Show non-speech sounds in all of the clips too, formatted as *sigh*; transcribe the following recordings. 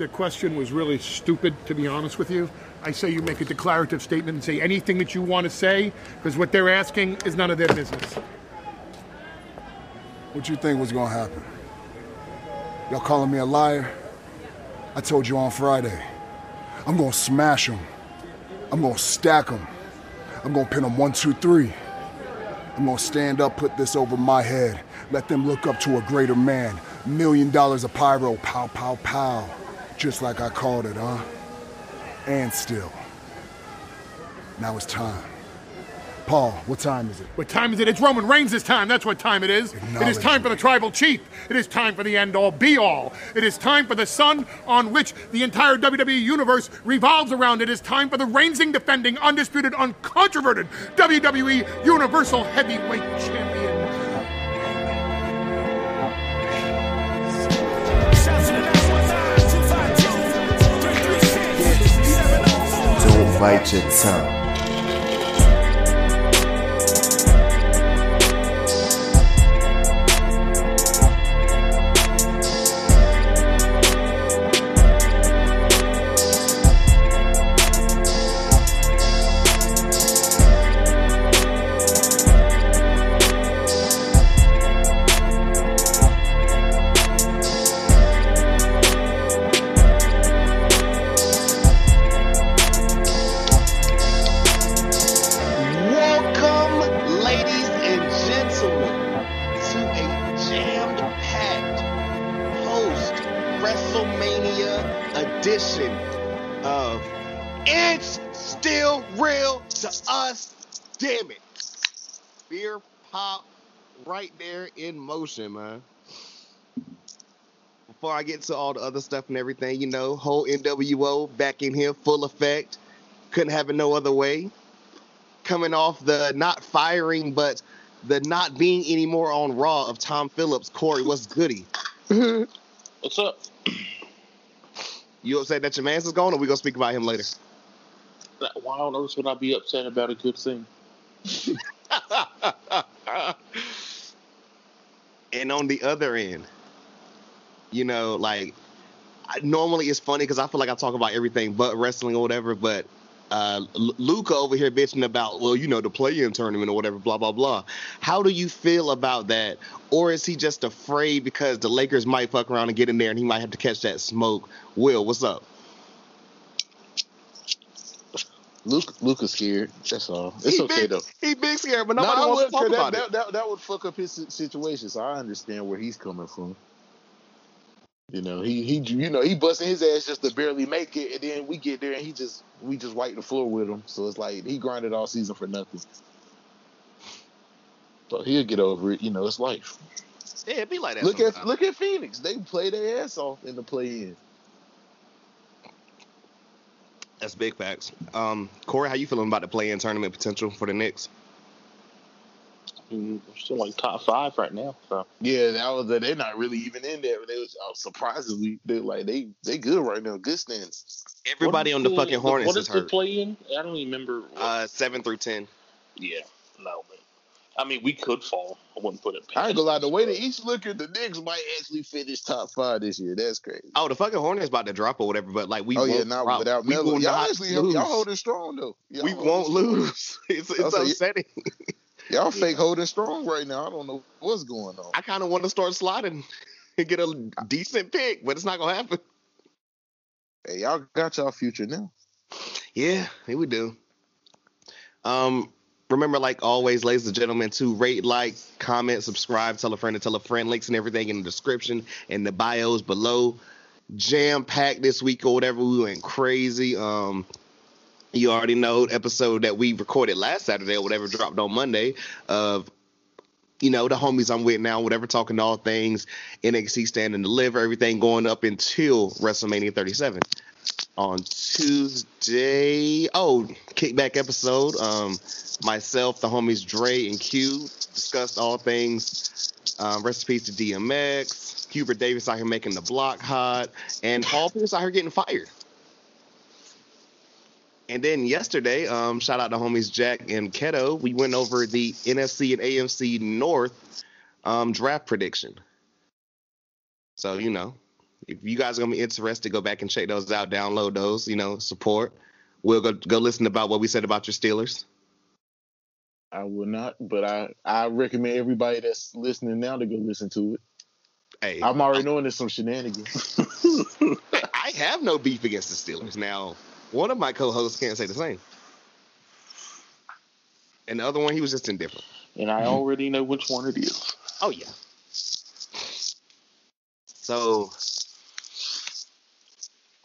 the question was really stupid, to be honest with you. I say you make a declarative statement and say anything that you want to say, because what they're asking is none of their business. What you think was gonna happen? Y'all calling me a liar? I told you on Friday. I'm gonna smash them. I'm gonna stack them. I'm gonna pin them one, two, three. I'm gonna stand up, put this over my head, let them look up to a greater man. Million dollars of pyro, pow, pow, pow. Just like I called it, huh? And still. Now it's time. Paul, what time is it? What time is it? It's Roman Reigns this time. That's what time it is. It is time for the tribal chief. It is time for the end all be all. It is time for the sun on which the entire WWE universe revolves around. It is time for the reigning, defending, undisputed, uncontroverted WWE Universal Heavyweight Champion. Don't bite your in motion, man. Before I get to all the other stuff and everything, you know, whole NWO back in here, full effect. Couldn't have it no other way coming off the not firing, but the not being anymore on Raw of Tom Phillips. Corey, what's goody? *laughs* What's up? You upset that your man's is gone, or we gonna speak about him later? Why on earth would I be upset about a good thing? *laughs* and on the other end, you know, like I, normally it's funny because I feel like I talk about everything but wrestling or whatever, but uh, Luca over here bitching about, well, you know, the play-in tournament or whatever, blah blah blah. How do you feel about that, or is he just afraid because the Lakers might fuck around and get in there and he might have to catch that smoke? Will, what's up? Luke, Luke is scared. That's all. It's He okay big, though. He big scared, but nobody I wants to talk 'cause about that, it. that, that, that would fuck up his situation. So I understand where he's coming from. You know, he he you know he busting his ass just to barely make it, and then we get there and he just we just wipe the floor with him. So it's like he grinded all season for nothing. So he'll get over it. You know, it's life. Yeah, it be like that. Look at look at Phoenix. They play their ass off in the play-in. That's big facts. Um, Corey, how you feeling about the play-in tournament potential for the Knicks? We're still like top five right now. So yeah, that was they're not really even in there. They was uh, surprisingly they like they they good right now. Good stands. Everybody on the fucking Hornets What is is the hurt. play in? I don't even remember. What, Uh, seven through ten. yeah, no man. I mean, we could fall. I wouldn't put it. Past I ain't gonna lie. The way but- that each look at the Knicks might actually finish top five this year. That's crazy. Oh, the fucking Hornets about to drop or whatever, but like we oh yeah, not drop. without we Melo. will Y'all not actually lose. y'all holding strong though. Y'all we won't strong. lose. *laughs* It's, it's I'll say- upsetting. *laughs* Y'all fake holding strong right now. I don't know what's going on. I kind of want to start sliding *laughs* and get a decent pick, but it's not gonna happen. Hey, y'all got y'all future now. Yeah, here we do. Um, remember, like always, ladies and gentlemen, to rate, like, comment, subscribe, tell a friend tell a friend. Links and everything in the description and the bios below. Jam packed this week or whatever. We went crazy. Um, you already know episode that we recorded last Saturday or whatever dropped on Monday of you know, the homies I'm with now, whatever, talking all things NXT stand and deliver, everything going up until WrestleMania 37 on Tuesday. Oh, kickback episode. Um, myself, the homies Dre and Q discussed all things. Um, recipes to DMX. Hubert Davis out here making the block hot, and Paul Pierce out here getting fired. And then yesterday, um, shout out to homies Jack and Keto. We went over the NFC and AFC North um, draft prediction. So you know, if you guys are gonna be interested, go back and check those out, download those, you know, support. We'll go go listen about what we said about your Steelers. I will not, but I I recommend everybody that's listening now to go listen to it. Hey, I'm already knowing there's some shenanigans. *laughs* I have no beef against the Steelers. Now, one of my co-hosts can't say the same, and the other one he was just indifferent. And I already know which one it is. Oh yeah. So,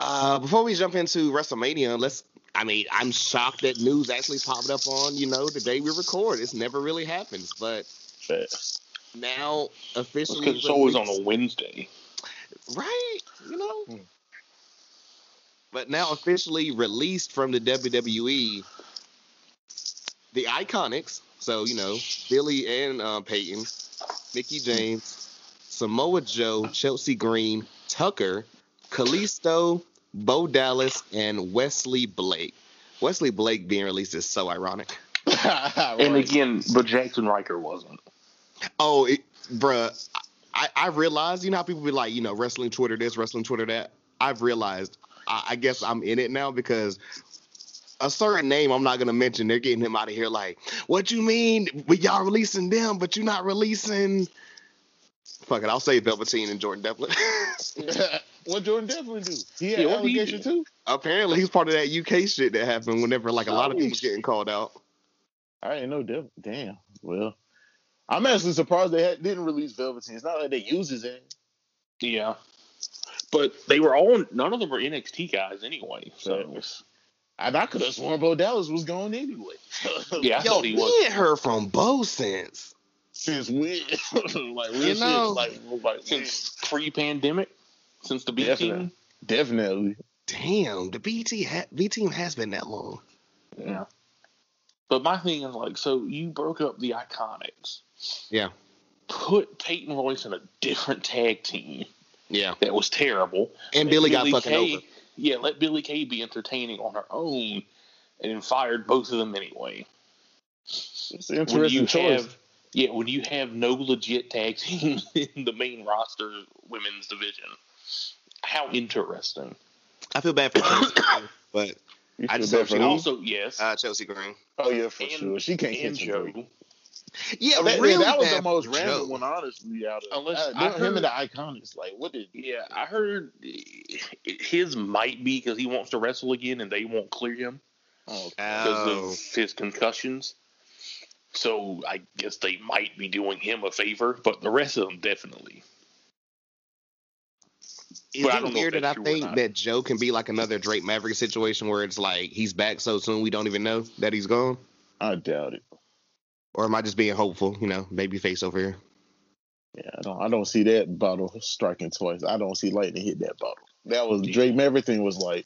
uh, before we jump into WrestleMania, let's. I mean, I'm shocked that news actually popped up on you know the day we record. This never really happens, but Fast. now officially Because it's always on released- a Wednesday. right, you know. Hmm. But now officially released from the WWE, the Iconics. So you know Billy and uh, Peyton, Mickie James, Samoa Joe, Chelsea Green, Tucker, Kalisto, Bo Dallas, and Wesley Blake. Wesley Blake being released is so ironic. *laughs* And again, but Jaxson Ryker wasn't. Oh, it, bruh, I, I realized, you know how people be like, you know, wrestling Twitter this, wrestling Twitter that? I've realized, I, I guess I'm in it now because a certain name I'm not going to mention, they're getting him out of here like, what you mean? We y'all releasing them, but you're not releasing. Fuck it, I'll say Velveteen and Jordan Devlin. *laughs* *laughs* what Jordan Devlin do? He had Yeah, what do you allegation do? too. Apparently, he's part of that UK shit that happened whenever like a lot of people getting called out. I didn't know Devlin. Damn. Well, I'm actually surprised they had, didn't release Velveteen. It's not like they use his name. Yeah. But they were all, none of them were NXT guys anyway. So, And I could have sworn Bo Dallas was gone anyway. *laughs* yeah, I Yo, thought he me was. ain't heard from Bo since. Since when? *laughs* like real You know. shit. Like, like Since pre pandemic, since the B Definitely. team. definitely. Damn, the BT ha- B team has been that long. Yeah. But my thing is like, so you broke up the Iconics. Yeah. Put Peyton Royce in a different tag team Yeah. that was terrible. And Let Billy got fucking Kay, over. Yeah, let Billy Kay be entertaining on her own, and then fired both of them anyway. It's an When interesting you choice. have, yeah, when you have no legit tag teams *laughs* in the main roster women's division, how interesting. I feel bad for Chelsea, Green, *coughs* but I feel just bad hope for she who? Also, yes, uh, Chelsea Green. Oh yeah, for and- sure. She can't and catch Joe. break. Yeah, that, really that was the most random Joe. one, honestly. Out of Unless uh, I them- him and the Iconics, like what did? Yeah, I heard his might be because he wants to wrestle again and they won't clear him Oh, because Oh. of his concussions. So I guess they might be doing him a favor, but the rest of them definitely. Is I it don't know weird if that I that's true or think that Joe can be like another Drake Maverick situation where it's like he's back so soon we don't even know that he's gone? I doubt it. Or am I just being hopeful? You know, baby face over here. Yeah, I don't. I don't see that bottle striking twice. I don't see lightning hit that bottle. That was Drake. Everything was like,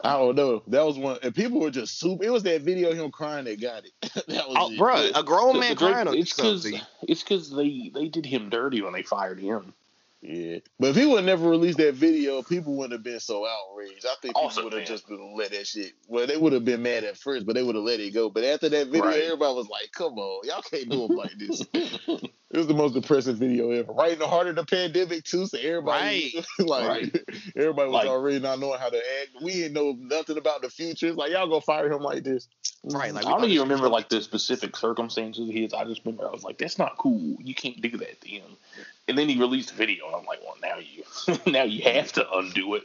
I don't know. That was one, and people were just super. It was that video of him crying that got it. *laughs* that was Oh, it. bruh, a grown man the Drake- crying on it's because it's because they they did him dirty when they fired him. Yeah, but if he would have never released that video, people wouldn't have been so outraged. I think people would have just been let that shit. Well, they would have been mad at first, but they would have let it go. But after that video, Right. everybody was like, "Come on, y'all can't do him like this." *laughs* It was the most depressing video ever. Right in the heart of the pandemic too, so everybody *laughs* like Right. everybody was Like- already not knowing how to act. We didn't know nothing about the future. It's like y'all gonna fire him like this. Right, like mm. I don't even remember like the specific circumstances of his. I just remember I was like, "That's not cool. You can't do that to him." And then he released a video, and I'm like, "Well, now you, *laughs* now you have to undo it."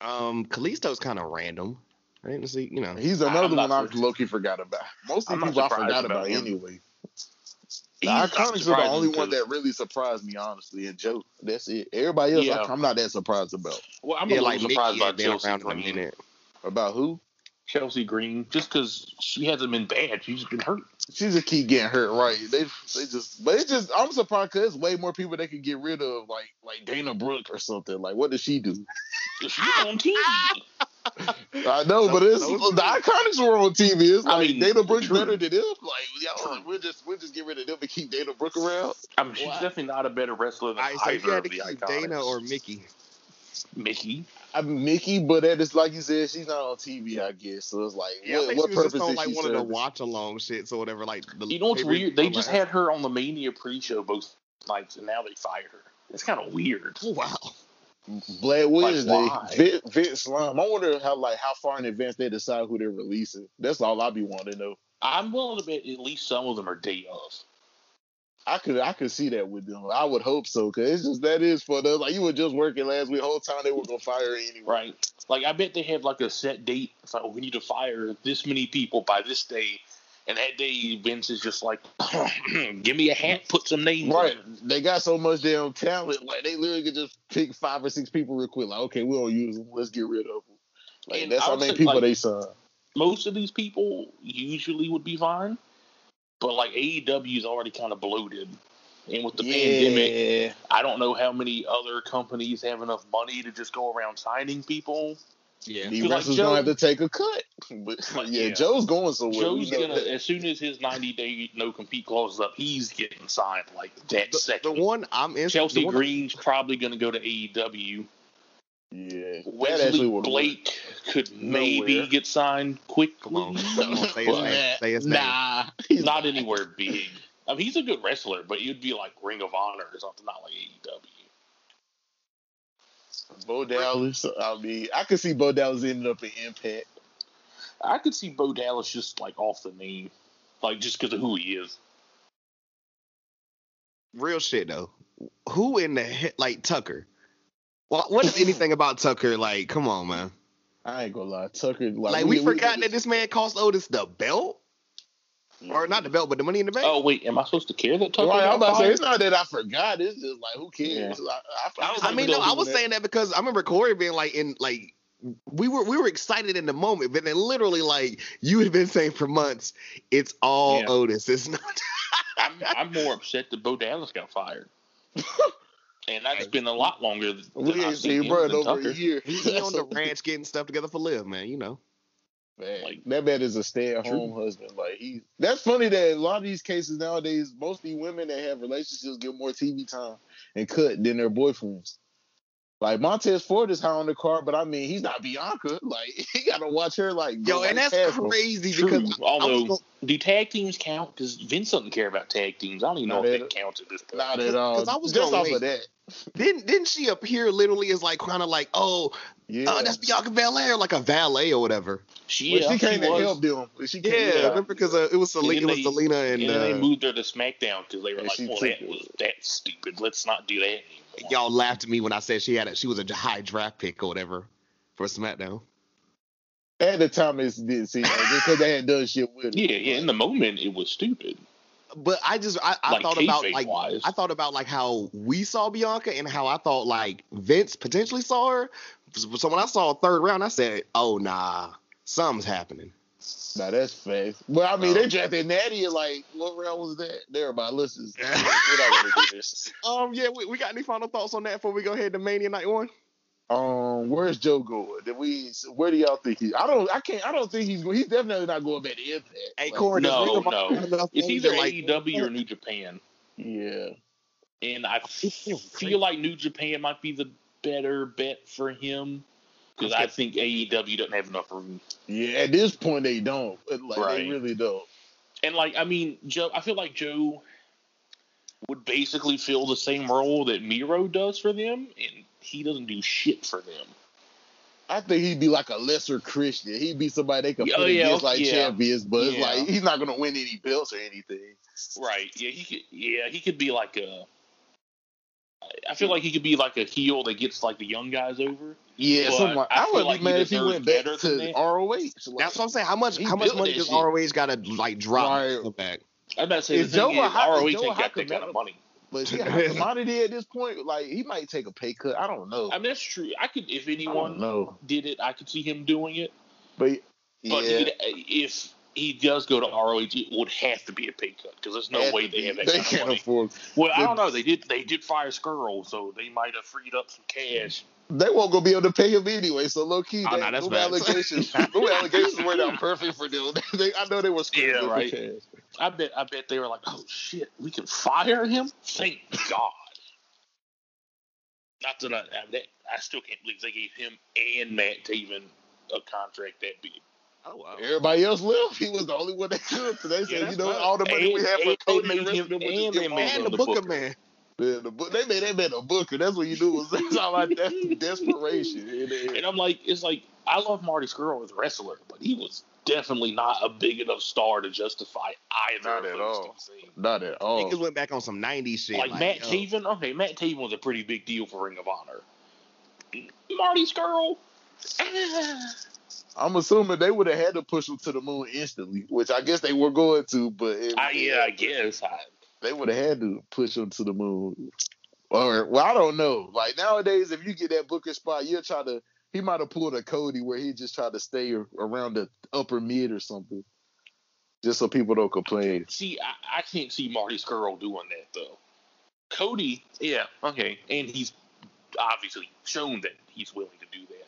Um, Kalisto's kind of random. I didn't see, you know. He's I'm another one I sur- low key forgot about. Most of the people I forgot about about, anyway. The He's not Iconics are the only one that really surprised me, honestly, and Joe. That's it. Everybody else, Yeah. I, am not that surprised about. Well, I'm yeah, a like little Nikki surprised by had been Chelsea around in a Green. minute. About who? Chelsea Green, just because she hasn't been bad, she's been hurt. She just keep getting hurt, right? They they just, but it's just I'm surprised because way more people they could get rid of, like like Dana Brooke or something. Like, what does she do? She's on TV. *laughs* I know, but it's so the Iconics were on TV. It's I like mean, Dana Brooke's true. better than them. Like, y'all, we'll just we'll just get rid of them and keep Dana Brooke around. I mean, she's definitely not a better wrestler than All right, so either you had of to the keep Iconics. Dana or Mickie. Mickie. I'm Mickie, but that is like you said, she's not on TV, I guess. So it's like, Yeah, I what, think what she purpose just on is like she one of the watch along shits or whatever. Like, the You know what's pay-per-view weird? They just had her on the Mania pre-show both nights, and now they fired her. It's kind of weird. Oh, wow. Black Wednesday, why? Vince, Vince Slime. I wonder how like how far in advance they decide who they're releasing. That's all I be wanting to know. I'm willing to bet at least some of them are day of. I could I could see that with them. I would hope so, cause it's just that is for them. Like you were just working last week, whole time they were gonna fire anyway. Right. Like I bet they have like a set date. It's like, oh, we need to fire this many people by this day. And that day Vince is just like, *clears throat* give me a hat, put some names Right. They got so much damn talent. Like they literally could just pick five or six people real quick. Like, okay, we don't use them. Let's get rid of them. Like And that's how many people like- they sign. Most of these people usually would be fine. But like AEW is already kind of bloated. And with the pandemic, yeah. I don't know how many other companies have enough money to just go around signing people. Yeah. The Feel like Joe- gonna have to take a cut. But *laughs* Like, yeah, yeah. Joe's going somewhere. Joe's gonna that. as soon as his ninety day no compete clause is up, he's getting signed like that The, second. the one I'm in. Chelsea the one, Green's probably gonna go to AEW. Yeah, that actually Wesley would Blake could maybe Nowhere. get signed quickly. Come on. Come on, say his But name. Say his name. Nah, not anywhere big. I mean, he's a good wrestler, but it'd be like Ring of Honor or something, not like AEW. Bo Dallas. I mean, I could see Bo Dallas ending up in Impact. I could see Bo Dallas just like off the name, like just because of who he is. Real shit though. Who in the heck, like Tucker? What what is *laughs* anything about Tucker? Like, come on, man. I ain't gonna lie, Tucker. Like, Like we, forgot that this man cost Otis the belt, or not the mm. belt, but the money in the bank. Oh wait, am I supposed to care that Tucker? Right, I'm got about to say it's not that I forgot. It's just like who cares? I, I, was I like, mean, no, I was that. saying that because I remember Corey being like in like we were we were excited in the moment, but then literally like you had been saying for months, it's all Yeah. Otis. It's not. *laughs* I'm, I'm more upset that Bo Dallas got fired. *laughs* and that's been a lot longer than we I've ain't seen seen him bro than over Tucker. a year. He, he on the ranch getting stuff together for Liv, man. You know. Man, Like- that man is a stay-at-home husband. Like he, that's funny that a lot of these cases nowadays, mostly women that have relationships get more TV time and cut than their boyfriends. Like Montez Ford is high on the card, but I mean he's not Bianca. *laughs* Like he gotta watch her like Yo, and right that's past him. crazy True. because I was Although, do tag teams count? Because Vince doesn't care about tag teams. I don't even know if at- that counts at this point. Not at all. 'Cause I was just gonna off wait. of that. *laughs* didn't didn't she appear literally as like kind of like oh Yeah, oh that's Bianca Belair like a valet or whatever. She, Well, yeah, she came to was. help them. She came Yeah, to remember because uh, it was Selena, it And then was Selena and, And then they uh, moved her to SmackDown because they were like, "Well, took that was that's stupid. Let's not do that anymore." Y'all laughed at me when I said she had a, she was a high draft pick or whatever for SmackDown. At the time, it didn't seem like just because they had done shit with it. Yeah, yeah. In the moment, it was stupid. But I just I, I Like, thought about like wise. I thought about like how we saw Bianca and how I thought like Vince potentially saw her. So when I saw a third round, I said, "Oh nah, something's happening." Nah, that's fast. Well, I mean, Oh. they drafted Natty at like what round was that? There, my listens. *laughs* We're not gonna do this. Um, yeah, we, we got any final thoughts on that before we go ahead to Mania Night One? Um, where's Joe going? Did we? Where do y'all think he? I don't. I can't. I don't think he's. Going. He's definitely not going back to Impact. Hey, Like, Corey, No, Ring of Honor no. It's either that, like- AEW or New Japan, Yeah. and I feel like New Japan might be the better bet for him because I think AEW doesn't have enough room. Yeah. At this point, they don't. Like they Right. really don't. And like, I mean, Joe, I feel like Joe would basically fill the same role that Miro does for them, and he doesn't do shit for them. I think he'd be like a lesser Christian. He'd be somebody they could Yeah, put oh, yeah, against like yeah. champions, but it's like he's not gonna win any belts or anything. Right? Yeah, he could. Yeah, he could be like a. I feel like he could be like a heel that gets like the young guys over. Yeah, But someone. I I, would like be he mad if he deserves went back better to than that. ROH. Like, That's what I'm saying. How much how much money does shit. ROH got to like drop Right. to back? I'm about to say Is the thing Joe a is, hot- is ROH Joe a ain't got that kind of money. But is he *laughs* commodity at this point? Like he might take a pay cut. I don't know. I mean, that's true. I could, if anyone know. did it, I could see him doing it. But But yeah, if he does go to ROH, it would have to be a pay cut because there's no way they have that They can't money. afford. Well, I don't know. They did. They did fire Scurll, so they might have freed up some cash. They won't go be able to pay him anyway. So low key, Oh, they, nah, that's them facts. allegations, *laughs* them allegations worked out perfect for them. *laughs* They, I know they were screwed Yeah, right. cash. I bet. I bet they were like, "Oh shit, we can fire him." Thank God. Not that I, I, that, I still can't believe they gave him and Matt Taven a contract that big. Oh wow. Everybody else left. He was the only one that could. So they said, that's you know, right. all the money we And- have for and Cody they and the rest made of them, him- we just and they made And him the the Booker Booker. man. Yeah, the book, they made that man a booker. That's what you do. Was *laughs* that's all like that's desperation. in there. And I'm like, it's like I love Marty Scurll as a wrestler, but he was definitely not a big enough star to justify either Not of at those all. two scenes. Not at all. Niggas went back on some 90s shit. Like, Matt yo, Taven, okay, Matt Taven was a pretty big deal for Ring of Honor. Marty Scurll, I'm assuming they would have had to push him to the moon instantly, which I guess they were going to, but it, I, yeah, I guess. I, they would have had to push him to the moon. Or well, I don't know. Like nowadays, if you get that booker spot, you'll try to. He might have pulled a Cody where he just tried to stay around the upper mid or something, just so people don't complain. see, I, I can't see Marty Scurll doing that though. Cody, yeah, okay, and he's obviously shown that he's willing to do that.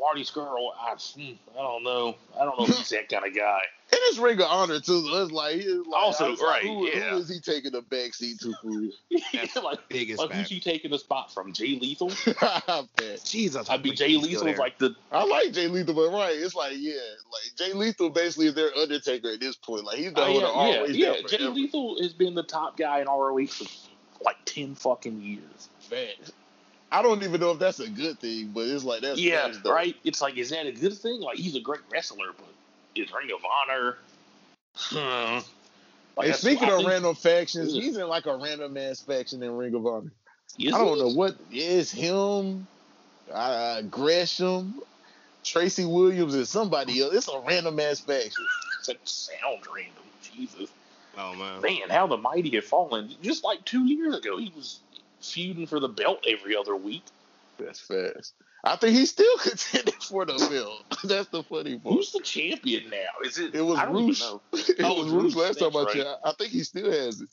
Marty Scurll, I, hmm, I don't know. I don't know if he's that kind of guy. *laughs* And it's Ring of Honor too. So it's like, it's like Also, it's like, right, who, yeah. who is he taking the back seat to for real? *laughs* like, biggest like who's he taking the spot from? Jay Lethal? *laughs* Jesus. I'd be Jay Lethal is like the I like Jay Lethal, but right, it's like yeah, like Jay Lethal basically is their Undertaker at this point. Like he's the Oh, one yeah, yeah, always yeah. there Jay. Lethal has been the top guy in ROH for like ten fucking years. Facts. I don't even know if that's a good thing, but it's like that's yeah, facts, though. right. It's like, is that a good thing? Like, he's a great wrestler, but is Ring of Honor? Hmm. Like, And speaking of think- random factions, Yeah. he's in like a random ass faction in Ring of Honor. Is I don't he? know what is him, uh, Gresham, Tracy Williams, and somebody else. It's a random ass faction. *laughs* That sounds random. Jesus, Oh, man. man, how the mighty have fallen. Just like two years ago, he was feuding for the belt every other week. That's fast. I think he's still *laughs* contending for the belt. *laughs* That's the funny part. Who's the champion now? Is it? It was Rush. *laughs* Oh, it Oh, was Rush last time I checked. I think he still has it.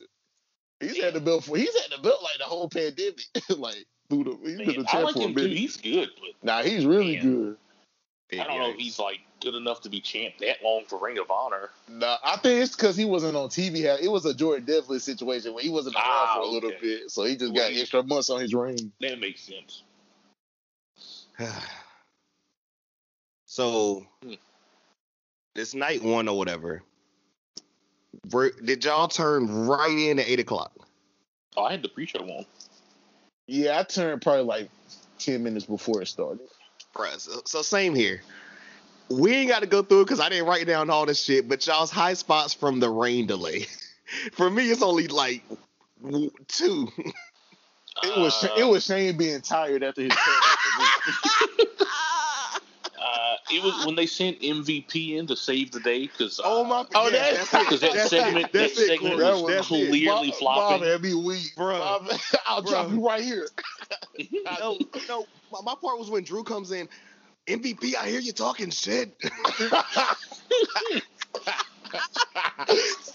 He's had the belt for. He's had the belt like the whole pandemic. like through the. He's been Man, the I champ like for a him too. minute. He's good, but Nah, he's really Man. good. I don't know if he's like good enough to be champ that long for Ring of Honor. Nah, I think it's because he wasn't on TV. It was a Jordan Devlin situation where he wasn't around Ah, for a little okay. bit, so he just Well, got he- extra months on his reign. That makes sense. *sighs* so, Hmm. this night one or whatever, did y'all turn right in at 8 o'clock? Oh, I had the pre-show on. Yeah, I turned probably like ten minutes before it started. Bruh, so, so same here. We ain't got to go through it because I didn't write down all this shit, but y'all's high spots from the rain delay. *laughs* For me, it's only like two. *laughs* It was Uh, it was Shane being tired after his turn. *laughs* Uh, it was when they sent MVP in to save the day because oh my! Oh, yeah, that's- that's because that segment that That's it, segment was That's clearly Bob, flopping. Bob had me weak, Bruh. Bob, I'll drop you right here. No, no. My, my part was when Drew comes in. MVP, I hear you talking shit. *laughs*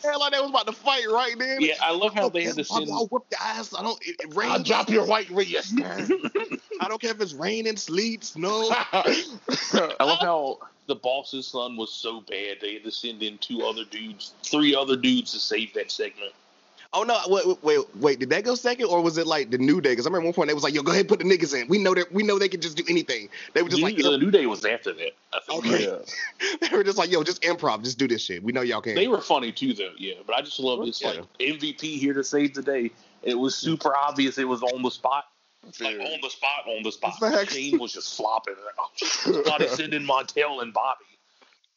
Hell, like they was about to fight right then. yeah, I love how they had to I'll, send. I'll whoop your ass. I don't. It, it rains. I'll drop your white wrist. I don't care if it's raining, sleet, snow. *laughs* I love how the boss's son was so bad they had to send in two other dudes, three other dudes to save that segment. Oh no! Wait, wait, wait, wait. Did that go second, or was it like the new day? Because I remember one point they was like, "Yo, go ahead, put the niggas in. We know that. We know they can just do anything." They were just New- like, the yo, New Day was after that. I think. Okay. yeah. *laughs* they were just like, "Yo, just improv, just do this shit. We know y'all can." They were funny too, though. Yeah, but I just love this Yeah. like MVP here to save the day. It was super obvious. It was on the spot. Like on the spot, on the spot. Facts. Shane was just flopping. Oh, *laughs* somebody send in Montel and Bobby.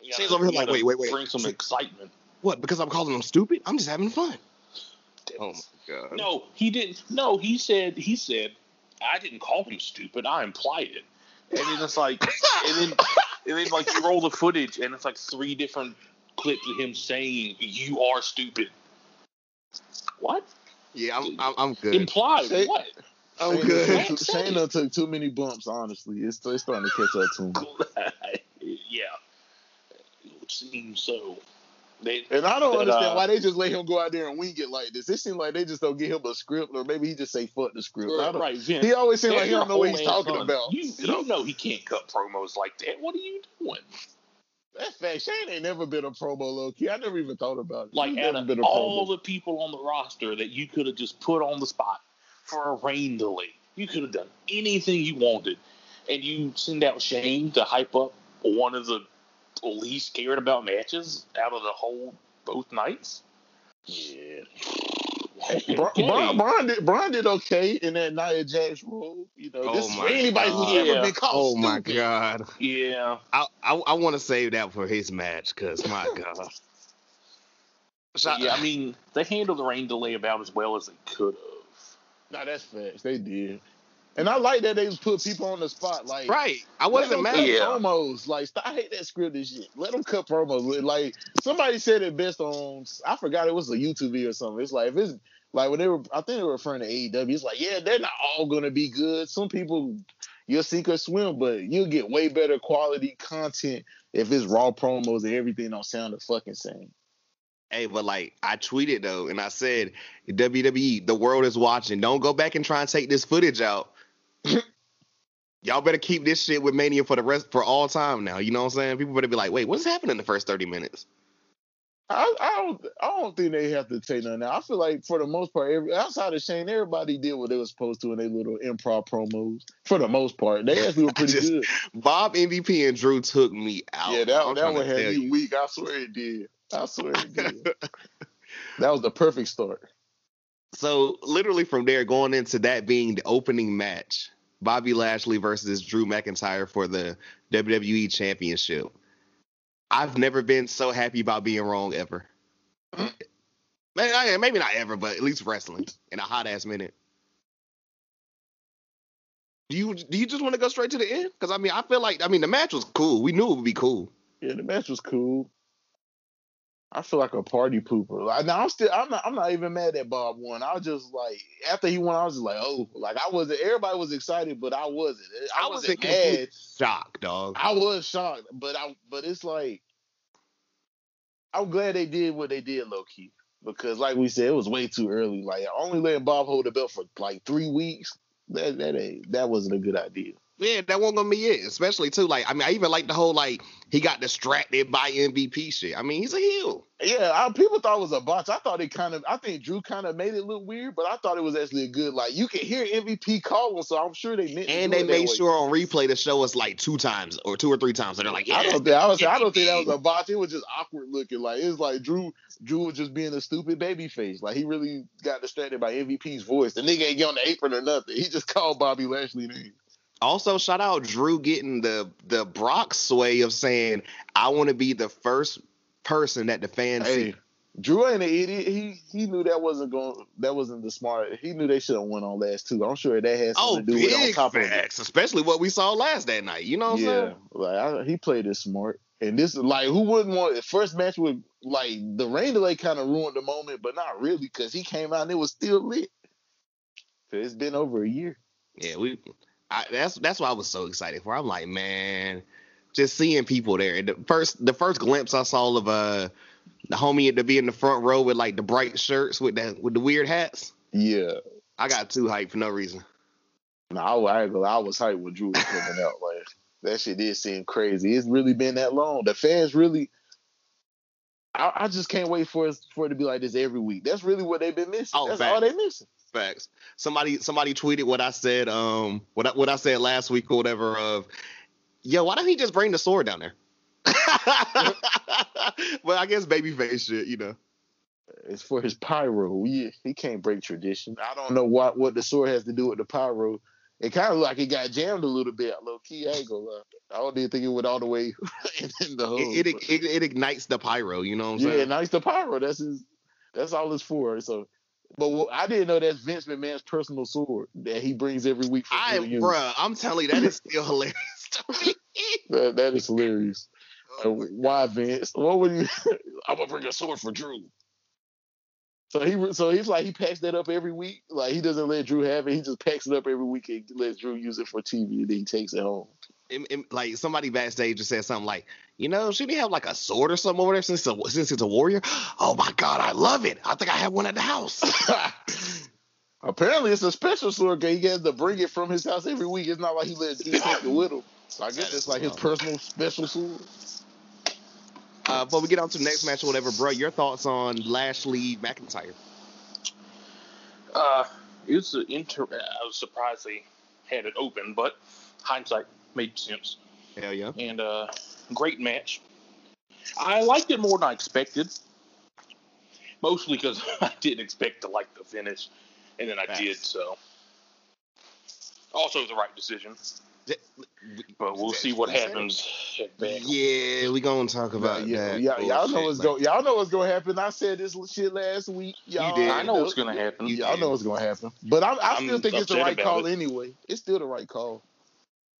You Shane's over here like, wait, wait, wait. Bring some excitement. What? Because I'm calling them stupid? I'm just having fun. Oh my god. No, he didn't. No, he said. He said, I didn't call him stupid. I implied it. And then it's like, and then, and then like you roll the footage, and it's like three different clips of him saying, "You are stupid." What? Yeah, I'm, I'm, I'm good. Implied Say- what? I'm Shane, good. *laughs* Shane done took too many bumps. Honestly, it's, it's starting to catch up to him. *laughs* yeah, it would seem so. They, And I don't But, understand uh, why they just let him go out there and wing it like this. It seems like they just don't give him a script, or maybe he just say fuck the script. Right, Vince. He always seems like he don't know what he's talking ass about. son. You, you know he can't cut promos like that. What are you doing? That's fact, Shane ain't never been a promo low key. I never even thought about it. Like out of been a all promo. the people on the roster that you could have just put on the spot for a rain delay, you could have done anything you wanted, and you send out Shane to hype up one of the least cared about matches out of the whole both nights. Yeah. Braun, Okay. Braun, Braun did, Braun did okay in that Nia Jax role. You know, Oh this is for anybody who's God. ever Yeah. been caught Oh my god. Yeah. I I, I want to save that for his match because my *laughs* god. Shout- Yeah, I mean, they handled the rain delay about as well as they could have. Nah, that's facts. They did. And I like that they was put people on the spot. Like, right. I wasn't them mad. cut Yeah. promos. Like, stop, I hate that scripted shit. Let them cut promos. Like, somebody said it best on, I forgot it was a YouTube video or something. It's like, if it's, like, when they were, I think they were referring to AEW, it's like, yeah, they're not all going to be good. Some people, you'll sink or swim, but you'll get way better quality content if it's raw promos and everything don't sound the fucking same. Hey, but like I tweeted though, and I said, WWE, the world is watching. Don't go back and try and take this footage out. *coughs* Y'all better keep this shit with Mania for the rest for all time now. You know what I'm saying? People better be like, wait, what's happening in the first 30 minutes? I, I don't I don't think they have to take none. Now I feel like for the most part, every, outside of Shane, everybody did what they were supposed to in their little improv promos. For the most part, they actually were *laughs* pretty just- good. Bob MVP and Drew took me out. Yeah, that I'm that one had me you. weak. I swear it did. I swear it did. *laughs* that was the perfect start. So literally from there, going into that being the opening match, Bobby Lashley versus Drew McIntyre for the WWE Championship. I've never been so happy about being wrong ever. Maybe, not ever, but at least wrestling in a hot ass minute. Do you do you just want to go straight to the end? Because I mean, I feel like I mean the match was cool. We knew it would be cool. Yeah, the match was cool. I feel like a party pooper. Like, now I'm still, I'm not, I'm not even mad that Bob won. I was just like, after he won, I was just like, oh, like I wasn't. Everybody was excited, but I wasn't. I, I was wasn't in mad. complete shock, dog. I was shocked, but I, but it's like, I'm glad they did what they did, low key, because like we said, it was way too early. Like only letting Bob hold the belt for like three weeks. That that ain't that wasn't a good idea. Yeah, that wasn't gonna be it. Especially too, like I mean, I even like the whole like he got distracted by MVP shit. I mean, he's a heel. Yeah, I, people thought it was a botch. I thought it kind of, I think Drew kind of made it look weird, but I thought it was actually a good. Like you can hear MVP calling, so I'm sure they meant. And they made sure on replay to show us like two times or two or three times. And they're like, yeah, I don't think I was. I don't think that was a botch. It was just awkward looking. Like it was like Drew. Drew was just being a stupid baby face. Like he really got distracted by MVP's voice. The nigga ain't get on the apron or nothing. He just called Bobby Lashley name. Also, shout out Drew getting the the Brock sway of saying, "I want to be the first person that the fans Hey, see." Drew ain't an idiot. He he knew that wasn't going. That wasn't the smart. He knew they should have went on last two. I'm sure that has something Oh, to do with it on top of it. especially what we saw last that night. You know what I'm yeah, saying? like I, he played it smart. And this is like who wouldn't want the first match with like the rain delay kind of ruined the moment, but not really because he came out and it was still lit. It's been over a year. Yeah, we. I, that's that's why I was so excited for. I'm like, man, just seeing people there. And the first the first glimpse I saw of uh the homie to be in the front row with like the bright shirts with the with the weird hats. Yeah. I got too hyped for no reason. No, I, I, ain't gonna lie, I was hyped when Drew was coming out. Like *laughs* that shit did seem crazy. It's really been that long. The fans really. I, I just can't wait for it for it to be like this every week. That's really what they've been missing. Oh, That's facts. all they missing. Facts. Somebody somebody tweeted what I said um what I, what I said last week or whatever of yo why don't he just bring the sword down there? *laughs* but I guess babyface shit, you know. It's for his pyro. He, he can't break tradition. I don't know what what the sword has to do with the pyro. It kind of looked like it got jammed a little bit, low key. I ain't gonna lie. I don't even think it went all the way *laughs* in, the hole. It, it, it it ignites the pyro, you know what I'm yeah, saying? nice the pyro. That's his. That's all it's for. So, but what, I didn't know that's Vince McMahon's personal sword that he brings every week for I bruh, I'm telling you, that is *laughs* still hilarious to me. That, that is hilarious. Uh, why Vince? What would you? *laughs* I'm gonna bring a sword for Drew. So he, so he's like he packs that up every week. Like he doesn't let Drew have it. He just packs it up every week and lets Drew use it for TV, and then he takes it home. It- it- like somebody backstage just said something like, you know, should he have like a sword or something over there since it's a, since it's a warrior? *gasps* Oh my god, I love it. I think I have one at the house. *laughs* Apparently, it's a special sword. 'cause He has to bring it from his house every week. It's not like he lets D take it *coughs* with him. So I guess it's like his personal special sword. Uh, before we get on to the next match or whatever, bro, your thoughts on Lashley McIntyre? Uh, it was an inter. I was surprised they had it open, but hindsight made sense. Hell yeah. And uh, great match. I liked it more than I expected. Mostly because *laughs* I didn't expect to like the finish, and then I Facts. did. So, also the right decision. But we'll see what happens. Yeah, we gonna talk about yeah, that. y'all, y'all know what's like- going. Y'all know what's going to happen. I said this shit last week. Y'all, did. I know what's going to happen. You Y'all did. know what's going to happen. But I, I I'm still think it's the right call it. anyway. It's still the right call.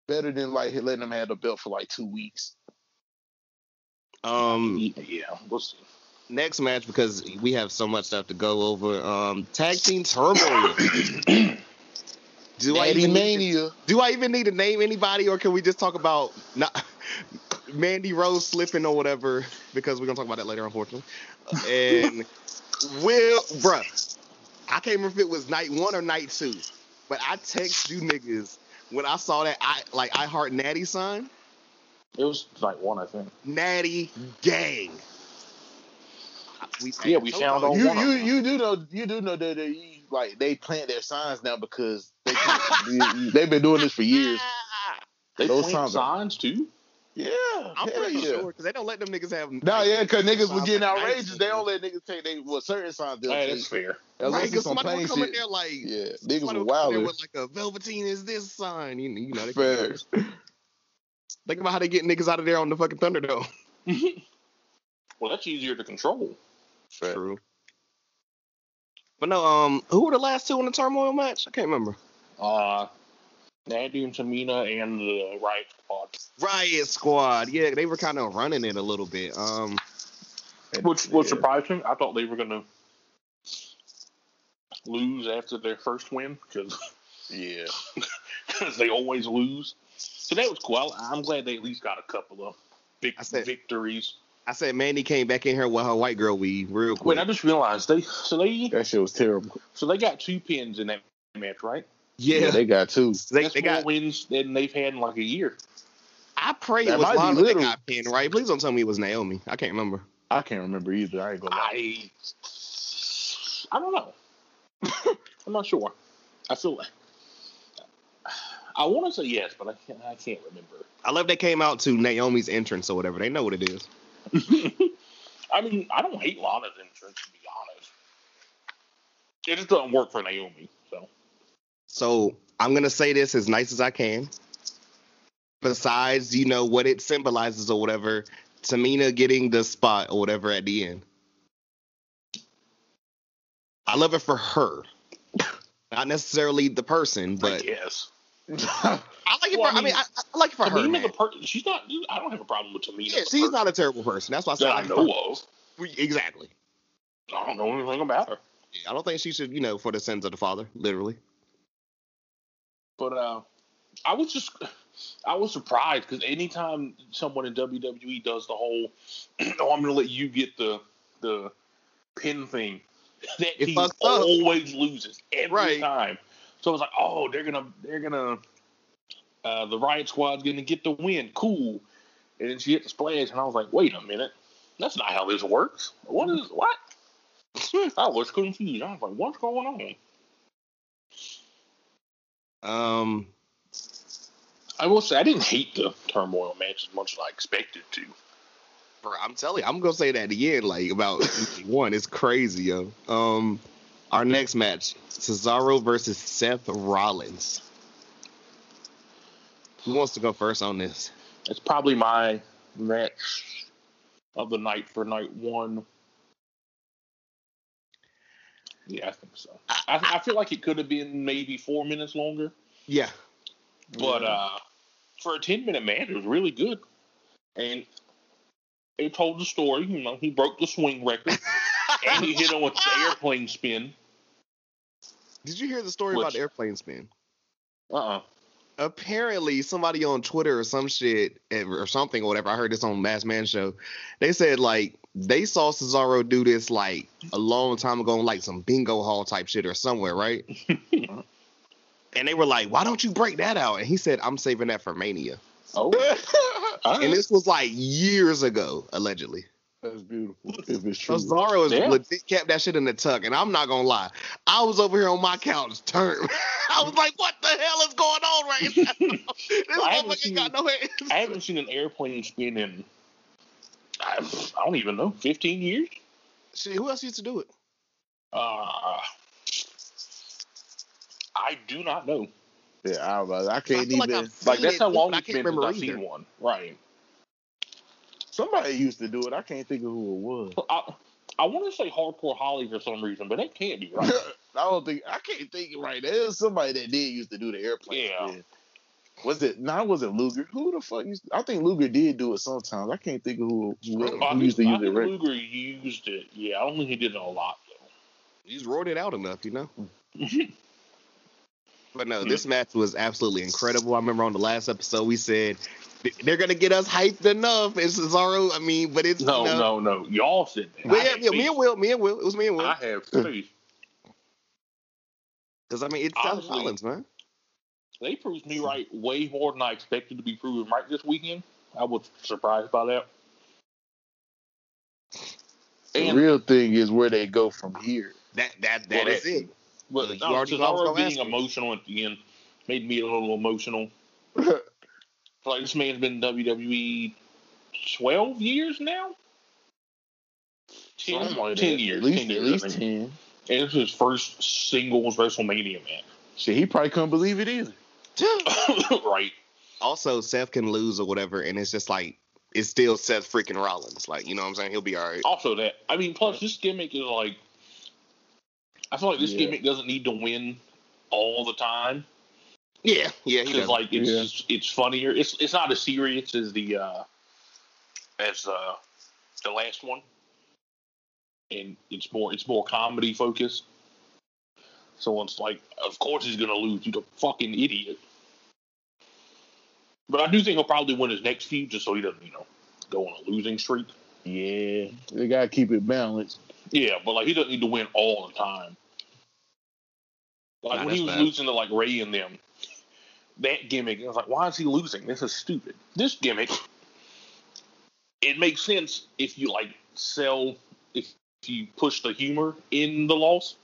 Better than like letting them have the belt for like two weeks. Um, Yeah, we'll see. next match because we have so much stuff to go over. Um, tag team turmoil. do I Daddy even need to, do I even need to name anybody, or can we just talk about not *laughs* Mandy Rose slipping or whatever? Because we're gonna talk about that later, unfortunately. And *laughs* Will, bruh, I can't remember if it was night one or night two, but I text you niggas when I saw that I like I heart Natty sign. It was night one, I think. Natty gang. We, Yeah, we found all You one of you them. you do know you do know that they like they plant their signs now because they *laughs* they've been doing this for years. *laughs* They Those plant times are- signs too. Yeah, I'm pretty yeah. sure because they don't let them niggas have. No, like, yeah, because niggas was getting like outrageous. They signs. don't let niggas take they well certain signs they'll Hey, take. that's fair. Unless Right, it's because somebody plain will come in there like, Yeah, niggas somebody was will come wild. with like a Velveteen is this sign. You, you know, they Facts. Think about how they get niggas out of there on the fucking Thunderdome. *laughs* Well, that's easier to control. True. But no, um, who were the last two in the turmoil match? I can't remember. Uh, Natty and Tamina and the Riot Squad. Riot Squad. Yeah, they were kind of running it a little bit. Um, Which was Yeah. surprising. I thought they were going to lose after their first win because *laughs* Yeah. *laughs* Because they always lose. So that was cool. I, I'm glad they at least got a couple of big I said- victories. I said Mandy came back in here with her white girl weave real quick. Wait, I just realized they so they That shit was terrible. so they got two pins in that match, right? yeah, they got two. they, That's they more got. wins than they've had in like a year. I pray That it was might be Lana that literal. got pinned, right? Please don't tell me it was Naomi. I can't remember. I can't remember either. I ain't gonna lie. I I don't know. *laughs* I'm not sure. I feel like I want to say yes, but I can't. I can't remember. I love they came out to Naomi's entrance or whatever. They know what it is. *laughs* I mean, I don't hate Lana's entrance to be honest. It just doesn't work for Naomi. So So I'm gonna say this as nice as I can. Besides, you know what it symbolizes or whatever, Tamina getting the spot or whatever at the end. I love it for her, not necessarily the person, but guess I like it Well, for. I mean, I, I like it for her. Man. person. She's not. I don't have a problem with Tamina. Yeah, she's not a terrible person. That's why I said I I know of. Exactly. I don't know anything about her. I don't think she should, you know, for the sins of the father, literally. But uh, I was just, I was surprised because anytime someone in WWE does the whole, *clears throat* oh, I'm gonna let you get the the pin thing, *laughs* that It team fucks up. always loses every Right. time. So I was like, oh, they're gonna, they're gonna, uh, the Riot Squad's gonna get the win, cool. And then she hit the splash, and I was like, wait a minute, that's not how this works. What is what? *laughs* I was confused. I was like, what's going on? Um, I will say I didn't hate the turmoil match as much as I expected to. bro, I'm telling you, I'm gonna say that end, like about *laughs* one. It's crazy, yo. Um, our next match: Cesaro versus Seth Rollins. Who wants to go first on this? It's probably my match of the night for night one. Yeah, I think so. I, I feel like it could have been maybe four minutes longer, Yeah, but uh, for a ten minute match, it was really good, and it told the story. You know, he broke the swing record, *laughs* and he hit him with the airplane spin. Did you hear the story about Which- the airplane spin? Uh uh apparently somebody on Twitter or some shit eh, or something or whatever. I heard this on Mass Man show. They said like they saw Cesaro do this like a long time ago in like some bingo hall type shit or somewhere, right? *laughs* and they were like, "Why don't you break that out?" And he said, "I'm saving that for Mania." Oh, *laughs* And this was like years ago, allegedly. That's beautiful. If it's true. Cesaro is Yeah. legit kept that shit in the tuck, and I'm not gonna lie, I was over here on my couch, turned. *laughs* I was like, "What the hell is going on right now?" *laughs* this I haven't motherfucker seen- got no hands. I haven't seen an airplane spin in I, I don't even know, fifteen years. See, who else used to do it? Uh, I do not know. Yeah, I, I I can't feel like even. I've Like that's it, how long but I can't been since remember I've seen one. Right. Somebody used to do it. I can't think of who it was. I, I want to say Hardcore Holly for some reason, but that can't be *laughs* right. I don't think I can't think it right. There's somebody that did used to do the airplane. Yeah. spin. Was it? No, it wasn't Luger. Who the fuck used? I think Luger did do it sometimes. I can't think of who, who, who I used to think, use I it. think Right? Luger used it. Yeah, I don't think he did it a lot though. He's roared it out enough, you know. *laughs* But no, hmm. this match was absolutely incredible. I remember on the last episode we said th- they're gonna get us hyped enough. It's Cesaro. I mean, but it's No, you know, no, no. Y'all said that. Well, yeah, yeah, me and Will, me and Will. It was me and Will. I have faith. Because I mean, it's Seth Honestly, Rollins, man. They proved me right way more than I expected to be proven right this weekend. I was surprised by that. The And real thing is where they go from here. That that that Well, is that- it. but you no, already I was Cesaro being emotional at the end made me a little emotional. *laughs* like this man's been in WWE twelve years now. 10, like 10 years. At least, 10 at least I think. ten. And it's his first singles WrestleMania match. Shit, he probably couldn't believe it either. *coughs* right. Also, Seth can lose or whatever, and it's just like it's still Seth freaking Rollins. Like you know what I'm saying? He'll be all right. Also, that I mean, plus this gimmick is like, I feel like this Yeah. gimmick doesn't need to win all the time Yeah, yeah, he because does. like it's Yeah. just, it's funnier. It's it's not as serious as the uh as uh the last one, and it's more it's more comedy focused. So it's like, of course he's gonna lose. You the fucking idiot. But I do think he'll probably win his next few, just so he doesn't, you know, go on a losing streak. Yeah, they gotta keep it balanced. Yeah, but like he doesn't need to win all the time. Like Nah, when he was bad. losing to like Ray and them, that gimmick, I was like, why is he losing? This is stupid. This gimmick, it makes sense if you like sell if you push the humor in the loss,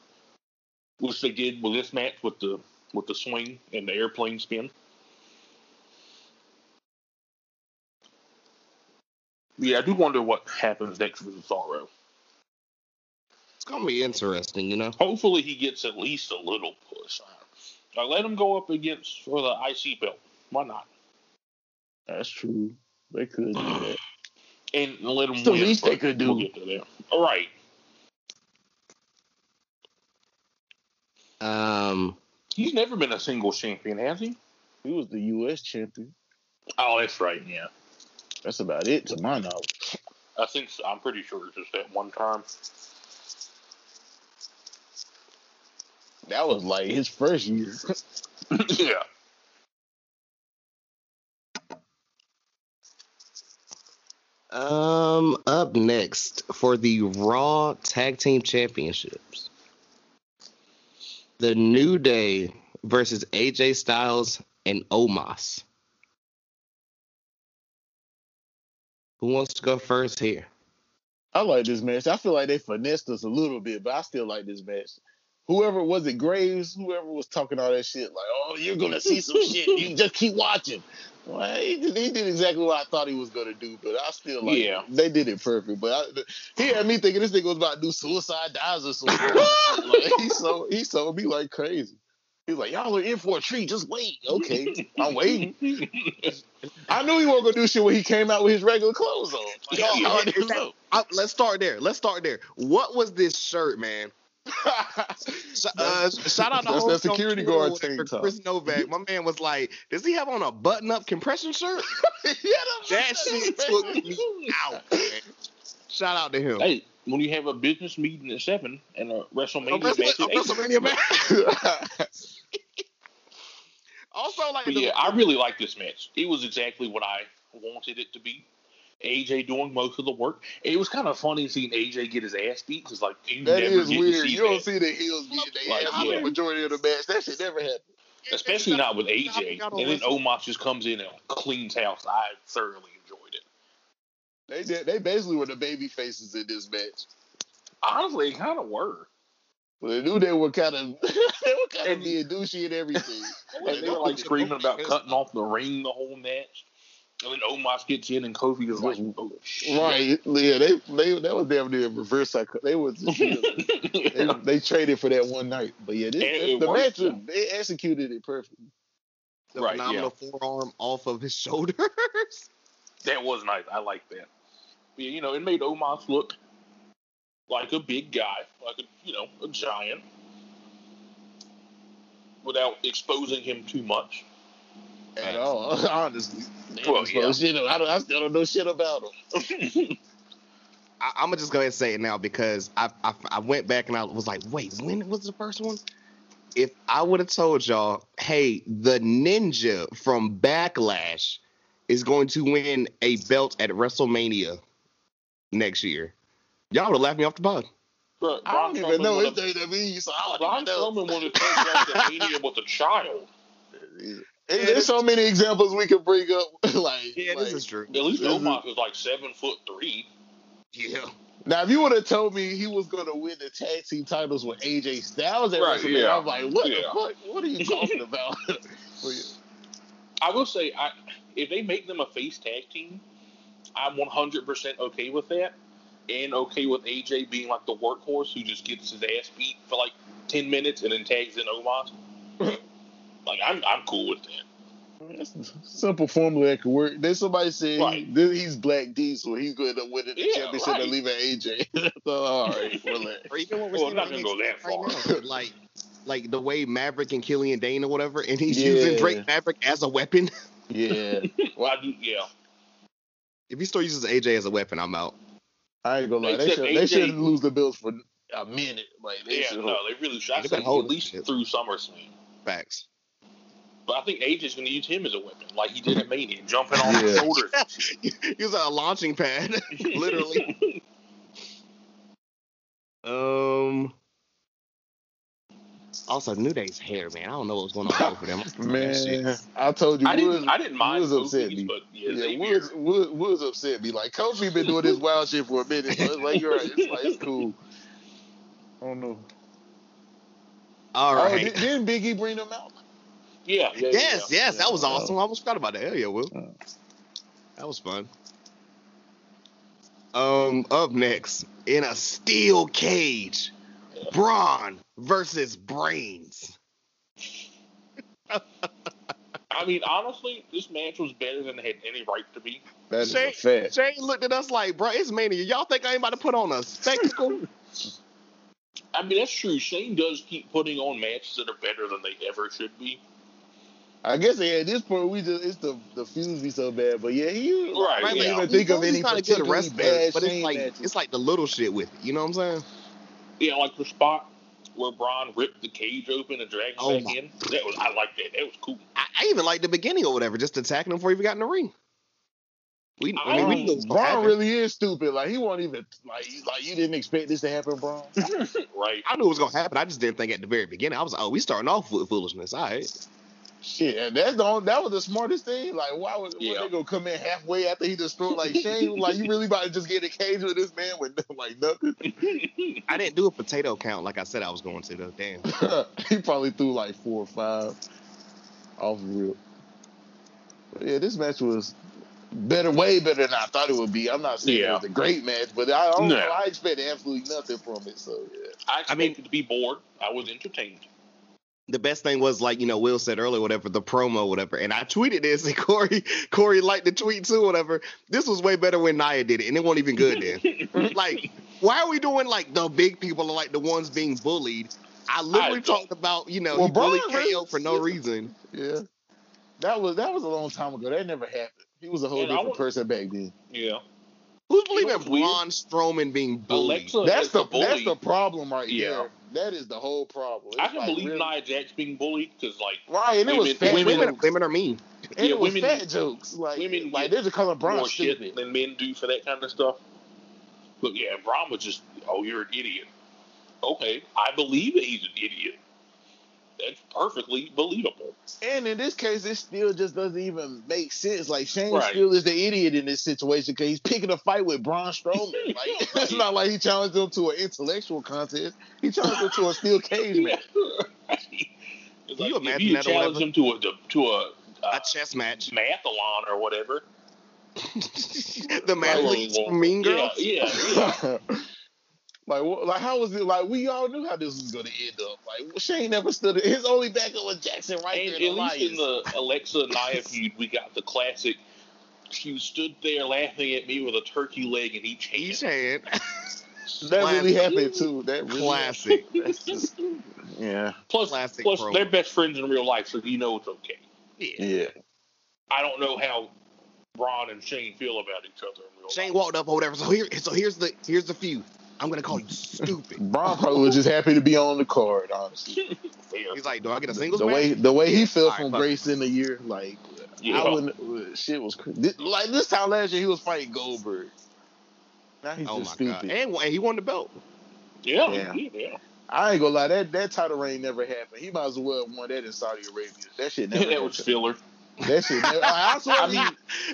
which they did with this match with the with the swing and the airplane spin. Yeah, I do wonder what happens next with Cesaro. It's gonna be interesting, you know. Hopefully, he gets at least a little push. I let him go up against for the IC belt. Why not? That's true. They could do that. *sighs* And let him It's the win. least they could do. We'll get to there. All right. Um, He's never been a single champion, has he? He was the U.S. champion. Oh, that's right. Yeah, That's about it, to my knowledge. I think so. I'm pretty sure it's just that one time. That was like his first year. *laughs* yeah. um, up next for the Raw Tag Team Championships, the New Day versus AJ Styles and Omos. Who wants to go first here? I like this match. I feel like they finessed us a little bit, but I still like this match. Whoever was it, Graves, whoever was talking all that shit, like, oh, you're gonna see some *laughs* shit. You just keep watching. Well, he did, he did exactly what I thought he was gonna do, but I still like. Yeah. they did it perfect. But I, he had me thinking this nigga was about to do suicide dives or something. *laughs* like, he sold he sold me like crazy. He's like, y'all are in for a treat. Just wait. Okay, I'm waiting. *laughs* I knew he wasn't gonna do shit when he came out with his regular clothes on. Like, Yeah, I yeah, already that-. Uh, let's start there. Let's start there. What was this shirt, man? *laughs* Sh- uh, shout out to That's that security Twitter guard or tank top. Chris Novak. My man was like, "Does he have on a button-up compression shirt?" *laughs* Yeah, That shit took me out. Man. Shout out to him. Hey, when you have a business meeting at seven and a A WrestleMania Wrestle- match a at eight, WrestleMania match. *laughs* Also, like, But the- yeah, I really like this match. It was exactly what I wanted it to be. AJ doing most of the work. It was kind of funny seeing AJ get his ass beat because like you That never is get weird. to see You don't see the heels beating their Like, ass for yeah. the majority of the match. That shit never happened. especially not with AJ. Got on And then Wrestle- Omos just comes in and cleans house. I thoroughly enjoyed it. They did. They basically were the baby faces in this match. Honestly, it kind of were. But they knew they were kind of *laughs* they were kind of And- being douchey and everything. And *laughs* they were like screaming about cutting off the ring the whole match. And then Omos gets in, and Kofi is like, "Oh shit!" Right? Yeah, they they that was damn near reverse psycho. They was *laughs* they, they traded for that one night. But yeah, this, it the worked, match they executed it perfectly. The Right, phenomenal forearm off of his shoulders. *laughs* That was nice. I like that. Yeah, you know, it made Omos look like a big guy, like a you know, a giant, without exposing him too much. At all, *laughs* honestly. Well, Well, yeah. shit, I, don't, I still don't know shit about him. *laughs* I, I'm gonna just go ahead and say it now because I, I I went back and I was like, wait, when was the first one? If I would have told y'all, hey, the ninja from Backlash is going to win a belt at WrestleMania next year, y'all would have laughed me off the pod. Bro, I don't Braun even know would've- it's WWE, so I Braun don't even Strowman know. would have taken out the Mania with a child. Hey, There's so many examples we could bring up. *laughs* like, Yeah, like, this is true. At least This is- Omos is like seven foot three. Yeah, Now, if you would have told me he was going to win the tag team titles with AJ Styles at Right, WrestleMania, yeah. I'm like, what Yeah. the fuck? What are you *laughs* talking about? *laughs* But yeah. I will say, I if they make them a face tag team, I'm 100% okay with that, and okay with AJ being like the workhorse who just gets his ass beat for like 10 minutes and then tags in Omos. Like I'm I'm cool with that. That's a simple formula that could work. Then somebody said Right. he, he's Black Diesel. He's going to win the Yeah, championship right. and leaving AJ. *laughs* so, all right, relax. or even what we're Well, not gonna go NXT that right like like the way Maverick and Killian Dain or whatever, and he's Yeah. using Drake Maverick as a weapon. *laughs* Yeah, *laughs* Well, I do, yeah. If he still uses AJ as a weapon, I'm out. I ain't gonna lie. They Except should they shouldn't lose the Bills for a minute. Like they Yeah, should. no, they really should. I They've say been at least shit. through SummerSlam. Facts. But I think AJ's going to use him as a weapon, like he did at Mania, jumping on the Yeah. shoulders. Use *laughs* a launching pad, *laughs* literally. Um. Also, New Day's hair, man. I don't know what was going on over them. *laughs* Man, I told you, I didn't. I didn't mind Woods upset Kofi's, me. but yeah, Yeah, Xavier- Woods, Woods, Woods upset me. Like Kofi been doing this wild shit for a minute, so it's like you're right. It's like it's cool. I don't know. All right. Oh, did, didn't Biggie bring them out? Yeah, yeah, yes, yeah. yes, that was Yeah. awesome. I almost forgot about that. Hell yeah, Will. Yeah. That was fun. Um, up next in a steel cage, Braun versus Brains. I mean, honestly, this match was better than it had any right to be. That is Shane, a fact. Shane looked at us like, bro, it's mania. Y'all think I ain't about to put on a spectacle? *laughs* I mean, that's true. Shane does keep putting on matches that are better than they ever should be. I guess yeah, at this point we just it's the the fuse be so bad, but yeah, he Right, I can't yeah. even think of He's any not a good wrestler, bad but it's like matches. it's like the little shit with it. You know what I'm saying? Yeah, like the spot where Braun ripped the cage open and dragged him Oh back in. That was I like that. That was cool. I, I even like the beginning or whatever, just attacking him before he even got in the ring. We, I mean, we oh. knew it was gonna Braun happen. really is stupid. Like he won't even like he's like you didn't expect this to happen, Braun. *laughs* Right. I knew it was gonna happen. I just didn't think at the very beginning. I was like, oh, we starting off with foolishness. All right. Shit, and that's the only, that was the smartest thing. Like, why was Yeah. yeah. they gonna come in halfway after he destroyed like Shane? like, you really about to just get in a cage with this man with *laughs* like nothing? *laughs* I didn't do a potato count like I said I was going to though. Damn. *laughs* he probably threw like four or five off real. But yeah, this match was better, way better than I thought it would be. I'm not saying Yeah. it was a great match, but I don't No. know. I expected absolutely nothing from it. So yeah, I expected mean- to be bored. I was entertained. The best thing was like you know Will said earlier, whatever the promo, whatever, and I tweeted this, and *laughs* Corey Corey liked the tweet too, whatever. This was way better when Nia did it, and it wasn't even good then. *laughs* like, why are we doing like the big people are like the ones being bullied? I literally I- talked about you know Well, he bullied Braun KO for no versus- reason. yeah. That was that was a long time ago. That never happened. He was a whole And different want- person back then. Yeah. Who's believing what's weird? Braun Strowman being bullied? Alexa That's the bully. that's the problem right Yeah. there. That is the whole problem. I can like believe really- Nia Jax being bullied because like Right, and it was women- fat women- women, women are mean. And Yeah, it was women- fat jokes. Like, women like get they're just calling Braun more shit stupid. than men do for that kind of stuff. But yeah, Braun was just, oh, you're an idiot. Okay, I believe that he's an idiot. That's perfectly believable. And in this case, it still just doesn't even make sense. Like Shane Right. still is the idiot in this situation because he's picking a fight with Braun Strowman. *laughs* Like it's not like he challenged him to an intellectual contest. He challenged him to a steel cage match. *laughs* It's Can you like, imagine if you that challenge whatever? him to a to a, A uh, chess match. mathathlon or whatever, *laughs* the man Like, leads Mean Girls. Yeah, yeah. yeah. Like, what, like, how was it? Like, we all knew how this was going to end up. Like, Shane never stood. His only backup was Jaxson Ryker And there. at least in the Alexa *laughs* and Nia feud, we got the classic. She stood there laughing at me with a turkey leg in each hand. Each hand. that really happened too. That really Classic. That's just, yeah, Plus, Classic plus promo. they're best friends in real life, so you know it's okay. yeah. I don't know how Ron and Shane feel about each other in real Shane life. walked up or whatever. So here, so here's the here's the feud. I'm gonna call you stupid. *laughs* Braun probably was just happy to be on the card. Honestly, He's like, do I get a singles the match? way the way he Yeah, felt alright, from fuck Grace in the year, like Yeah. I wouldn't. uh, Shit was this, like this time last year he was fighting Goldberg. Now he's oh just stupid. god! And, and he won the belt. Yeah, Yeah. yeah, yeah. I ain't gonna lie, that that title reign never happened. He might as well have won that in Saudi Arabia. That shit *laughs* never. that was happened. filler. That shit. Never, I swear, I mean,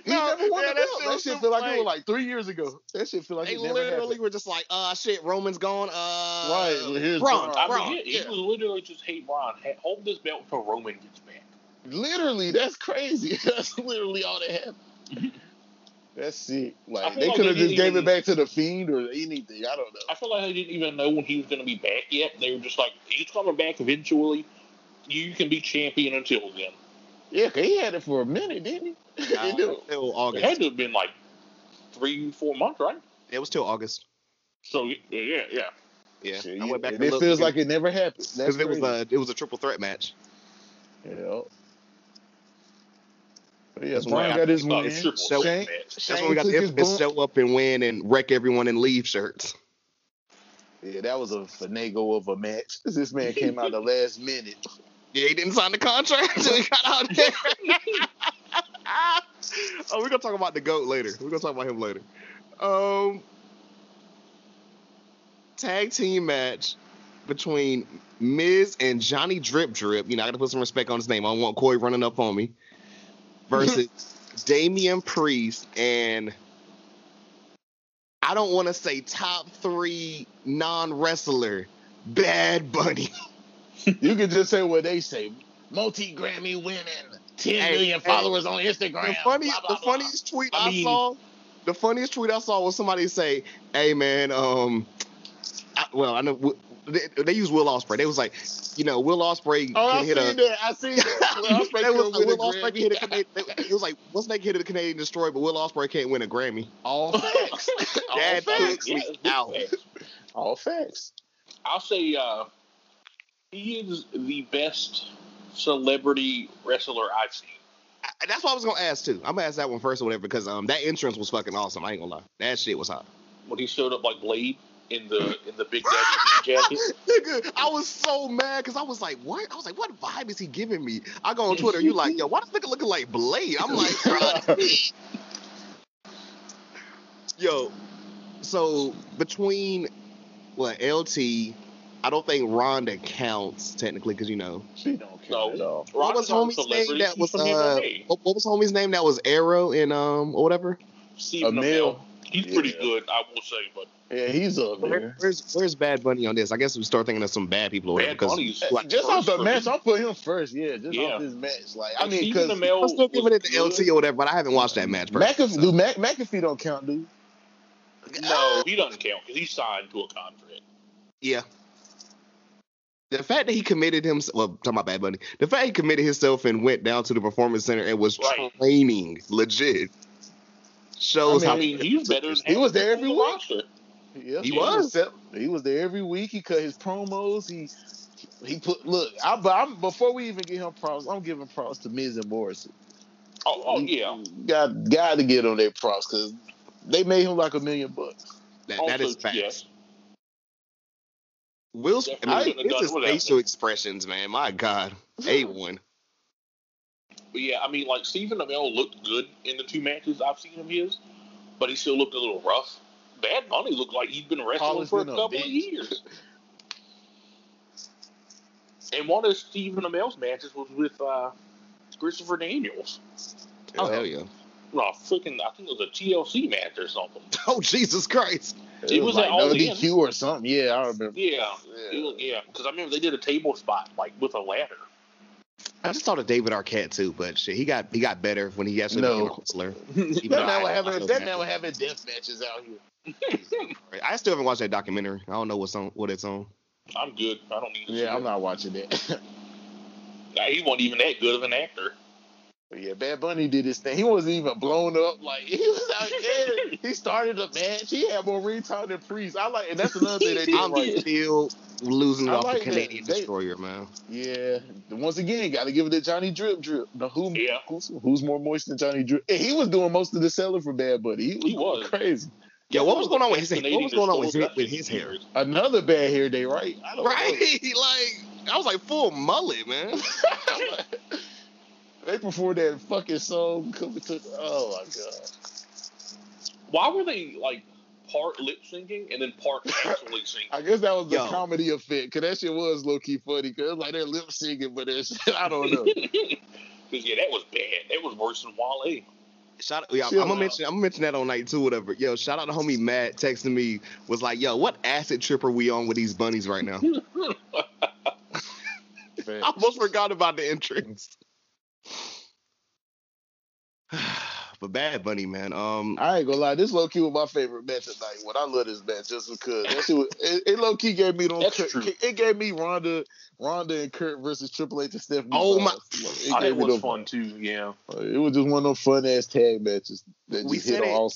he no, never won yeah, the that belt. shit That shit feel like it was like three years ago. That shit feel like They it never literally happened. were just like, uh, shit, Roman's gone. Uh, Right, well, here's Braun, Braun. I Braun, mean, he, yeah. he was literally just, hey, Ron, ha- hold this belt until Roman gets back. Literally, that's crazy. *laughs* That's literally all that happened. *laughs* That's sick. I Like they like could have just gave even- it back to the fiend or anything. I don't know. I feel like they didn't even know when he was going to be back yet. They were just like, he's coming back eventually. You can be champion until then. Yeah, 'cause he had it for a minute, didn't he? uh, *laughs* He did. till It August. had to have been like three, four months, right? It was till August. So, yeah, yeah, yeah. Yeah, Shit, I went back and and it feels like it never happened. Because it was a it was a triple threat match. Yeah. But yeah, That's why got his win. it So- Shane. That's Shane when we got the infamous show up and win and wreck everyone and leave shirts. Yeah, that was a finagle of a match. *laughs* This man came out the last minute. Yeah, he didn't sign the contract until he got out there. *laughs* oh, we're gonna talk about the goat later. We're gonna talk about him later. Um, tag team match between Miz and Johnny Drip Drip. You know, I gotta put some respect on his name. I don't want Corey running up on me. Versus *laughs* Damian Priest and I don't want to say top three non wrestler Bad Bunny. *laughs* *laughs* You can just say what they say. Multi Grammy winning, ten Hey, million hey, followers on Instagram. the funny, blah, blah, the blah. funniest tweet I I, mean- saw, the funniest tweet I saw was somebody say, "Hey man, um, I, well I know they, they use Will Ospreay. They was like, you know, Will Ospreay Oh, I can seen hit a." that. I seen that. *laughs* Will Ospreay They was like, Will Ospreay can hit a Canadian. It was like, what's that hit a Canadian Destroyer? But Will Ospreay can't win a Grammy. All *laughs* facts. All That facts. Yeah, out. All facts. I'll say uh, he is the best celebrity wrestler I've seen. I- That's what I was gonna ask too. I'm gonna ask that one first or whatever because um that entrance was fucking awesome. I ain't gonna lie, that shit was hot. When he showed up like Blade in the in the Big *laughs* Daddy jacket. Nigga, I was so mad because I was like, what? I was like, what vibe is he giving me? I go on Twitter, you like, yo, why does nigga looking like Blade? I'm like, *laughs* bro. yo, so between what LT, I don't think Ronda counts technically because you know She don't care No. at all. what was Ronda's not a homie's name that was she's uh what, what was homie's name that was Arrow in um or whatever? Stephen Emil. Amell. He's pretty good, I will say, but Yeah, he's up Where, there. where's where's Bad Bunny on this? I guess we start thinking of some bad people or whatever. Bad 'cause- Bunny's like, Just off the match, I'm putting him first. Yeah, just Yeah. off this match. Like, I Like, mean, Stephen because I'm still giving it to LT or whatever, but I haven't watched that match. personally, McAfee, so. do Mac, McAfee don't count, dude. No, he doesn't count because he's signed to a contract. Yeah. The fact that he committed himself, well, talking about Bad Bunny, the fact he committed himself and went down to the performance center and was Right. training legit shows I I how. mean, he's better than He was there every week. Yeah, He was. set- He was there every week. He cut his promos. He he put look. I, but I'm, before we even give him props, I'm giving props to Miz and Morrison. Oh, oh yeah. got got to get on their props because they made him like a million bucks. that, Also, that is facts. yes. Will's, I Definitely mean, it's his facial expressions, man. My God, a *laughs* one. But yeah, I mean, like Stephen Amell looked good in the two matches I've seen of his, but he still looked a little rough. Bad Bunny looked like he'd been wrestling Polished for a than a couple of years. and one of Stephen Amell's matches was with uh, Christopher Daniels. Oh hell yeah! No, freaking, I think it was a TLC match or something. *laughs* Oh Jesus Christ! It was like at All no DQ or something. Yeah, I remember. Yeah, Yeah. it was, yeah, because I remember they did a table spot like with a ladder. I just thought of David Arquette too, but shit, he got he got better when he actually No. became a wrestler. *laughs* Even That though I- man was I having that can't- man was having death matches out here. *laughs* I still haven't watched that documentary. I don't know what's on what it's on. I'm good. I don't need to see Yeah, I'm it. not watching that. Nah, He wasn't even that good of an actor. But yeah, Bad Bunny did his thing. He wasn't even blown up. Like *laughs* he was out there. he started a match. He had more ring time than Priest. I like, and that's another thing they *laughs* did I'm right. still losing it I off like the. Canadian They- Destroyer, man. Yeah. Once again, got to give it to Johnny Drip Drip. Now, who, Yeah. who's, who's more moist than Johnny Drip? And he was doing most of the selling for Bad Bunny. He was, He was. crazy. Yo, what was going on with his Canadian what was going on with his, with his hair? Another bad hair day, right? I don't Right, *laughs* like I was like full mullet, man. Know. Right before that fucking song coming to, oh my god. Why were they like part lip syncing and then part *laughs* actually singing? I guess that was the Yo. comedy effect, cause that shit was low key funny. Cause like they're lip syncing, but it's *laughs* I don't know. *laughs* Because yeah, that was bad. That was worse than Wale. Shout out, yeah, I'm gonna mention I'm gonna mention that on night two, whatever. Yo, shout out to homie Matt texting me was like, yo, what acid trip are we on with these bunnies right now? I almost forgot about the entrance. But Bad Bunny, man. Um, I ain't gonna lie, this low key was my favorite match tonight. When I love this match just because that shit was, it, it low key gave me them. That's It gave me Ronda, Ronda and Kurt versus Triple H and Stephanie. Oh, my- It, Oh, gave that me was them- fun too. Yeah. It was just one of them fun ass tag matches that We just hit said on it. all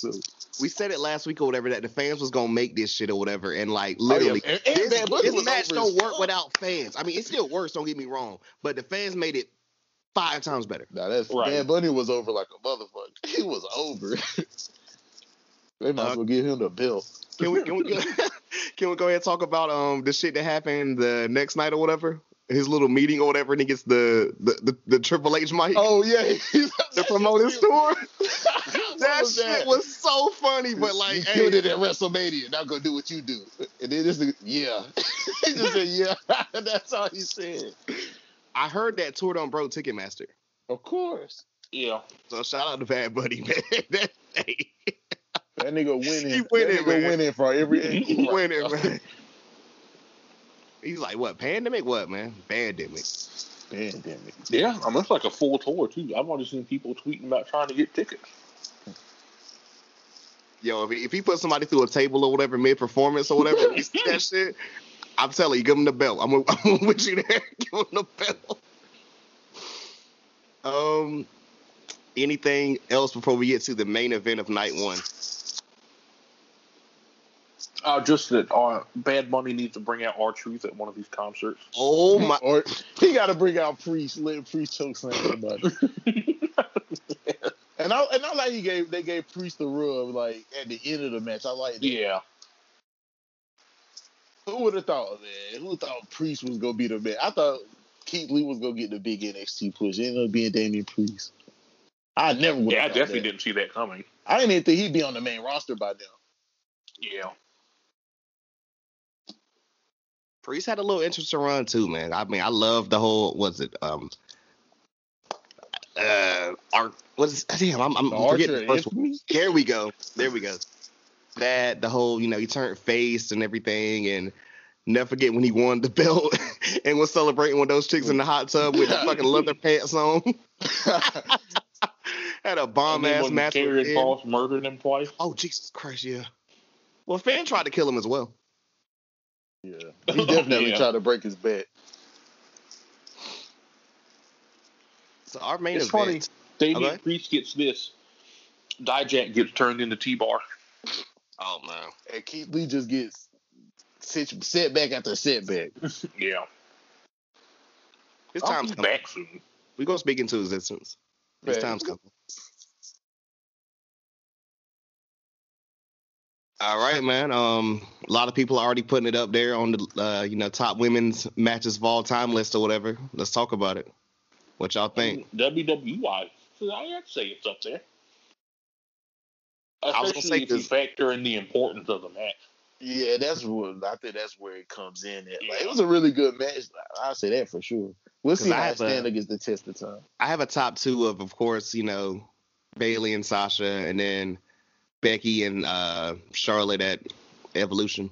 we said it last week or whatever that the fans was gonna make this shit or whatever, and like Oh, yeah. literally, And- and this, this match don't work without fans. I mean, it still works. Don't get me wrong, but the fans made it five times better. Now that's Right. Bad Bunny was over like a motherfucker. *laughs* He was over. *laughs* they might Uh, as well give him the belt. Can we can we go, *laughs* can we go ahead and talk about um the shit that happened the next night or whatever? His little meeting or whatever, and he gets the the the, the Triple H mic. Oh yeah, to promote his tour. That was shit was so funny, but like, you hey, killed it at WrestleMania. Now go do what you do. And then this, yeah, he just said yeah. That's all he said. I heard that tour on Bro Ticketmaster. Of course, Yeah. So shout out to Bad Buddy, *laughs* man. that, hey, that nigga winning. He winning, that nigga man. winning for every he winning, man. He's like, what pandemic? What man? Pandemic. Pandemic. Yeah. I mean, it's like a full tour too. I've already seen people tweeting about trying to get tickets. Yo, if he, if he put somebody through a table or whatever mid performance or whatever, *laughs* that shit. I'm telling you, give him the belt. I'm, *laughs* I'm with you there. give him the belt. Um, anything else before we get to the main event of night one? Uh, just that uh, Bad Money needs to bring out R-Truth at one of these concerts. Oh *laughs* my! Or he got to bring out Priest, let Priest choke slam somebody. and I and I like he gave they gave Priest the rub like at the end of the match. I like that. Yeah. *laughs* Who would have thought, man? Who thought Priest was gonna be the man? I thought Keith Lee was gonna get the big NXT push. It ended up being Damian Priest. I never would. Yeah, I definitely that. didn't see that coming. I didn't even think he'd be on the main roster by now. Yeah. Priest had a little interesting run too, man. I mean, I love the whole. What's it? Um. Uh, art. What is? Damn, I'm, I'm forgetting Archer the first one. There we go. There we go. That the whole, you know, he turned face and everything, and never forget when he won the belt *laughs* and was celebrating with those chicks in the hot tub with the fucking leather *laughs* pants on. *laughs* Had a bomb And ass match. with Karrion Finn. Kross murdered him twice. Oh Jesus Christ, yeah. Well, Finn tried to kill him as well. Yeah, he definitely Yeah. tried to break his back. So our main It's event. funny. Damian Okay. Priest gets this. Dijak gets turned into T-Bar. Oh man. And Keith Lee just gets sit- setback after *laughs* setback. Yeah. His I'll time's be coming. back soon. We gonna speak into existence. His time's coming. All right, man. Um, a lot of people are already putting it up there on the uh, you know top women's matches of all time list or whatever. Let's talk about it. What y'all think? WWE wise, so I'd say it's up there. I was gonna say if you factor in the importance of the match. Yeah, that's what I think. That's where it comes in. At. Like, it was a really good match. I'll say that for sure. We'll see I how it have a- stand against the test of time. I have a top two of, of course, you know, Bayley and Sasha, and then Becky and uh, Charlotte at Evolution.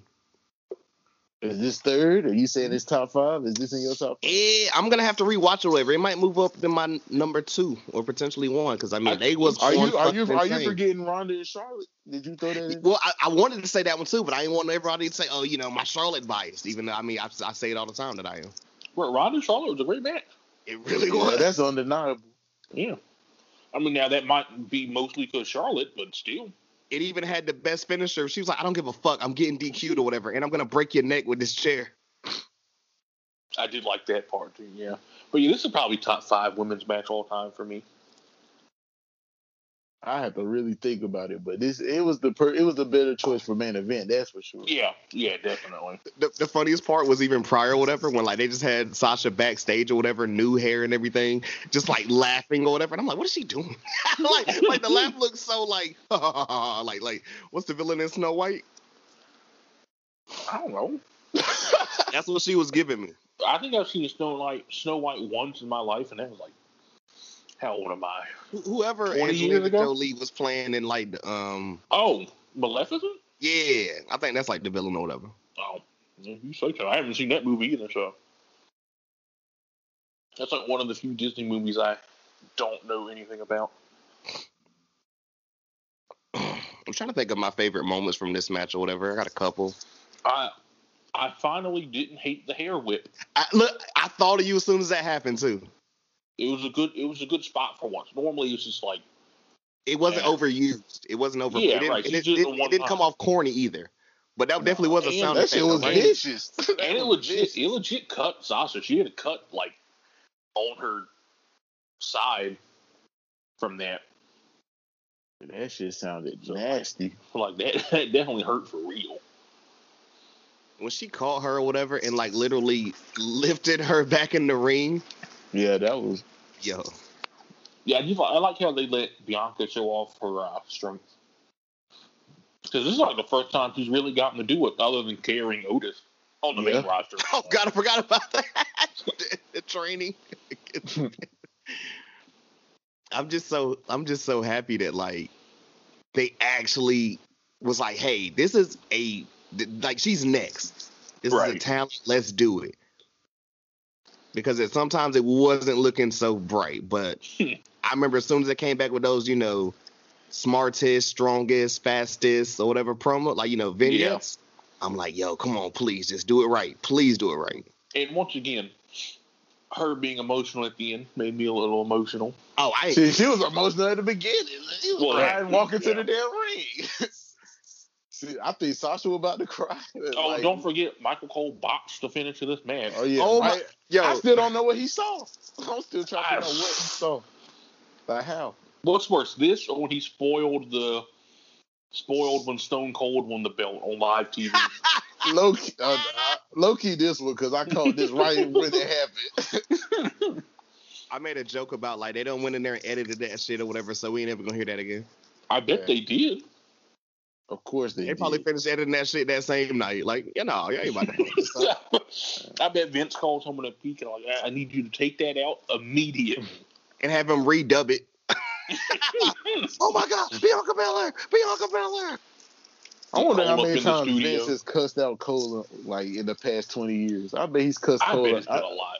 Is this third? Are you saying it's top five? Is this in your top? Five? Eh, I'm gonna have to rewatch it. Whatever. It might move up to my number two or potentially one because I mean I- they was. Are on you are you fucking are you forgetting Ronda and Charlotte? Did you throw that in? Well, I, I wanted to say that one too, but I didn't want everybody to say, "Oh, you know, my Charlotte bias." Even though I mean, I, I say it all the time that I am. Where Ronda and Charlotte was a great match. It really Yeah, was. that's undeniable. Yeah. I mean, now that might be mostly because Charlotte, but still. It even had the best finisher. She was like, "I don't give a fuck. I'm getting DQ'd or whatever, and I'm gonna break your neck with this chair." I did like that part too, yeah. But yeah, this is probably top five women's match all time for me. I have to really think about it, but this it was the per, it was the better choice for main event. That's for sure. Yeah, yeah, definitely. The, the funniest part was even prior or whatever when like they just had Sasha backstage or whatever, new hair and everything, just like laughing or whatever. And I'm like, what is she doing? *laughs* like, like the laugh looks so like, *laughs* like, like, what's the villain in Snow White? I don't know. *laughs* That's what she was giving me. I think I've seen Snow White Snow White once in my life, and that was like, how old am I? Wh- Whoever 20 years Angelina ago? Jolie was playing in like the um Oh, Maleficent? yeah, I think that's like the villain or whatever. Oh, you say so. I haven't seen that movie either, so that's like one of the few Disney movies I don't know anything about. *sighs* I'm trying to think of my favorite moments from this match or whatever. I got a couple. I I finally didn't hate the hair whip. I, look, I thought of you as soon as that happened too. It was a good it was a good spot for once. Normally it's just like It wasn't Yeah. overused. It wasn't over. Yeah, it didn't, right. it, She's didn't- it didn't come off corny either. But that definitely was a and sound That effect. shit was right? vicious. *laughs* and it legit it legit cut Sasha. She had a cut like on her side from that. That shit sounded nasty. Like that *laughs* that definitely hurt for real. When she caught her or whatever and like literally lifted her back in the ring, Yeah, that was. yo, Yeah, I I like how they let Bianca show off her uh, strength. Because this is like the first time she's really gotten to do it, other than carrying Otis on the main roster. *laughs* oh god, I forgot about that. *laughs* the, the training. *laughs* I'm just so I'm just so happy that like they actually was like, hey, this is a th- like she's next. This is a talent. Let's do it. Because it, sometimes it wasn't looking so bright, but *laughs* I remember as soon as it came back with those, you know, smartest, strongest, fastest, or whatever promo, like you know, vignettes. I'm like, yo, come on, please, just do it right. Please do it right. And once again, her being emotional at the end made me a little emotional. Oh, I She, she was emotional at the beginning. She was Well, crying walking yeah. to the damn ring. *laughs* See, I think Sasha was about to cry. *laughs* Oh, Like, don't forget, Michael Cole boxed the finish of this match. Oh yeah. Oh, my- I, yo, I still don't know what he saw. *laughs* I'm still trying to I- figure what he saw. Like how? What's worse, this or when he spoiled the spoiled when Stone Cold won the belt on live TV? *laughs* Low key, uh, uh, low key this one because I caught this right when it happened. I made a joke about like they don't went in there and edited that shit or whatever, so we ain't ever gonna hear that again. I bet they did. Of course they, They probably did. finished editing that shit that same night. Like, you know, you ain't about to fuck this up. *laughs* I bet Vince called someone at peak and like, I I need you to take that out immediately. and have him redub it. *laughs* oh my god, Bianca Belair, Bianca Belair. I wonder how many times. Vince has cussed out Cole like in the past twenty years. I bet he's cussed I Cole. bet it's been I, a lot.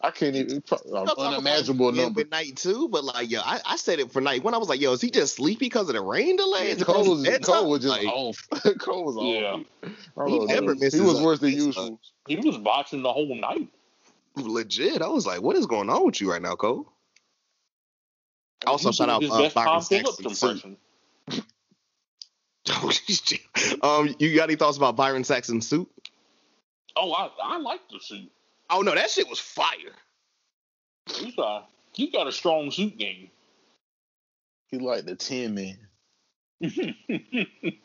I can't even I'll an talk about unimaginable it number. night two, but like, yo, I, I said it for night one. I was like, yo, is he just sleepy because of the rain delay? Is it Cole was, of bedtime? Was just Like, off. *laughs* Cole was Yeah. off. I He know. never he misses was a- worse than misses usual. He was botching the whole night. legit. I was like, what is going on with you right now, Cole? Also, shout out his uh, best Byron Tom Phillips suit. um, you got any thoughts about Byron Saxton's suit? Oh, I I like the suit. Oh no, that shit was fire. He's uh he got a strong suit game. He like the ten man. *laughs* like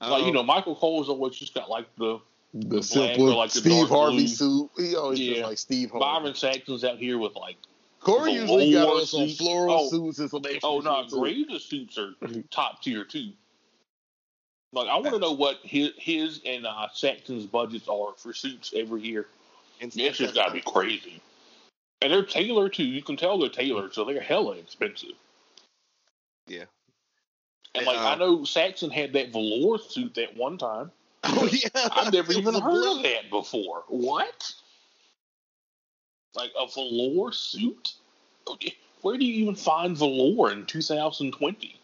Um, you know, Michael Cole's always just got like the The black simple or like the Steve dark Harvey blue. suit. He always Yeah. just like Steve Harvey. Byron Saxton's out here with like Corey usually got lower us on suits. floral Oh. suits and some extra oh no, shit, too. Graves' suits are top tier too. Like I want to know what his his and uh, Saxton's budgets are for suits every year. It's just got to be crazy. And they're tailored too. You can tell they're tailored, so they're hella expensive. Yeah. And like Uh, I know Saxon had that velour suit that one time. *laughs* Oh yeah, I've never even heard of that before. What? Like a velour suit? Where do you even find velour in 2020?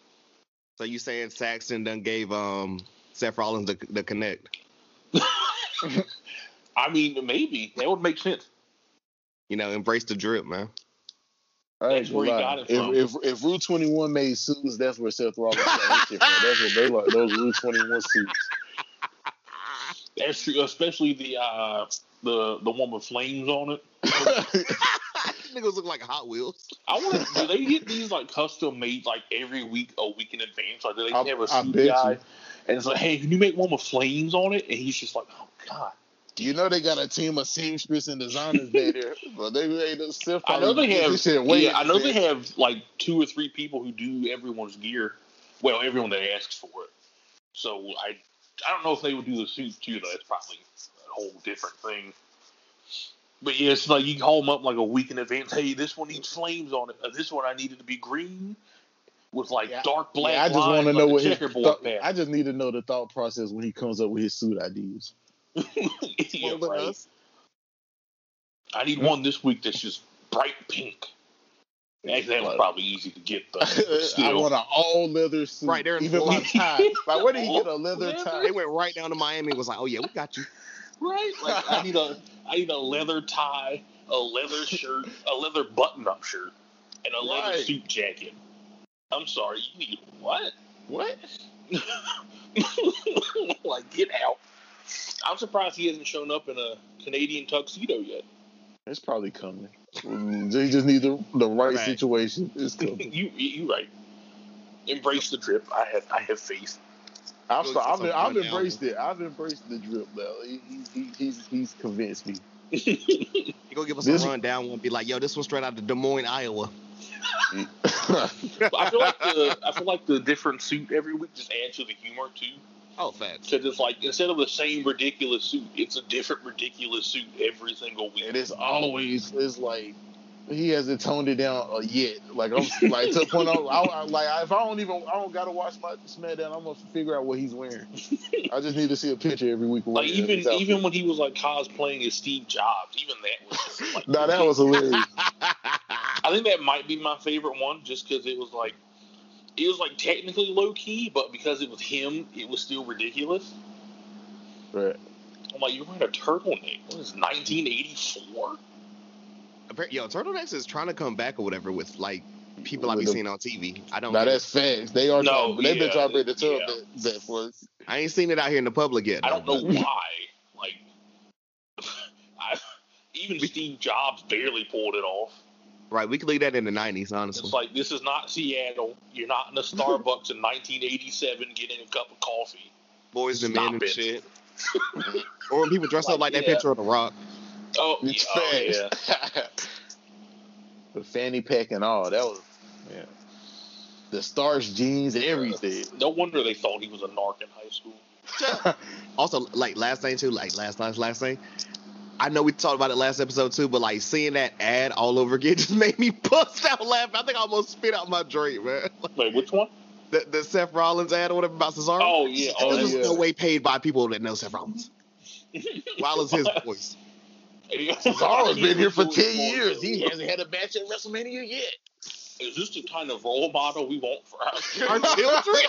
So you saying Saxton done gave um Seth Rollins the the connect? *laughs* I mean, maybe that would make sense. You know, embrace the drip, man. That's where he got it from. If, if if Rue Twenty One made suits, that's where Seth Rollins got his shit from. That's what they like. Those Rue Twenty One suits. That's true, especially the uh, the the one with flames on it. *laughs* Niggas look like Hot Wheels. I want to. *laughs* do they get these like custom made like every week, a week in advance? Like do they I- have a I suit guy? you. And it's like, hey, can you make one with flames on it? And he's just like, oh god. Do you know they got a team of seamstress and designers there, *laughs* but they made a Seth. I know they have. this shit yeah, I know they have like two or three people who do everyone's gear. Well, everyone that asks for it. So I, I don't know if they would do the suit too. Though that's probably a whole different thing. But yeah, it's like you call them up like a week in advance. Hey, this one needs flames on it. Uh, this one I needed to be green with like Yeah, dark black. Yeah, I just want to know what his checkerboard thought. I just need to know the thought process when he comes up with his suit ideas. *laughs* yeah, right. I need one this week that's just bright pink. Actually, that was probably easy to get though. *laughs* I want an all leather suit. Right there in Even my Florida. tie. Like, where did he get a *laughs* leather Leather? tie? They went right down to Miami and was like, "Oh yeah, we got you." Right? Like I need a I need a leather tie, a leather shirt, a leather button up shirt, and a leather Right. suit jacket. I'm sorry, you need what? What? *laughs* like get out. I'm surprised he hasn't shown up in a Canadian tuxedo yet. It's probably coming. They just need the, the right, Right. situation. It's coming. *laughs* you you right. Embrace the drip. I have I have faith. I've, Looks sta- I've, like I've something embraced it. I've embraced the drip now. He, he, he, he's, he's convinced me. *laughs* You go give us This- a rundown. One be like, "Yo, this one straight out of Des Moines, Iowa." Mm. *laughs* I feel like the I feel like the different suit every week just adds to the humor too. Oh, facts. Because it's like instead of the same ridiculous suit, it's a different ridiculous suit every single week. and it's always it's like he hasn't toned it down uh, yet. Like I'm like to the point of, I, I, like if I don't even I don't gotta watch my SmackDown, I'm gonna figure out what he's wearing. I just need to see a picture every week. Like even even when he was like cosplaying as Steve Jobs, even that was like *laughs* no, that was hilarious. I think that might be my favorite one, just because it was like it was like technically low key, but because it was him, it was still ridiculous. Right. I'm like, you're wearing a turtleneck. What is 1984? Appar- Yo, Turtlenecks is trying to come back or whatever with like people I be With seeing on TV. I don't. Now that's facts. They are. No, trying, they've been yeah, trying to bring the tub yeah. back, back for us. I ain't seen it out here in the public yet. I don't know but- why. Like, *laughs* I, even Steve Jobs barely pulled it off. Right, we could leave that in the '90s, honestly. It's honestly. like this is not Seattle. You're not in a Starbucks in 1987 getting a cup of coffee. Boys and Stop men and it. shit. *laughs* or when people dress up like Like, that picture of the Rock. Oh, oh, yeah, It's oh, yeah. the fanny pack and all. That was yeah. The starch jeans and everything. No wonder they thought he was a narc in high school. *laughs* Also, like last thing too, like last night's last thing. I know we talked about it last episode too, but like seeing that ad all over again *laughs* just made me *laughs* bust out laughing. I think I almost spit out my drink, man. Wait, which one? The, the Seth Rollins ad or whatever about Cesaro. Oh yeah, oh this yeah. no way paid by people that know Seth Rollins. While it's his voice. Cesaro's been here for ten years. He hasn't had a match at WrestleMania yet. Is this the kind of role model we want for our Our *laughs* *laughs* children?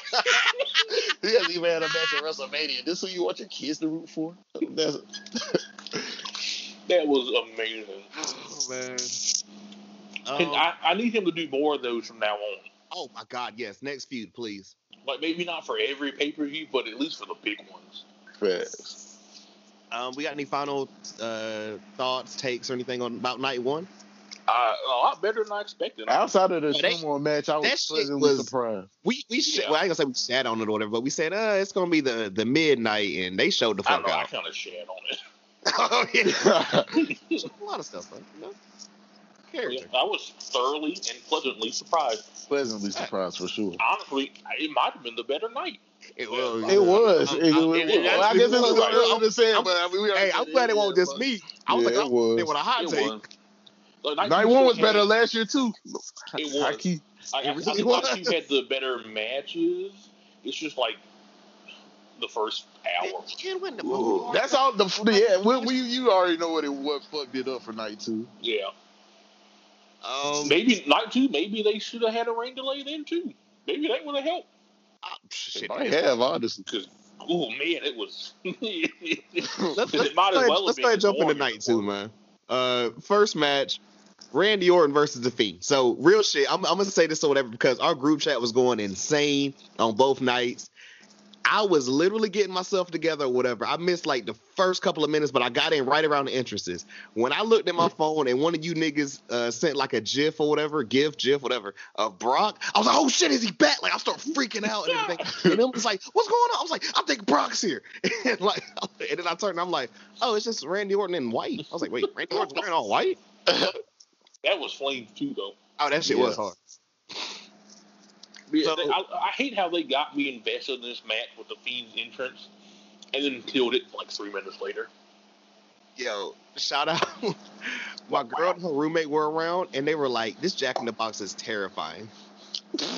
he hasn't even had a match at WrestleMania. This who you want your kids to root for? That's, *laughs* That was amazing. Oh man. Um, I, I need him to do more of those from now on. oh my God, yes. Next feud, please. Like maybe not for every pay per view, but at least for the big ones. facts. Um, we got any final uh, thoughts, takes, or anything on about night one? Uh, a lot better than I expected. Outside of the Yeah, Sumo match, I was pleasantly was- surprised. We we Yeah. well, I ain't gonna say we sat on it or whatever, but we said uh it's gonna be the the midnight, and they showed the fuck don't know. I kind of shat on it. *laughs* oh yeah, *laughs* a lot of stuff, though. You know? Character. I was thoroughly and pleasantly surprised. pleasantly surprised for sure. Honestly, it might have been the better night. It was. It was. I'm- It, was- it- it I guess actually it's was. a little early to say, I'm- but I mean, hey, I'm glad it wasn't just me. me. I was like, it I'm was. with a hot take. was. Like, Night one was better last year too. It was. High key. I, I, *laughs* I think was. Had the better matches. It's just like the first hour. And when the Ooh, that's all the yeah. We, we you already know what it what fucked it up for night two. Yeah, um, maybe night two. Maybe they should have had a rain delay then too. Maybe that would have helped. Ah, shit, It might have honestly. Because oh man, it was. *laughs* let's, it let's, might go as well let's been go ahead and jump night before. two, man. Uh, first match, Randy Orton versus the Fiend. So real shit. I'm, I'm gonna say this or whatever because our group chat was going insane on both nights. I was literally getting myself together or whatever. I missed like the first couple of minutes, but I got in right around the entrances. When I looked at my phone and one of you niggas uh, sent like a GIF or whatever, GIF, GIF, whatever, of Brock, I was like, oh shit, is he back? Like I start freaking out and everything. *laughs* And then was like, what's going on? I was like, I think Brock's here. *laughs* And like, and then I turned, and I'm like, oh, it's just Randy Orton in white. I was like, wait, Randy Orton's wearing all white? *laughs* That was flames too, though. Oh, that shit was hard. Yeah, So- I, I hate how they got me invested in this match with the Fiend's entrance, and then killed it like three minutes later. Yo, shout out. *laughs* My girl and her roommate were around, and they were like, "This Jack in the Box is terrifying." *laughs*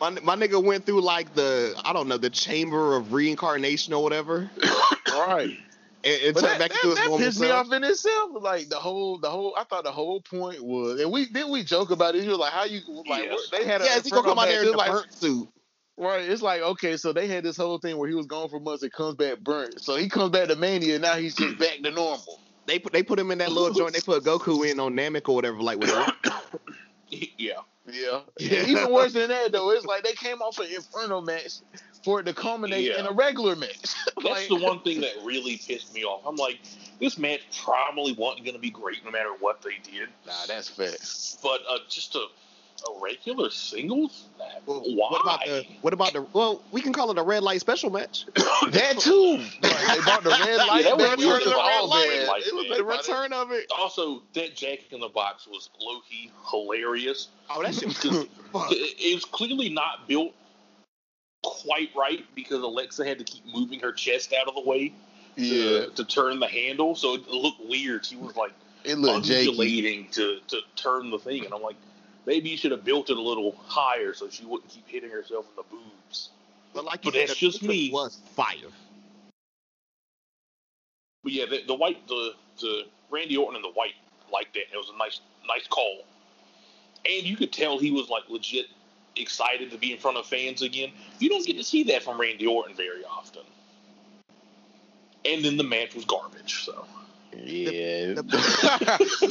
My, my nigga went through like the I don't know the chamber of reincarnation or whatever, *coughs* Right. And, and But that, back that, into his that normal pissed me off in itself. Like the whole, the whole. I thought the whole point was, and we didn't we joke about it. You're like, how you like? Yes. They had a Yeah, is he gonna come out there in the like, burnt suit? Right. It's like okay, so they had this whole thing where he was gone for months and comes back burnt. So he comes back to Mania. And now he's just back to normal. They put they put him in that little joint. They put Goku in on Namek or whatever. Like with *coughs* yeah, Yeah. Yeah. Even worse than that though, it's like they came off an Inferno match for it to culminate Yeah. in a regular match. *laughs* that's the one thing that really pissed me off. I'm like, this match probably wasn't going to be great no matter what they did, Nah, that's facts. but uh, just a, a regular singles. Well, Why? What about the what about the well? We can call it a red light special match. *laughs* That too. Like, they brought the red light that was back. was as all all bad. red light, It was the The return of it. also, that Jack in the Box was low key hilarious. Oh, that shit. *laughs* It it was clearly not built quite right because Alexa had to keep moving her chest out of the way Yeah, to, to turn the handle, so it looked weird. She was like it looked undulating to, to turn the thing, and I'm like, maybe you should have built it a little higher so she wouldn't keep hitting herself in the boobs. But like you But said, that's just me. Was fire. But yeah, the, the white, the the Randy Orton and the white like that. It was a nice nice call, and you could tell he was like legit excited to be in front of fans again. You don't get to see that from Randy Orton very often. And then the match was garbage. So Yeah. The,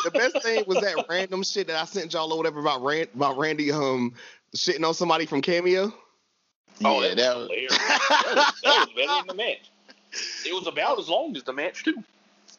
the best thing was that random shit that I sent y'all or whatever about Rand, about Randy um shitting on somebody from Cameo. oh, yeah, that, that was was, that, was, that was better than the match. It was about as long as the match too.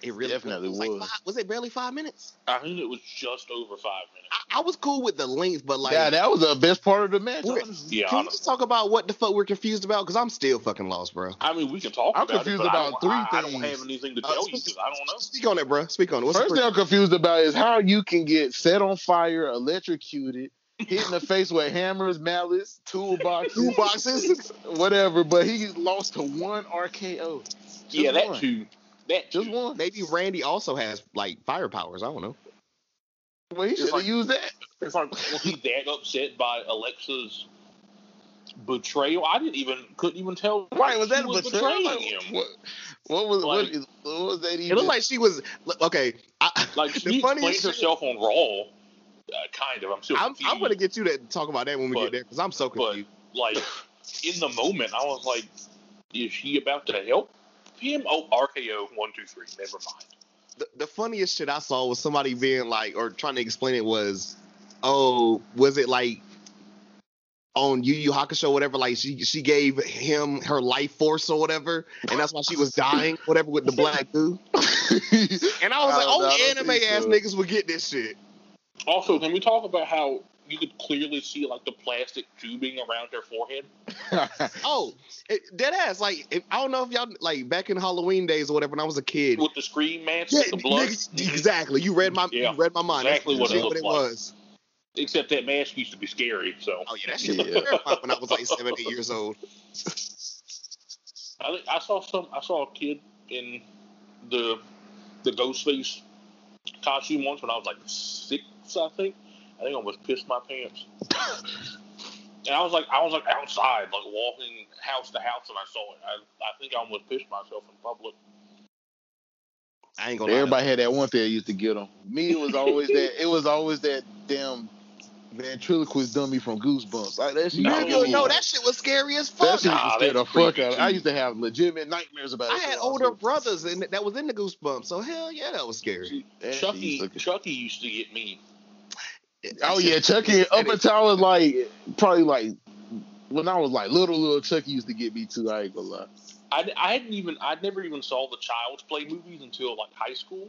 It really Definitely was. Like was. five, was it barely five minutes? I think it was just over five minutes. I, I was cool with the length, but like, yeah, that was the best part of the match. We're- honestly. Yeah, can we just talk about what the fuck we're confused about? Because I'm still fucking lost, bro. I mean, we can talk I'm about confused it, but about don't- three I, I don't things. have anything to Uh, tell you because I don't know. Speak on it, bro. Speak on it. What's First the thing I'm confused about is how you can get set on fire, electrocuted, hit in the face with hammers, mallets, *laughs* toolboxes, two boxes? *laughs* whatever, but he lost to one RKO. Just yeah, that one. too. That Just too. one. Maybe Randy also has like fire powers. I don't know. Well, he should have like- used that. It's like, was he that upset by Alexa's betrayal? I didn't even couldn't even tell. Right, was that a betrayal? Like, him? what, what was what, Like- is, what was that even? It looked like she was okay. I, *laughs* Like the she explained funniest shit- herself on Raw. Uh, kind of. I'm still I'm. I'm gonna get you to talk about that when we But- get there because I'm so but confused. like in the moment, I was like, "Is she about to help him?" Oh, RKO one two three. Never mind. the, the funniest shit I saw was somebody being like, or trying to explain it was, oh, was it like on Yu Yu Hakusho, whatever? Like she she gave him her life force or whatever, and that's why she was dying, whatever, with the black dude. *laughs* And I was I like, oh, oh, don't- only anime ass so. niggas would get this shit. Also, can we talk about how you could clearly see like the plastic tubing around her forehead? *laughs* Oh, it, dead ass. Like if, I don't know if y'all like back in Halloween days or whatever when I was a kid. with the scream mask, Yeah, with the blood. Exactly, You read my Yeah, you read my mind. That's exactly what it legit looked it like. was. Except that mask used to be scary. So Oh yeah, that shit Yeah. terrifying when I was like seven, eight years old. I, I saw some. I saw a kid in the the Ghostface costume once when I was like six. I think. I think I almost pissed my pants. *coughs* And I was like, I was like outside, like walking house to house, and I saw it. I, I think I almost pissed myself in public. I ain't gonna. lie. Everybody had that one thing that used to get them. Me, it was always that. It was always that damn ventriloquist dummy from Goosebumps. Like that shit. No. Nigga, no, that shit was scary as fuck. That fuck. shit used Nah, to the fuck out. of me. I used to have legitimate nightmares about it. I had older was- brothers and that was in the Goosebumps, so hell yeah, that was scary. that Chucky, Chucky used to get me. Oh yeah, Chucky. Up until I was like probably like when I was like little, little Chucky used to get me too. I ain't gonna lie. I, I hadn't even I never even saw the Child's Play movies until like high school,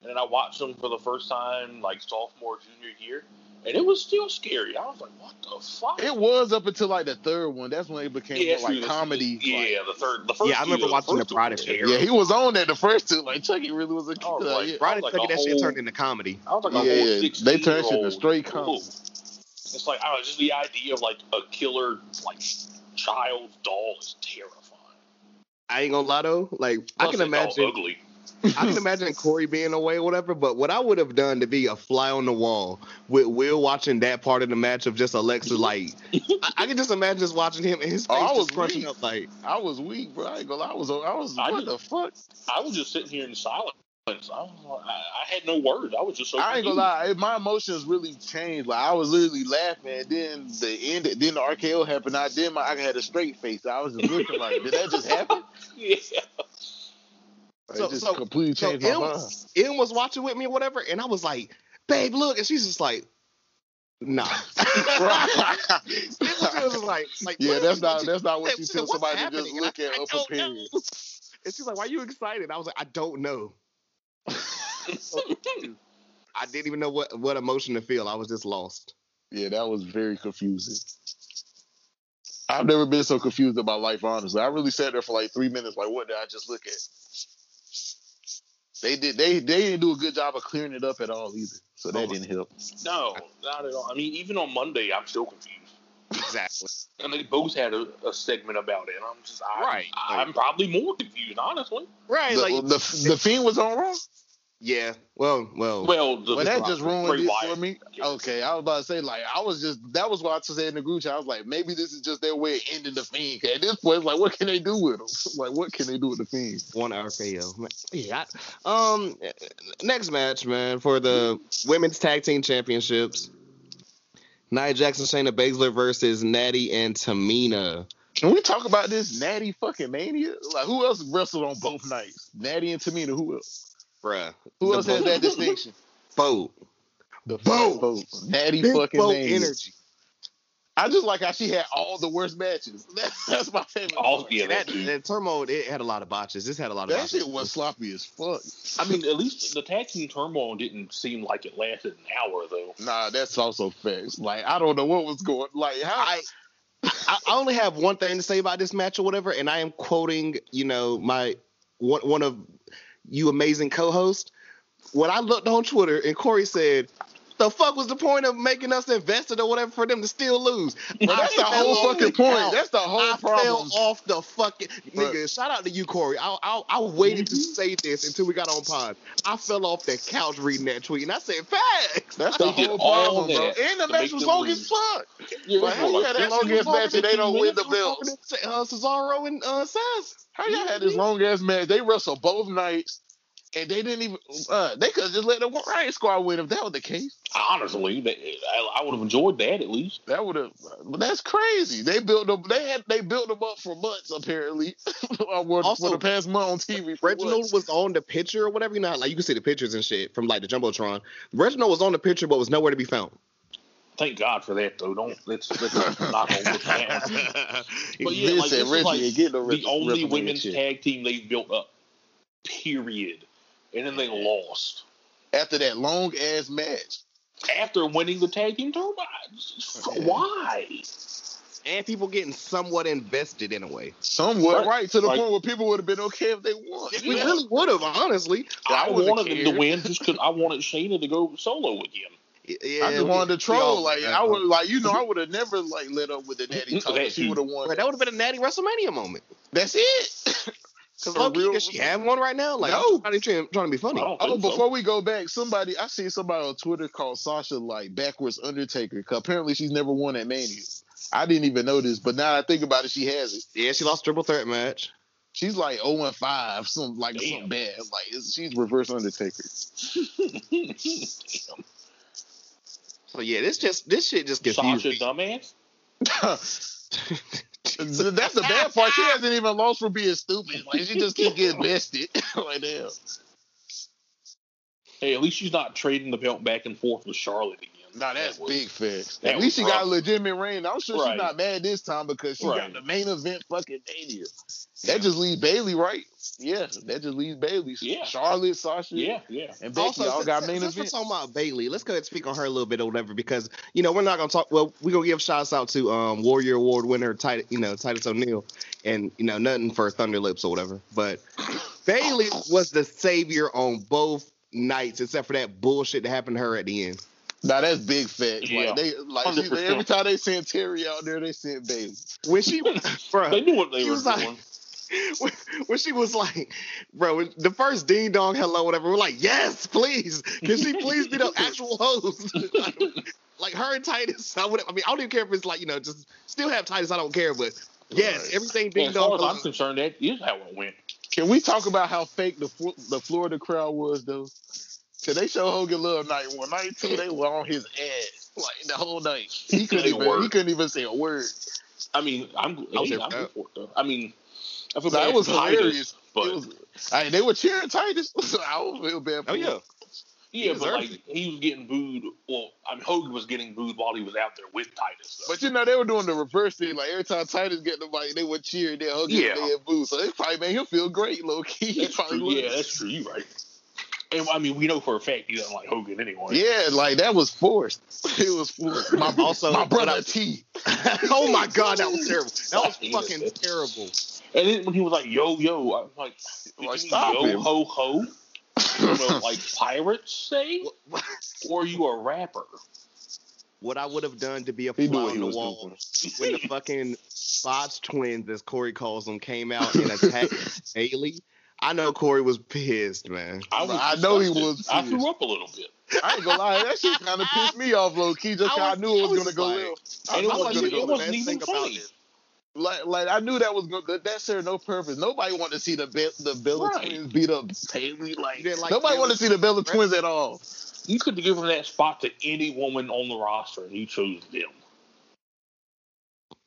and then I watched them for the first time like sophomore junior year, and it was still scary. I was like, what the fuck? It was up until like the third one. That's when it became yeah, more like comedy. Yeah, like- the third. The first. Yeah, I remember two, watching first The two were of yeah, he was on that the first two. Like Chucky really was a kid. Oh, like, like, yeah. Friday like Chucky, a that shit turned into comedy. I was like a Yeah, whole yeah. They turned shit into straight comedy. It's like I don't know, just the idea of like a killer like child doll is terrifying. I ain't gonna lie though, like I can imagine, ugly. I can imagine *laughs* Corey being away or whatever. But what I would have done to be a fly on the wall with Will watching that part of the match of just Alexa, like I, I can just imagine just watching him and his Oh, face I was just crunching weak. up, like I was weak, bro. I ain't. I was. I was. I what just- the fuck? I was just sitting here in silence. I, was, I, I had no words. I was just so. I ain't gonna confused. lie. My emotions really changed. Like I was literally laughing, and then the end. Then the RKO happened. I then my I had a straight face. I was just looking like, did that just happen? *laughs* Yeah. It So- just so- completely so my it mind. Em was watching with me or whatever, and I was like, "Babe, look," and she's just like, "Nah." *laughs* It was like, like yeah, that's not that's not what you *laughs* tell "What's somebody to happening?" just look at up period. And she's like, "Why are you excited?" I was like, "I don't know." I didn't even know what what emotion to feel. I was just lost. Yeah, that was very confusing. I've never been so confused in my life, honestly. I really sat there for like three minutes, like, what did I just look at? They did they they didn't do a good job of clearing it up at all either. So that Oh. didn't help. no, not at all. I mean, even on Monday, I'm still confused. Exactly. And they both had a, a segment about it, and I'm just, I, Right, I'm probably more confused, honestly. Right. The, like, the, the fiend was on Raw. Yeah. Well, well. Well, the, Well, that just ruined it Wyatt. for me. Okay, I was about to say like I was just that was what I said in the group chat. I was like, maybe this is just their way of ending the fiend. 'Cause At this point, it's like, what can they do with him? *laughs* Like, what can they do with the fiend? one RKO. Man, Yeah. Um. Next match, man, for the women's tag team championships. Nia Jackson, Shayna Baszler versus Natty and Tamina. Can we talk about this Natty fucking mania? Like, who else wrestled on both nights? Natty and Tamina. Who else? Bruh. Who The else has that distinction? Boat. The Boat. boat. Natty Big fucking boat mania. energy. I just like how she had all the worst matches. *laughs* That's my favorite. All- part. Oh, yeah, that, that too. turmoil, it had a lot of botches. This had a lot of That botches. shit was sloppy as fuck. I mean, at least the tag team turmoil didn't seem like it lasted an hour, though. Nah, that's also facts. Like I don't know what was going. Like how I, I I only have one thing to say about this match or whatever, and I am quoting, you know, my one one of you amazing co-host. When I looked on Twitter and Corey said, "The fuck was the point of making us invested or whatever for them to still lose?" But that's the whole fucking point. That's the whole I problem. fell off the fucking nigga. Shout out to you, Corey. I I, I waited to Mm-hmm. say this until we got on pod. I fell off the couch reading that tweet, and I said, "Facts." That's the whole problem, bro. And the match was long as fuck. Yeah, But had that long ass match they don't win the belts? Uh, Cesaro and uh, Seth. How y'all had this long ass match? They wrestled both nights, and they didn't even. Uh, they could just let the Riot Squad win if that was the case. Honestly, they- I, I would have enjoyed that at least. That would have. But that's crazy. They built them. They had. They built them up for months apparently. *laughs* for, Also, for the past month on TV. Reginald months. was on the picture or whatever. You know, like you can see the pictures and shit from like the jumbotron. Reginald was on the picture, but was nowhere to be found. Thank God for that, though. Don't let's let's *laughs* not hold this down. But yeah, like, this is like ain't getting no the Reg- only WrestleMania women's shit. tag team they've built up. Period. And then they lost after that long ass match. after winning the tag team tournament. Why? and people getting somewhat invested in a way. Somewhat Right. right, to the Like- point where people would have been okay if they won. We really would have, honestly. I, I wanted them to win just because I wanted Shayna to go solo again. Yeah, I just we- wanted to we troll. all- Like I would, like you know, I would have never like lit up with the natty talk. That She would have won. Bro, that would have been a natty WrestleMania moment. That's it. *laughs* Because For Loki, real? does she have one right now? Like, No. I'm trying, to, trying to be funny. Oh, so. before we go back, somebody I see somebody on Twitter called Sasha like backwards Undertaker. Cause apparently she's never won at Mania. I didn't even know this, but now I think about it, she has it. Yeah, she lost triple threat match. She's like 0 and 5, some like Damn. something bad. Like she's reverse Undertaker. *laughs* Damn. So yeah, this just this shit just confused Sasha me. dumbass. *laughs* That's the bad part. She hasn't even lost for being stupid. Like she just keep getting bested. *laughs* like damn. Hey, at least she's not trading the belt back and forth with Charlotte again. Nah, that's That was- big facts. that At least she was got a legitimate reign. I'm sure Right. she's not mad this time because she Right. got the main event fucking mania. That just leaves Bayley, right? Yeah, that just leaves Bayley. Yeah. Charlotte, Sasha, Yeah, yeah. and Becky Also, all since, got main since we're events. talking about Bayley, let's go ahead and speak on her a little bit or whatever because you know we're not gonna talk. Well, we're gonna give shouts out to um, Warrior Award winner Titus, you know Titus O'Neil, and you know nothing for Thunder Lips or whatever. But Bayley was the savior on both nights, except for that bullshit that happened to her at the end. Nah, that's big facts. Yeah. Like they, like she, every time they sent Terry out there, they sent Bayley. When she, *laughs* bro, They knew what they He were was like- doing. *laughs* when, she was like, bro, the first ding dong hello, whatever, we're like, yes, please. Can she please be the *laughs* actual host? like, like her and Titus, I would I mean, I don't even care if it's like, you know, just still have Titus, I don't care, but yes, everything ding as far dong. as I'm concerned, that is how it went. Can we talk about how fake the the Florida crowd was though? Cause they show Hogan love night one, night two, they were on his ass like the whole night. He couldn't Say a he couldn't even say a word. I mean, I'm, I was hey, there I'm for it though. I mean, I feel So bad that was for Titus, hilarious. but It was, I mean, they were cheering Titus. So *laughs* I don't feel bad for Oh, him. yeah. yeah, but deserves like he was getting booed. Well, I mean, Hogan was getting booed while he was out there with Titus. Though. But you know, they were doing the reverse thing. Like every time Titus get the mic, they would cheer, they hug Yeah. him, they boo. So it probably made him feel great, low key. *laughs* That's probably true. Yeah, that's true. You right. And I mean, we know for a fact he doesn't like Hogan anyway. Yeah, like that was forced. *laughs* It was forced. My, Also, my brother I- T. *laughs* oh my god, that was terrible. That was *laughs* fucking it. terrible. And then when he was like, "Yo, yo," I'm like, Like, stop yo him. ho ho? You know, like pirates say, or are you a rapper? What I would have done to be a He knew fly on the wall doing. when the fucking Botch twins, as Corey calls them, came out and attacked Bayley. I know Corey was pissed, man. I, was I know he was I threw up a little bit. I ain't gonna lie, that shit kind of pissed me off, low key, just I 'cause I, was- knew it was, was gonna go like- left. And I it knew wasn't, gonna it go wasn't left. even about funny. it. Like, like I knew that was going. That, that served no purpose. Nobody wanted to see the Be- the Bella Right. twins beat up Taylor. Like, like nobody wanted to see the Bella twins at all. You could have given that spot to any woman on the roster, and you chose them.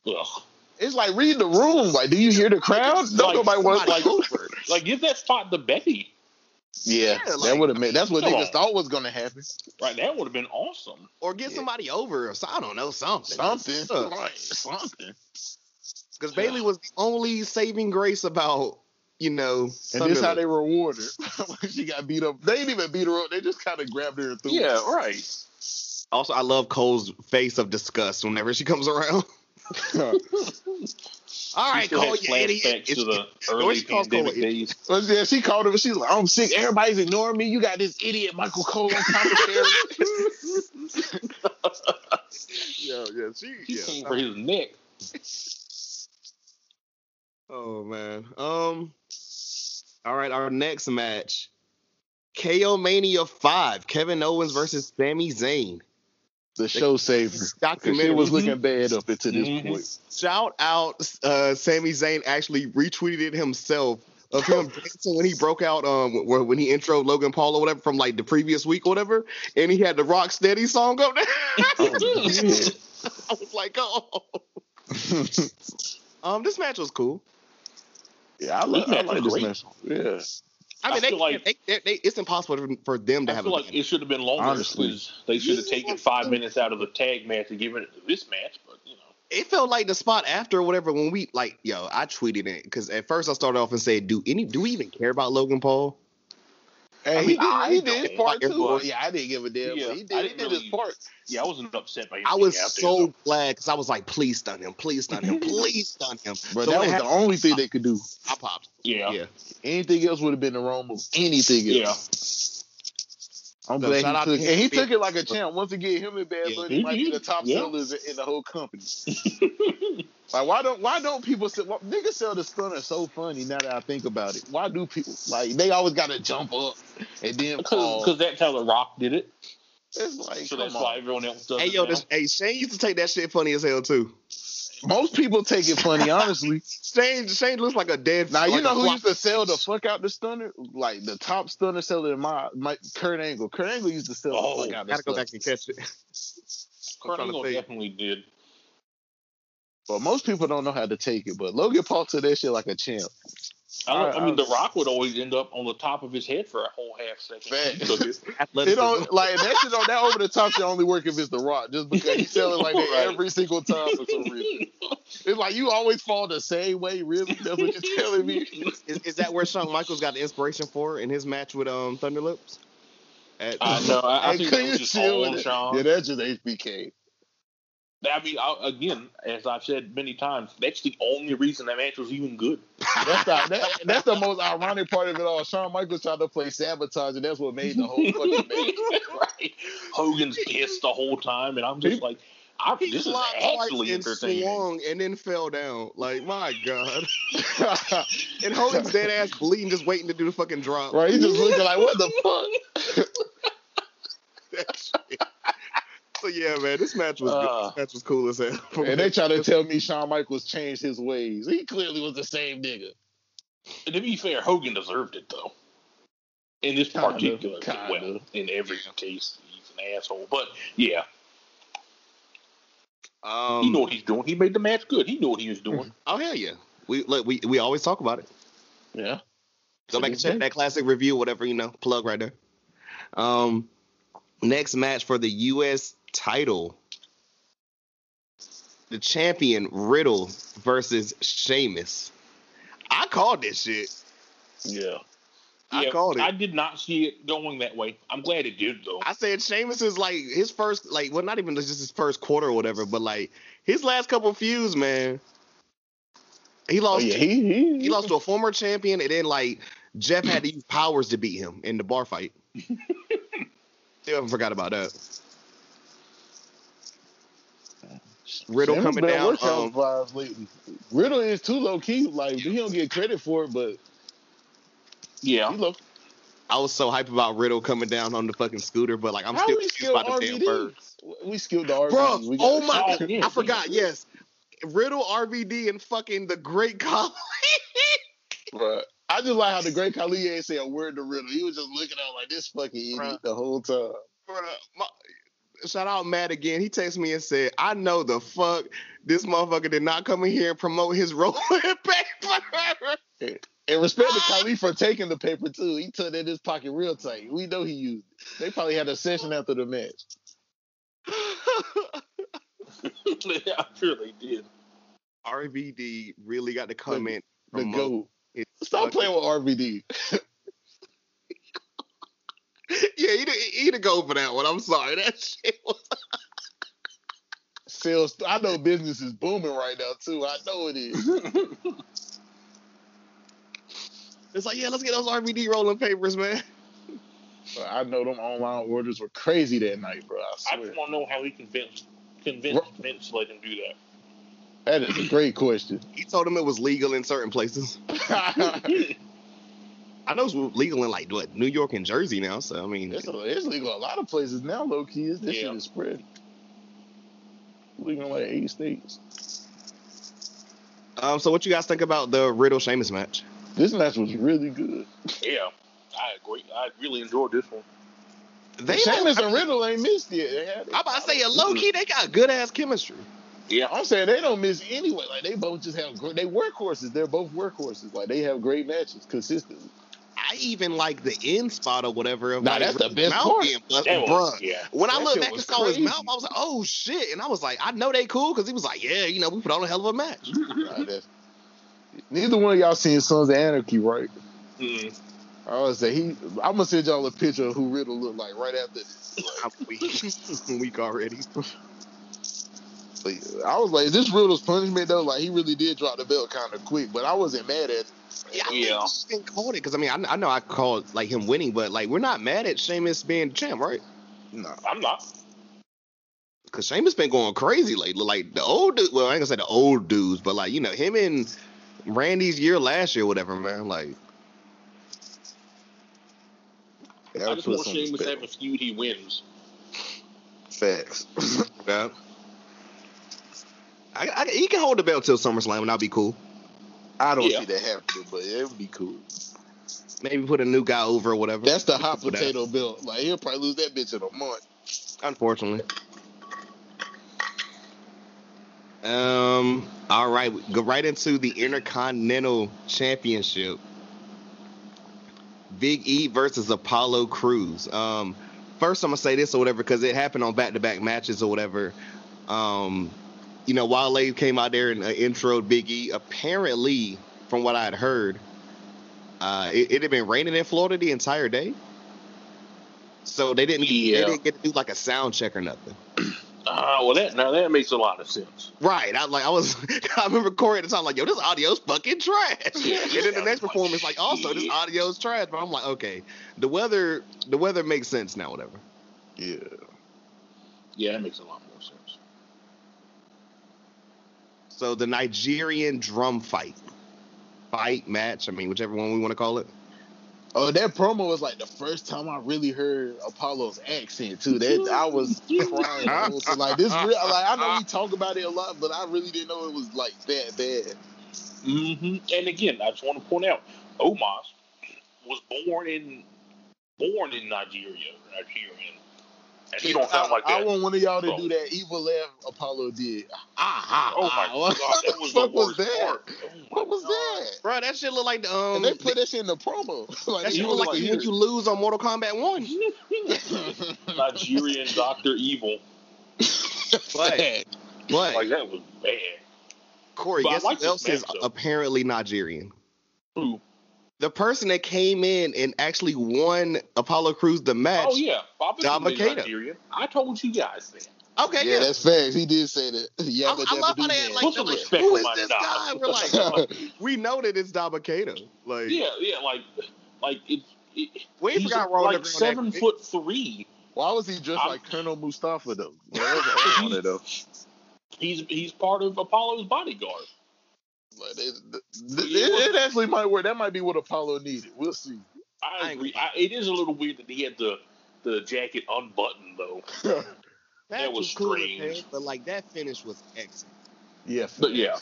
Ugh. It's like read the room. Like, do you hear the crowd? No, Like, nobody wants like. over. Like, give that spot to Becky. Yeah, Yeah, that would have made. That's what come niggas on. thought was gonna happen. Right, that would have been awesome. Or get somebody over, or so, I don't know, something. Something, Ugh. like something. Because Bayley was the only saving grace about, you know, And Thunder this how they reward her. when *laughs* she got beat up. They didn't even beat her up. They just kind of grabbed her and threw Yeah, her. right. Also, I love Cole's face of disgust whenever she comes around. *laughs* All right, Cole, you idiot. to the early pandemic days. Yeah, she called him. She's like, "I'm sick. Everybody's ignoring me. You got this idiot Michael Cole on commentary." *laughs* Yeah, yeah, she, He yeah. came for his neck. Oh man. Um. All right, our next match, KO Mania Five: Kevin Owens versus Sami Zayn. The show saver. *laughs* Documentary Shit was looking bad up until this Mhm. point. Shout out, uh, Sami Zayn actually retweeted it himself of him *laughs* dancing when he broke out, um, when, when he intro Logan Paul or whatever from like the previous week or whatever, and he had the Rock Steady song up there. *laughs* yeah. I was like, oh. Um, this match was cool. Yeah, I, like This I match like this match. Yeah. I I mean, they, like- they, they, they, it's impossible for, for them to I have feel a like it should have been longer Honestly. they should have taken five minutes out of the tag match and given it to this match. But you know, it felt like the spot after or whatever when we like yo i tweeted it because at first i started off and said do any do we even care about logan paul Hey, I he mean, did, I he did his part too. everybody. Yeah, I didn't give a damn. Yeah, he did, he didn't really- his part. yeah, I wasn't upset by him. i was there, so glad because i was like please stun him please stun him *laughs* please stun him But So that was the only thing they could do. i popped yeah, yeah Anything else would have been the wrong move. Anything else. yeah. Else. I'm So glad shout he to took him and he for took it like a champ. Once again, him and Bad Yeah. Bunny might be the top Yeah. sellers in the whole company. *laughs* Like why don't why don't people sell why, niggas sell the stunner so funny now that I think about it. Why do people like they always gotta jump up and then *laughs* fall? Because that's how The Rock did it. It's like So come that's on. why everyone else does hey it yo now. this, hey shane used to take that shit funny as hell too Most people take it funny, honestly. Shane Shane looks like a dead. Now you know who used to sell the fuck out the stunner? Like the top stunner seller in my, my Kurt Angle. Kurt Angle used to sell Oh, the fuck oh, out Gotta go back and catch it. Kurt Angle definitely did. But most people don't know how to take it. But Logan Paul took that shit like a champ. I, don't- I mean, I- The Rock would always end up on the top of his head for a whole half second. Fact. He took it. It don't like that shit on that over the top shit only work if it's the rock, just because he's selling like that Right. every single time for some reason. It's like you always fall the same way, really. That's what you're telling me. Is, is that where Shawn Michaels got the inspiration for in his match with um Thunder Lips? At, I know. I, I think that couldn't was you just chill all with on it? Sean. Yeah, that's just HBK. I mean, I, again, as I've said many times, that's the only reason that match was even good. That's the, that, that's the most ironic part of it all. Shawn Michaels tried to play sabotage, and that's what made the whole fucking *laughs* match. right. Hogan's pissed the whole time, and I'm just like, I, he this is actually and entertaining. swung and then fell down. Like my god. *laughs* and Hogan's dead ass bleeding, just waiting to do the fucking drop. right? He's just looking like, what the *laughs* fuck? That shit. So yeah, man, this match was good. Uh. This match was cool as hell. *laughs* And they try to tell me Shawn Michaels changed his ways. He clearly was the same nigga. And to be fair, Hogan deserved it though. In this Kinda, particular, kinda. well, in every case, he's an asshole. But yeah, um, he knew what he's doing. He made the match good. He knew what he was doing. *laughs* oh hell yeah. We look, we we always talk about it. Yeah. Go back and check that classic review, whatever you know, plug right there. Um, next match for the U.S. title, the champion Riddle versus Sheamus. I called this shit. Yeah. I Yeah, called it. I did not see it going that way. I'm glad it did though. I said Sheamus is like his first, like, well, not even just his first quarter or whatever, but like his last couple feuds, man. He Oh, lost. yeah. He, he, He lost to a former champion, and then like Jeff had to use powers to beat him in the bar fight. *laughs* Still haven't forgot about that. Riddle Sheamus coming down. working on Um, vibes lately. Riddle is too low key. Like he don't get credit for it, but yeah, he low. I was so hyped about Riddle coming down on the fucking scooter, but like I'm How still we confused skilled about the damn RVD? birds. We skilled the RVD. Bro, We got- oh my! *laughs* Oh, yeah. I forgot. Yes, Riddle, RVD, and fucking the Great Khali. *laughs* Bruh. I just like how the great Khali ain't say a word to Riddle. He was just looking at like this fucking idiot Bruh. the whole time. Bruh, my- Shout out Matt again. He texted me and said, "I know the fuck this motherfucker did not come in here and promote his *laughs* rolling paper." And respect to ah. Khali for taking the paper too. He took it in his pocket real tight. We know he used it. They probably had a session after the match. *laughs* I really did. RVD really got to come in. The promote goat. his Stop fucking- playing with RVD. *laughs* *laughs* Yeah, he, he, he to go for that one. I'm sorry. *laughs* That shit was. Sales. I know business is booming right now too. I know it is. *laughs* It's like, yeah, let's get those RVD rolling papers, man. But I know them online orders were crazy that night, bro. I I swear. just want to know how he convinced convinced Vince to let him do that. That is a great question. He told him it was legal in certain places. I know it's legal in like what New York and Jersey now. So I mean, it's, a, it's legal a lot of places now, low key. is This Yeah. shit is spread. Legal in like eight states. um. So what you guys think about the Riddle Sheamus match? This match was really good. Yeah, I agree. I really enjoyed this one. They Sheamus don't- and Riddle ain't missed yet. I'm about to say, low key, they got good ass chemistry. Yeah, I'm saying they don't miss anyway. Like they both just have great. They workhorses. They're both workhorses. Like they have great matches consistently. I even like the end spot or whatever. Of Nah, like that's the best part. being busted, was- bruh. yeah. When I That looked back and was saw his mouth, I was like, oh shit. And I was like, I know they cool because he was like, yeah, you know, we put on a hell of a match. *laughs* Nah, Neither one of y'all seen Sons of Anarchy, right? Mm. I was say he. I'm gonna send y'all a picture of who Riddle looked like right after this. *laughs* I'm weak. weak already. I was like, is this Riddle's punishment though? Like he really did drop the belt kind of quick, but I wasn't mad at. It. Yeah, I Yeah. yeah. just didn't call it because I mean I, I know I called like him winning, but like we're not mad at Sheamus being the champ, right? No, I'm not. Because Sheamus been going crazy lately. Like the old dude, well I ain't gonna say the old dudes, but like you know him and Randy's year last year, whatever, man. Like Gotta I just put want Sheamus to have a feud he wins. Facts. *laughs* yeah. I, I, he can hold the belt till SummerSlam, and I'll be cool. I don't Yeah. see that happening, but it would be cool. Maybe put a new guy over or whatever. That's the hot potato bill. Like he'll probably lose that bitch in a month. Unfortunately. Um. All right, go right into the Intercontinental Championship. Big E versus Apollo Crews. Um. First, I'm gonna say this or whatever because it happened on back-to-back matches or whatever. Um. You know, Wale came out there and uh, introed Big E. Apparently, from what I had heard, uh, it, it had been raining in Florida the entire day. So they didn't, Yeah. they didn't get to do like a sound check or nothing. Ah, *clears throat* well, that now that makes a lot of sense. Right. I like I was *laughs* I remember Corey at the time like, yo, this audio's fucking trash. and then the next performance like also this audio's trash. But I'm like, okay. The weather the weather makes sense now, whatever. Yeah. Yeah, that makes a lot more sense. So the Nigerian drum fight. Fight match, I mean, whichever one we want to call it. Oh, that promo was like the first time I really heard Apollo's accent too. That I was *laughs* crying. I was like this real like I know we *laughs* talk about it a lot, but I really didn't know it was like that bad. hmm And again, I just want to point out, Omos was born in born in Nigeria, Nigerian, and he don't sound like I, that. I want one of y'all to Bro. do that evil laugh Apollo did. Ah, ah, oh my ah. god, that was What the was that? part. Oh What was God. that? Bro, that shit look like the um And they put that shit in the promo. *laughs* like, that shit look like like when you lose on Mortal Kombat 1. *laughs* Nigerian Doctor Evil, But but like that was bad. Corey, But guess like who else is match, apparently Nigerian? Who? The person that came in and actually won Apollo Crews the match. Oh yeah, Bobby Dom is Makeda. Nigerian. I told you guys that. Okay, yeah, yeah. that's facts. He did say that. *laughs* Yeah, I- but I love how they had, like, Put they're some like, respect who my this name. guy? We're like, *laughs* we know that it's Dabba-Kato. Like, Yeah, yeah, like, like it. it We he's forgot Raw like seven that quick. foot three. Why was he dressed I'm- like Colonel Mustafa though? *laughs* Well, that was on though. He's he's part of Apollo's bodyguard. Like, it, it, it, it actually might work. That might be what Apollo needed. We'll see. I I agree. agree. I, it is a little weird that he had the the jacket unbuttoned though. *laughs* That was cool as strange. hell, but like that finish was excellent. yeah, But yeah,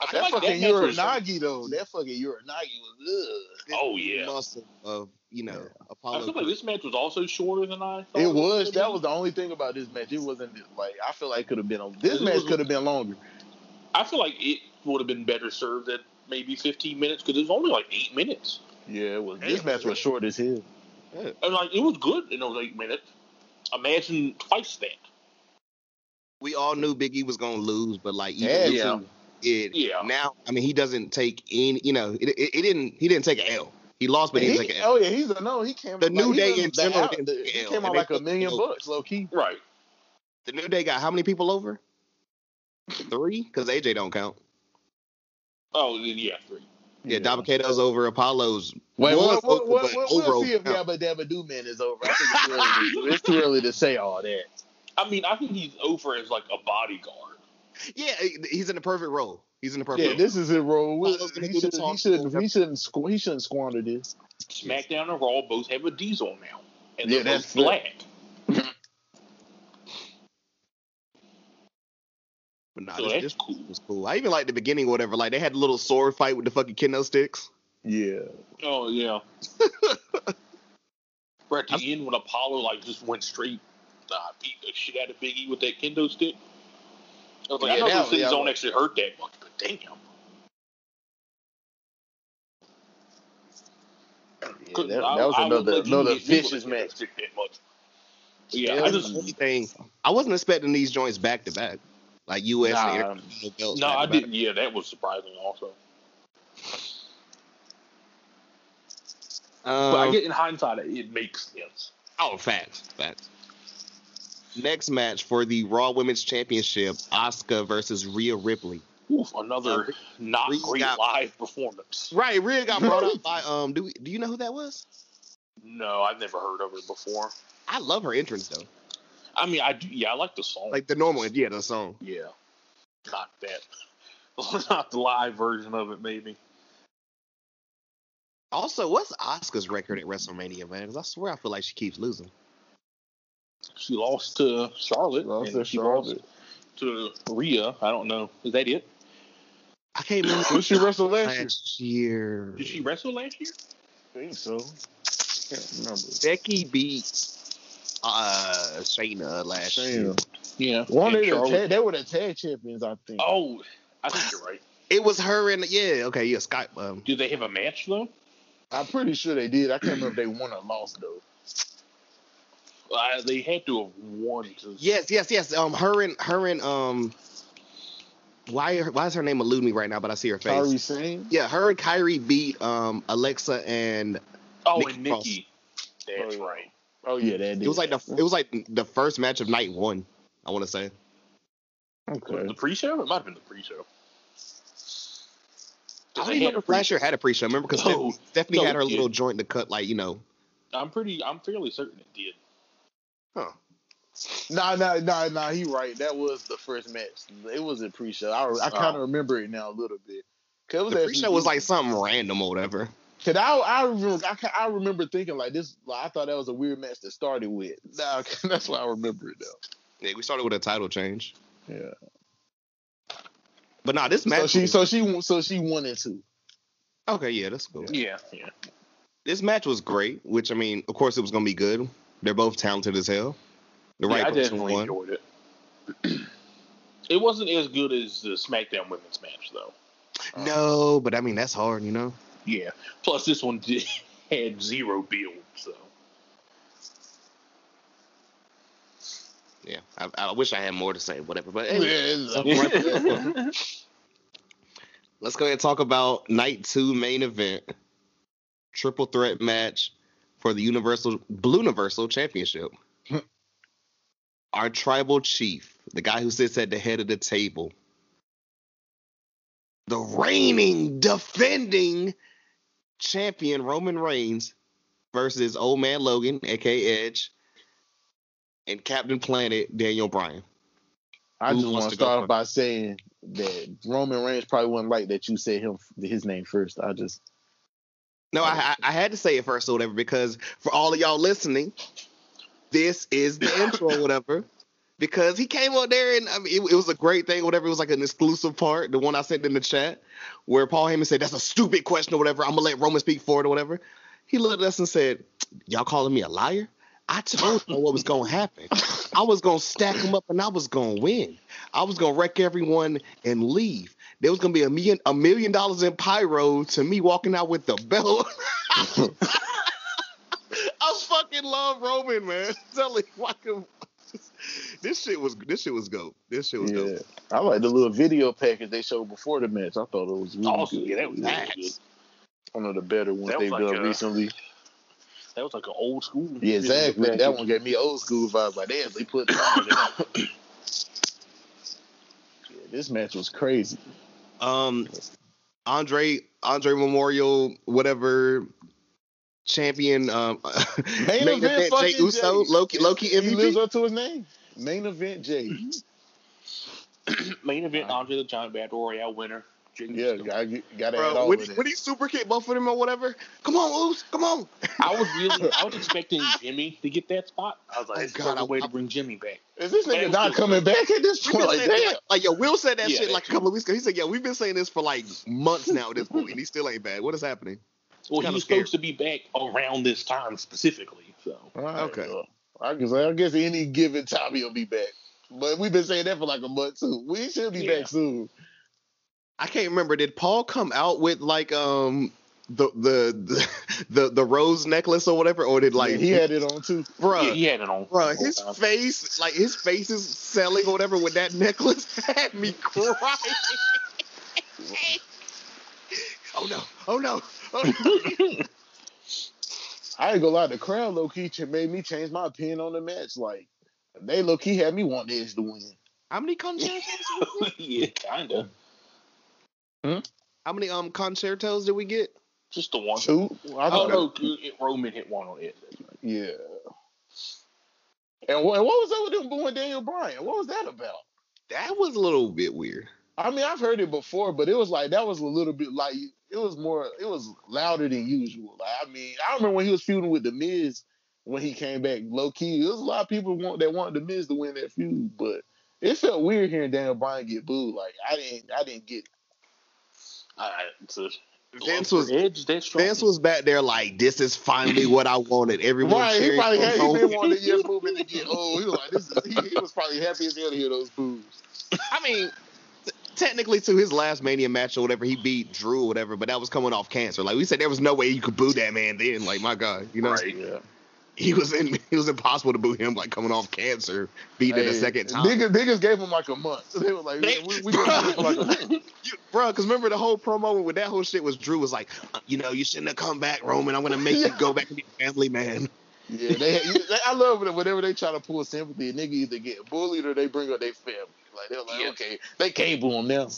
I that like fucking match Uranage though. That fucking Uranage was ugh. This Oh, yeah. muscle of you know I Apollo. feel like this match was also shorter than I thought. It was. would That was the only thing about this match. It wasn't like I feel like it could have been. A, this It match could have been longer. I feel like it would have been better served at maybe 15 minutes because it was only like eight minutes. Yeah, it was. This Damn, match was short as hell. And like it was good in those eight minutes. Imagine twice that. we all knew Big E was gonna lose, but like even Yeah, yeah. it Yeah. now. I mean, he doesn't take any. You know, it, it, it didn't. He didn't take an L. He lost, but he didn't take an L. oh yeah, he's a no. He came. The New Day in the general out- didn't take He L, came and out like a million L. bucks, low key. Right. The New Day got how many people over? Three, because AJ don't count. Oh then, yeah, three. Yeah, Dabba-Kato's over. Apollo's Wait, was what, what, over, what, what, over we'll see if count. Yabba Dabba Doo Man is over. I think it's too, early to, it's too early to say all that. I mean, I think he's over as like a bodyguard. Yeah, he's in the perfect role. He's in the perfect Yeah, role. this is his role. We- Apollo's He shouldn't. He shouldn't. He shouldn't. Squ- he shouldn't squander this. SmackDown and Raw both have a diesel now, and Yeah, that's both black. But nah, So this, this cool. was cool. I even liked the beginning, or whatever. Like they had a little sword fight with the fucking kendo sticks. Yeah. Oh yeah. *laughs* Right at the end, when Apollo like just went straight, uh, beat the shit out of Biggie with that kendo stick. I was like, Yeah, I know that- those things yeah, don't actually hurt that much, but damn. Yeah, 'Cause that, I- that was I another let another hit me with vicious match. that much. Yeah, Yeah, I just The thing I wasn't expecting these joints back to back, like US Nah. belts. no, I didn't. Yeah, that was surprising also. But I Um, get in hindsight, it makes sense. oh, facts, facts. Next match for the Raw Women's Championship: Asuka versus Rhea Ripley. Oof, another not Reese great got- live performance. Right, Rhea got brought up *laughs* by um. Do we, do you know who that was? No, I've never heard of her before. I love her entrance though, I mean, I do. Yeah, I like the song. like the normal, yeah, the song. yeah, not that, *laughs* not the live version of it. Maybe. Also, what's Asuka's record at WrestleMania, man? Because I swear I feel like she keeps losing. She lost to Charlotte. Lost and to she Charlotte. lost- to Rhea. I don't know. Is that it? I can't remember. Who she wrestled last year? last year. Did she wrestle last year? I think so. I Can't remember. Becky beat uh Shayna last year. Yeah. One of the tag, they were the tag champions, I think. Oh, I think you're right. It was her and yeah, okay, yeah, Skype. Um, Do they have a match though? I'm pretty sure they did. I can't remember if they won or lost though. Uh, they had to have won. won. 'cause- yes, yes, yes. Um, her and her and um, why why is her name eluding me right now? But I see her face. Kairi Sane. Yeah, her and Kairi beat um Alexa and Oh, Nikki and Cross. Nikki. That's Oh, yeah. right. Oh yeah, that did. it was like the it was like the first match of night one. I want to say. okay. The pre-show? It might have been the pre-show. I don't even had know a if last year had a pre-show. Remember because No, Stephanie, Stephanie no, had her little joint to cut, like you know. I'm pretty. I'm fairly certain it did. Huh. Nah, nah, nah, nah. He right. That was the first match. It was a pre-show. I, I kind of Oh. remember it now a little bit. Cause it was The pre-show was like something random or whatever. Cause I, I remember, I, I remember thinking like this. Like I thought that was a weird match to start it with. *laughs* Nah, that's why I remember it though. Yeah, we started with a title change. Yeah. But nah, this match. So she, was- so she, so she won it too. okay, yeah, that's cool. Yeah, yeah. This match was great, which I mean, of course, it was gonna be good. They're both talented as hell. The yeah right I definitely won. enjoyed it. *clears throat* it wasn't as good as the SmackDown Women's match, though. No, but I mean that's hard, you know. Yeah. Plus, this one did, *laughs* had zero build, so. Yeah, I, I wish I had more to say, whatever. But Yeah, hey, *laughs* let's go ahead and talk about night two main event, triple threat match for the Universal Blue Universal Championship. *laughs* Our tribal chief, the guy who sits at the head of the table, the reigning, defending champion Roman Reigns versus Old Man Logan, aka Edge, and Captain Planet Daniel Bryan. I Who just want to start off by saying that Roman Reigns probably wouldn't like that you said him his name first. I just No, I, I I had to say it first or whatever because for all of y'all listening, this is the intro or whatever. Because he came up there and I mean, it, it was a great thing, whatever. It was like an exclusive part, the one I sent in the chat, where Paul Heyman said, "That's a stupid question or whatever. I'm gonna let Roman speak for it or whatever." He looked at us and said, "Y'all calling me a liar? I told you what was gonna happen. I was gonna stack them up and I was gonna win. I was gonna wreck everyone and leave. There was gonna be a million a million dollars in pyro to me walking out with the belt." *laughs* I fucking love Roman, man. *laughs* Tell him, why can- *laughs* this shit was this shit was dope. This shit was yeah. dope. I like the little video package they showed before the match. I thought it was really Also, good. yeah, that was really Facts. good. one of the better ones they've like done a- recently. That was like an old school. Yeah, exactly. That package. one gave me old school vibes. Like damn, they put time *coughs* yeah, this match was crazy. Um, Andre Andre Memorial whatever champion um *laughs* Main, event, Jey Uso Jey. Loki Loki He lives up to his name. Main event Jey. *clears throat* Main event, Andre the Giant Battle Royale winner. Jey Yeah, gotta, gotta add all when he, that. when he super kick both of them or whatever, come on, Uso, come on. I was really, I was *laughs* expecting Jimmy to get that spot. I was like, Oh, it's God, God, a way I- to bring Jimmy back. Is this nigga not just- coming back at this point? Like, saying- damn. like, like, yo, Will said that Yeah, shit like a too. couple of weeks ago. He said, "Yeah, we've been saying this for like months now at this point, and he still ain't bad. What is happening?" Well, he Kinda was scared. supposed to be back around this time specifically. So All right, Okay. well, I guess I guess any given time he'll be back. But we've been saying that for like a month too. We should be Yeah. back soon. I can't remember. Did Paul come out with like um the the the the rose necklace or whatever, or did like Like he had it on too. bruh, yeah, he had it on. bruh, the whole his time. face, like his face is selling or whatever with that *laughs* necklace had me crying. *laughs* oh no! Oh no! Oh no! I ain't gonna lie, the crowd low key ch- made me change my opinion on the match. Like they low key had me want Edge to win. How many Con-Chair-Tos? *laughs* yeah, kinda. How many um Con-Chair-Tos did we get? Just the one. Two? I Oh thought no, it, Roman hit one on it. Yeah. And what, and what was up with them booing Daniel Bryan? What was that about? That was a little bit weird. I mean, I've heard it before, but it was like that was a little bit like it was more, it was louder than usual. Like, I mean, I remember when he was feuding with the Miz when he came back low key. There was a lot of people want that wanted the Miz to win that feud, but it felt weird hearing Daniel Bryan get booed. Like I didn't, I didn't get. I, it's a, Vince was Edge. Vince was back there like, this is finally what I wanted. Everyone Right, he cheering probably for had, he Roman. been wanting the yes *laughs* movement to get old. He was like, this is, he, he was probably happy as hell to hear those boos. I mean, t- technically, to his last Mania match or whatever, he beat Drew or whatever, but that was coming off cancer. Like we said, there was no way you could boo that man then. Like my God, you know, Right. Yeah. he was in. *laughs* It was impossible to boo him like coming off cancer, beating it a second time. Niggas, niggas gave him like a month. *laughs* They were like, They- we, we gave *laughs* him like a month. You- Bro, because remember the whole promo with that whole shit was Drew was like, uh, you know, you shouldn't have come back, Roman. I'm gonna make you go back and be family man. Yeah, they, they. I love it whenever they try to pull sympathy. A nigga either get bullied or they bring up their family. Like they're like, Yeah. okay, they can't boo him now.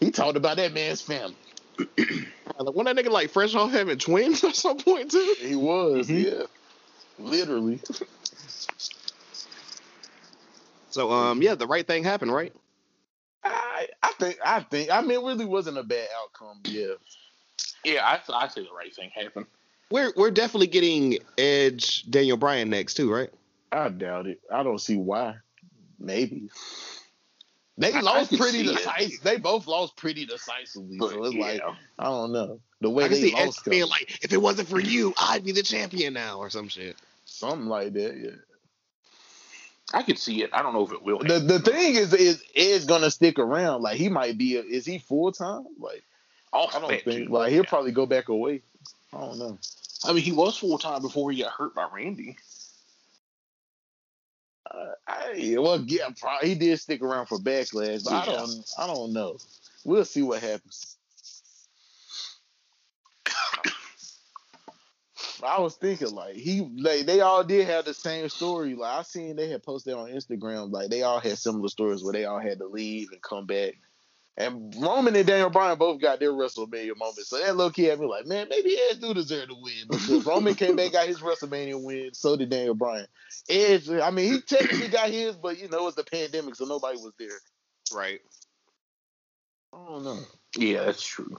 He talked about that man's family. *clears throat* Like, when that nigga like fresh off having twins *laughs* at some point too. He was, Mhm. yeah, literally. So um, yeah, the right thing happened, right? I, I think, I think, I mean, it really wasn't a bad outcome. Yeah, Yeah, I I say the right thing happened. We're we're definitely getting Edge Daniel Bryan next too, right? I doubt it. I don't see why. Maybe. They I- I lost can pretty see decisively. They both lost pretty decisively. But, so it's like. I don't know the way I can they lost being like, if it wasn't for you, I'd be the champion now, or some shit. something like that. Yeah. I could see it. I don't know if it will. The the thing is, is Ed's gonna stick around. Like he might be. A, is he full time? Like I'll I don't think. you. Like he'll probably go back away. I don't know. I mean, he was full time before he got hurt by Randy. Uh, I, well, yeah, probably, he did stick around for backlash, but I don't. I don't know. We'll see what happens. I was thinking like he like they all did have the same story. Like I seen they had posted on Instagram like they all had similar stories where they all had to leave and come back. And Roman and Daniel Bryan both got their WrestleMania moments. So that low key had me like, man, maybe Edge do deserve to win. Because Roman came back, got his WrestleMania win. So did Daniel Bryan. Edge, I mean, he technically got his, but you know, it was the pandemic, so nobody was there. Right. I don't know. Yeah, that's true.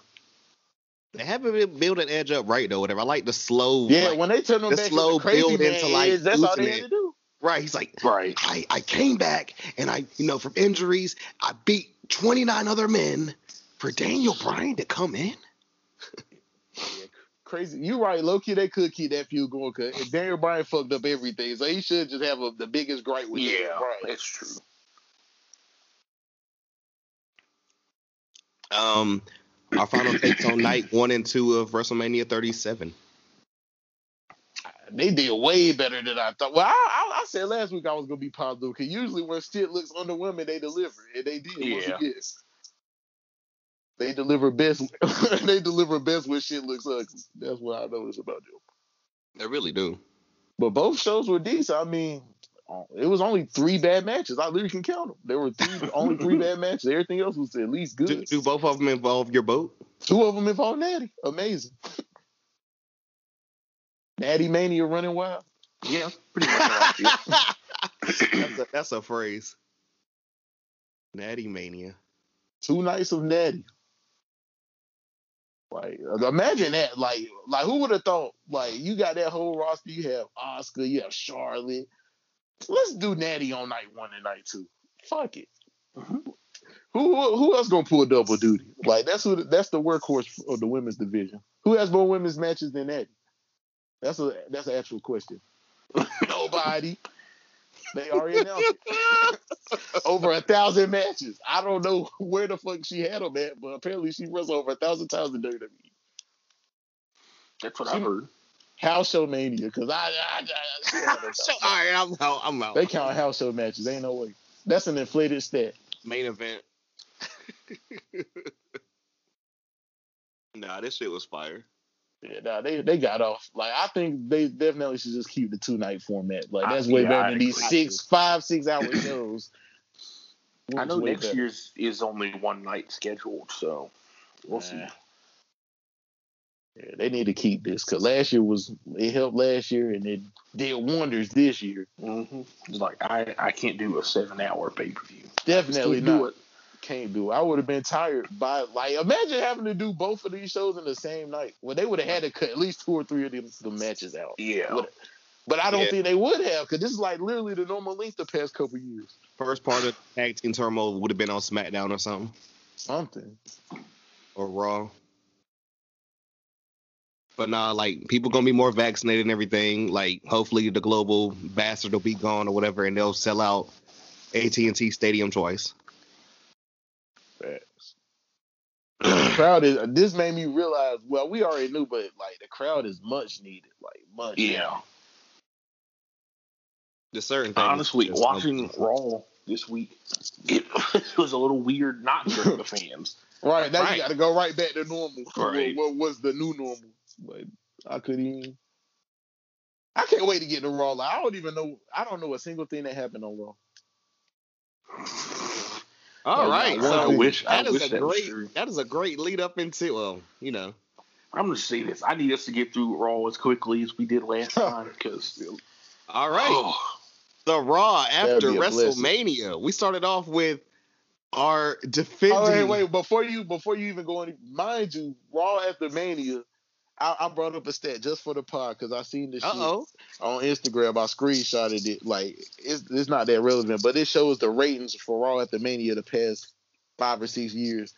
They haven't been building Edge up right though. Whatever. I like the slow. Yeah, like- when they turn him the back slow into crazy build man into, like, Edge, that's all they had it. to do. right. He's like, Right. I I came back and I you know from injuries I beat 29 other men for Daniel Bryan to come in. Yeah, crazy. You right, low key. They could keep that feud going because Daniel Bryan fucked up everything, so he should just have a, the biggest gripe with Yeah, Bryan. that's true. Um, our final takes on night one and two of WrestleMania 37. They did way better than I thought. Well, I, I, I said last week I was gonna be positive because usually when shit looks under women, they deliver, and they did. Once Yeah. They deliver best. *laughs* they deliver best when shit looks ugly. That's what I noticed about them. They really do. But both shows were decent. I mean, uh, it was only three bad matches. I literally can count them. There were three, only three *laughs* bad matches. Everything else was at least good. Do, do both of them involve your boat? Two of them involved Natty. Amazing. *laughs* Natty Mania running wild. Yeah, pretty much. how I feel. *laughs* that's, a, that's a phrase. Natty Mania. Two nights of Natty. Like imagine that. Like like who would have thought? Like you got that whole roster. You have Asuka. You have Charlotte. Let's do Natty on night one and night two. Fuck it. Mm-hmm. Who who else gonna pull double duty? Like that's who that's the workhorse of the women's division. Who has more women's matches than Natty? That's a that's an actual question. *laughs* Nobody. They already announced it. *laughs* over a thousand matches. I don't know *laughs* where the fuck she had them at, but apparently she wrestled over a thousand times in WWE. That's what I heard. House show mania, because I, I, I, she so, all right, I'm out. I'm out. they count house show matches. Ain't no way. That's an inflated stat. Main event. nah, this shit was fire. Yeah, nah, they they got off. Like I think they definitely should just keep the two night format. Like I- that's way yeah, better I than these six, five, six hour *coughs* shows. I know next better. year's is only one night scheduled, so we'll see. Yeah, they need to keep this because last year was it helped last year and it did wonders this year. hmm It's like I, I can't do a seven hour pay per view. Definitely Still do not. it. Can't do. I would have been tired by like imagine having to do both of these shows in the same night. Well, they would have had to cut at least two or three of them the matches out. Yeah. But I don't Yeah. think they would have because this is like literally the normal length the past couple years. First part of tag team turmoil would have been on SmackDown or something Something. or Raw. But nah, like people gonna be more vaccinated and everything. Like hopefully the global bastard will be gone or whatever, and they'll sell out AT and T Stadium twice. Facts. the crowd is. This made me realize. Well, we already knew, but like the crowd is much needed. Like much. Yeah. The certain things Honestly, just- watching Raw this week, it *laughs* was a little weird not during the *laughs* fans. Right now, Right. you got to go right back to normal. *laughs* Right. What, what was the new normal? But I couldn't even. I can't wait to get to Raw. Like, I don't even know. I don't know a single thing that happened on Raw. *sighs* All Like, right, not so one I wish I that is wish a that great that is a great lead up into well, you know. I'm gonna say this. I need us to get through Raw as quickly as we did last *laughs* time because All right. Oh. the Raw after That'd be a blessing. WrestleMania. We started off with our defending. Oh, wait, wait! Before you, before you even go any, mind you, Raw after Mania, I, I brought up a stat just for the pod because I seen this on Instagram. I screenshotted it. Like it's it's not that relevant, but it shows the ratings for Raw after Mania the past five or six years.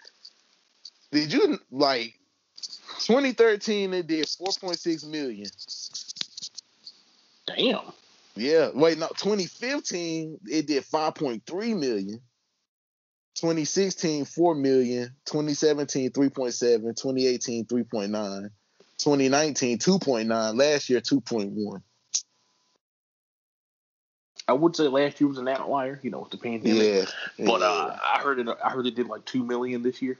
Did you like 2013? It did 4.6 million. damn. Yeah, wait, no, 2015 it did 5.3 million. 2016 4 million, 2017 3.7, 2018 3.9, 2019 2.9, last year 2.1. I would say last year was an outlier, you know, with the pandemic. Yeah, But uh, I heard it. I heard it did like two million this year.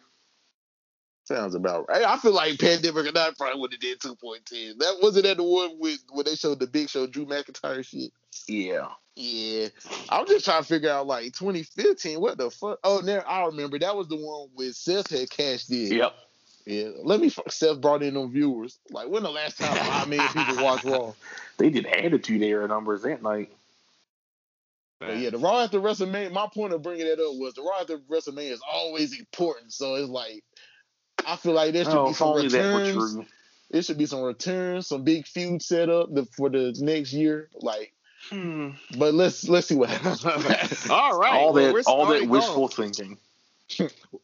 sounds about right. I feel like pandemic or not probably would have did 2.10. That wasn't that the one with when they showed the big show Drew McIntyre shit. Yeah. Yeah, I'm just trying to figure out like 2015. What the fuck? Oh, there I remember that was the one with Seth had cashed in. Yep. Yeah, let me. fuck- Seth brought in them viewers. Like when the last time how many people watched Raw? *laughs* They did attitude era numbers that night. But yeah, the Raw after WrestleMania. My point of bringing that up was the Raw after WrestleMania is always important. So it's like I feel like there should Oh, be some only that were returns. true. There should be some returns, some big feud set up the, for the next year. Like, Hmm. but let's let's see what *laughs* happens. *laughs* All right. all well, that, all that wishful thinking.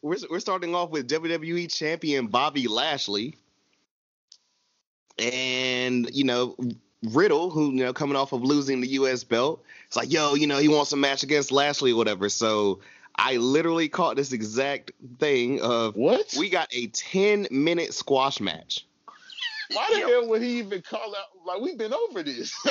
We're, we're starting off with WWE champion Bobby Lashley. And, you know, Riddle, who, you know, coming off of losing the US belt, it's like, yo, you know, he wants a match against Lashley or whatever. So I literally caught this exact thing of what? we got a 10 minute squash match. Why the hell would he even call out? Like we've been over this. *laughs*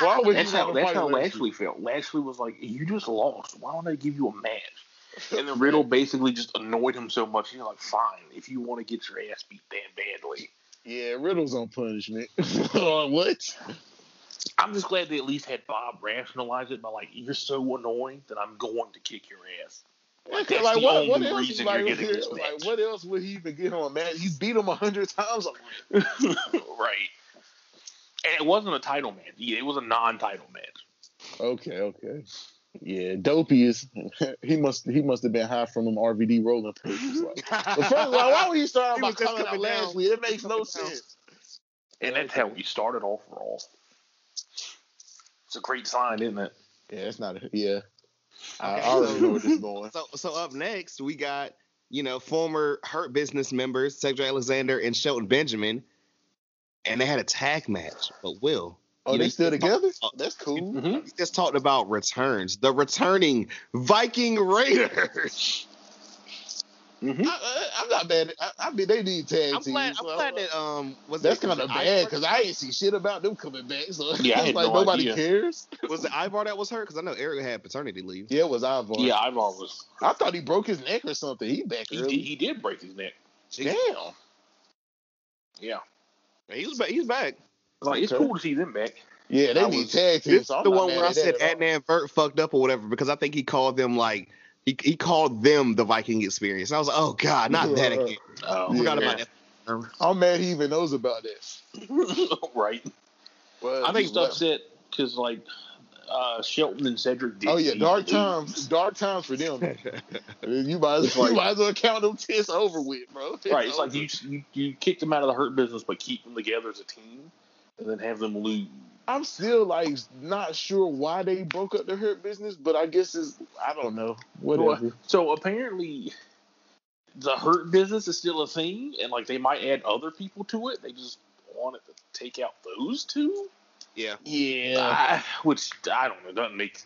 Why would That's he how that's how Lashley? Lashley felt. Lashley was like, "You just lost. Why don't I give you a match?" *laughs* And then Riddle basically just annoyed him so much. He's like, "Fine, if you want to get your ass beat that badly." Yeah, Riddle's on punishment. *laughs* what? I'm just glad they at least had Bob rationalize it by like, "You're so annoying that I'm going to kick your ass." Like, Okay, that's like the what? only What else? reason Like, you're getting this *laughs* like, what else would he even get on, man? He's beat him a hundred times already. right. And it wasn't a title match. It was a non-title match. Okay, okay. Yeah, Dopey is. *laughs* He must. He must have been high from them RVD rolling papers. Mm-hmm. Like, but first of all, why would he start He by was calling out coming down. It makes no down. sense. And that's how we started off Raw. It's a great sign, isn't it? Yeah, it's not. A, yeah, I, Okay, I already so- know where this is *laughs* going. So, so up next, we got, you know, former Hurt Business members, Cedric Alexander and Shelton Benjamin, and they had a tag match. But Will, Oh, you they still together? Oh, That's cool. Mm-hmm. we just talked about returns. The returning Viking Raiders. Mm-hmm. I, I, I'm not bad. I, I mean, they need tag I'm teams. glad. I'm so glad that um was that's kind of bad because I ain't see shit about them coming back. So *laughs* Yeah, it's like no nobody idea. cares. *laughs* was it Ivar that was hurt because I know Eric had paternity leave. Yeah, it was Ivar. Yeah, Ivar was. I thought he broke his neck or something. He back He, early. did, he did break his neck. Damn. Yeah. He was back. He's back. Like, it's Okay. cool to see them back. Yeah, they I need was- tag teams. is so the one where I said at. Adnan Virk fucked up or whatever because I think he called them like he, he called them the Viking experience. And I was like, oh god, not that again. Oh, I forgot Yeah. about that. I'm mad he even knows about this. *laughs* right. Well, I think just well- upset because, like, uh, Shelton and Cedric did. Oh yeah, dark to lose. times. Dark times for them. *laughs* you might as well, *laughs* you might as well count them tits over with, bro. Right. It's like you, you you kicked them out of the hurt business, but keep them together as a team, and then have them lose. I'm still like not sure why they broke up the hurt business, but I guess it's I don't know. Whatever. So apparently, the hurt business is still a thing, and like they might add other people to it. They just wanted to take out those two, Yeah, Yeah. I, which I don't know doesn't make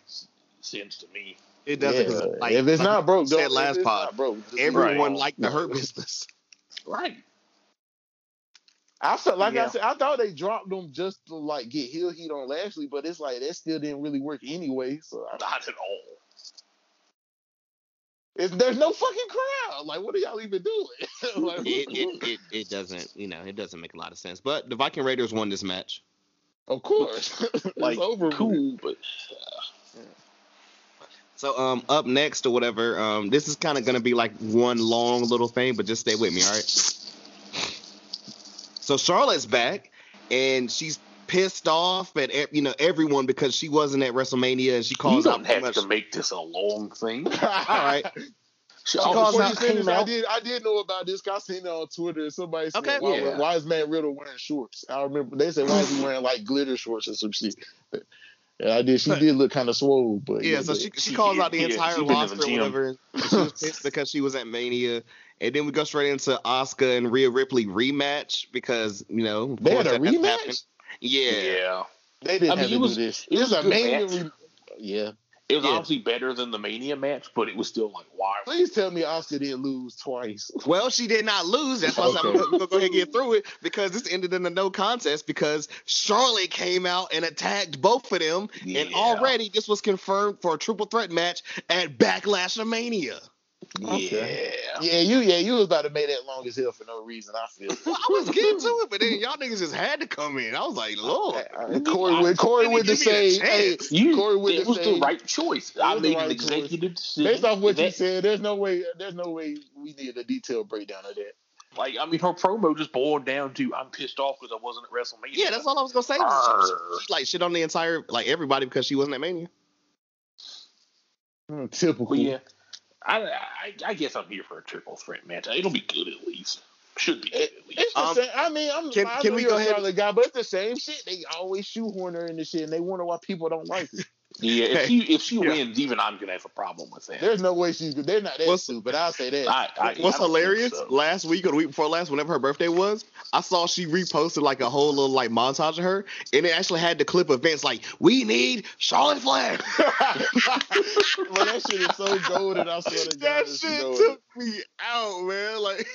sense to me. it doesn't. Yeah. like, if it's like not broke, we don't, if last it's pod, broke, just leave it everyone alone. liked the hurt business. Right. I felt like Yeah. I said, I thought they dropped them just to like get heel heat on Lashley, but it's like that still didn't really work anyway. So I, Not at all. it's, there's no fucking crowd. Like, what are y'all even doing? *laughs* like, it, it, it, it doesn't, you know, it doesn't make a lot of sense. But the Viking Raiders won this match. of course, *laughs* *laughs* it's Like over. with. cool, but So um, up next or whatever, um, this is kind of gonna be like one long little thing, but just stay with me, all right? So Charlotte's back, and she's pissed off at you know everyone because she wasn't at WrestleMania, and she calls out don't pretty have much. to make this a long thing. *laughs* All right, She calls before you out, finish, I did. I did know about this. 'cause I seen it on Twitter. Somebody said, Okay. why, Yeah. why is Matt Riddle wearing shorts?" I remember they said, "Why is he *laughs* wearing like glitter shorts or some shit?" Yeah, I did. She did look kind of swole, but yeah. So but- she she she- calls out the yeah, entire she been in the roster whatever. and She was pissed because she was at Mania, and then we go straight into Asuka and Rhea Ripley rematch because you know they had a that has rematch. Yeah. Yeah. They didn't I mean, have it to was- do this. it was It's a a mania. Re- yeah. It was Yeah. obviously better than the Mania match, but it was still like, why? Please tell me Asuka didn't lose twice. Well, she did not lose. That's why I said I'm gonna go ahead and get through it because this ended in a no contest because Charlotte came out and attacked both of them, and already this was confirmed for a triple threat match at Backlash Mania. Okay. Yeah. Yeah, you yeah you was about to make that long as hell for no reason. I feel. Well, I was getting to *laughs* it, but then y'all niggas just had to come in. I was like, Lord. Uh, Corey with Corey Give with the give me a same. Hey. You, Corey with it the was the same- right choice. I made right an choice. executive decision. Based off what you said, there's no way. There's no way we need a detailed breakdown of that. Like, I mean, her promo just boiled down to I'm pissed off because I wasn't at WrestleMania. Yeah, that's all I was gonna say. She, she, like shit on the entire like everybody because she wasn't at Mania. Hmm, typical. But yeah, I, I I guess I'm here for a triple threat match. It'll be good at least. Should be good It- at least. It's the Um, same. I mean, I'm. can- I can we go ahead- Charlotte guy, but it's the same shit. They always shoehorn her in the shit, and they wonder why people don't like her. *laughs* Yeah, if *laughs* she if she Yeah. wins, even I'm gonna have a problem with that. There's no way she's. They're not that What's- stupid. I'll say that. I, I, What's I hilarious? so. Last week or the week before last, whenever her birthday was, I saw she reposted like a whole little like montage of her, and it actually had the clip of Vince like, "We need Charlotte Flair." *laughs* *laughs* well, that shit is so golden. I swear to God, that shit golden. took me out, man. Like,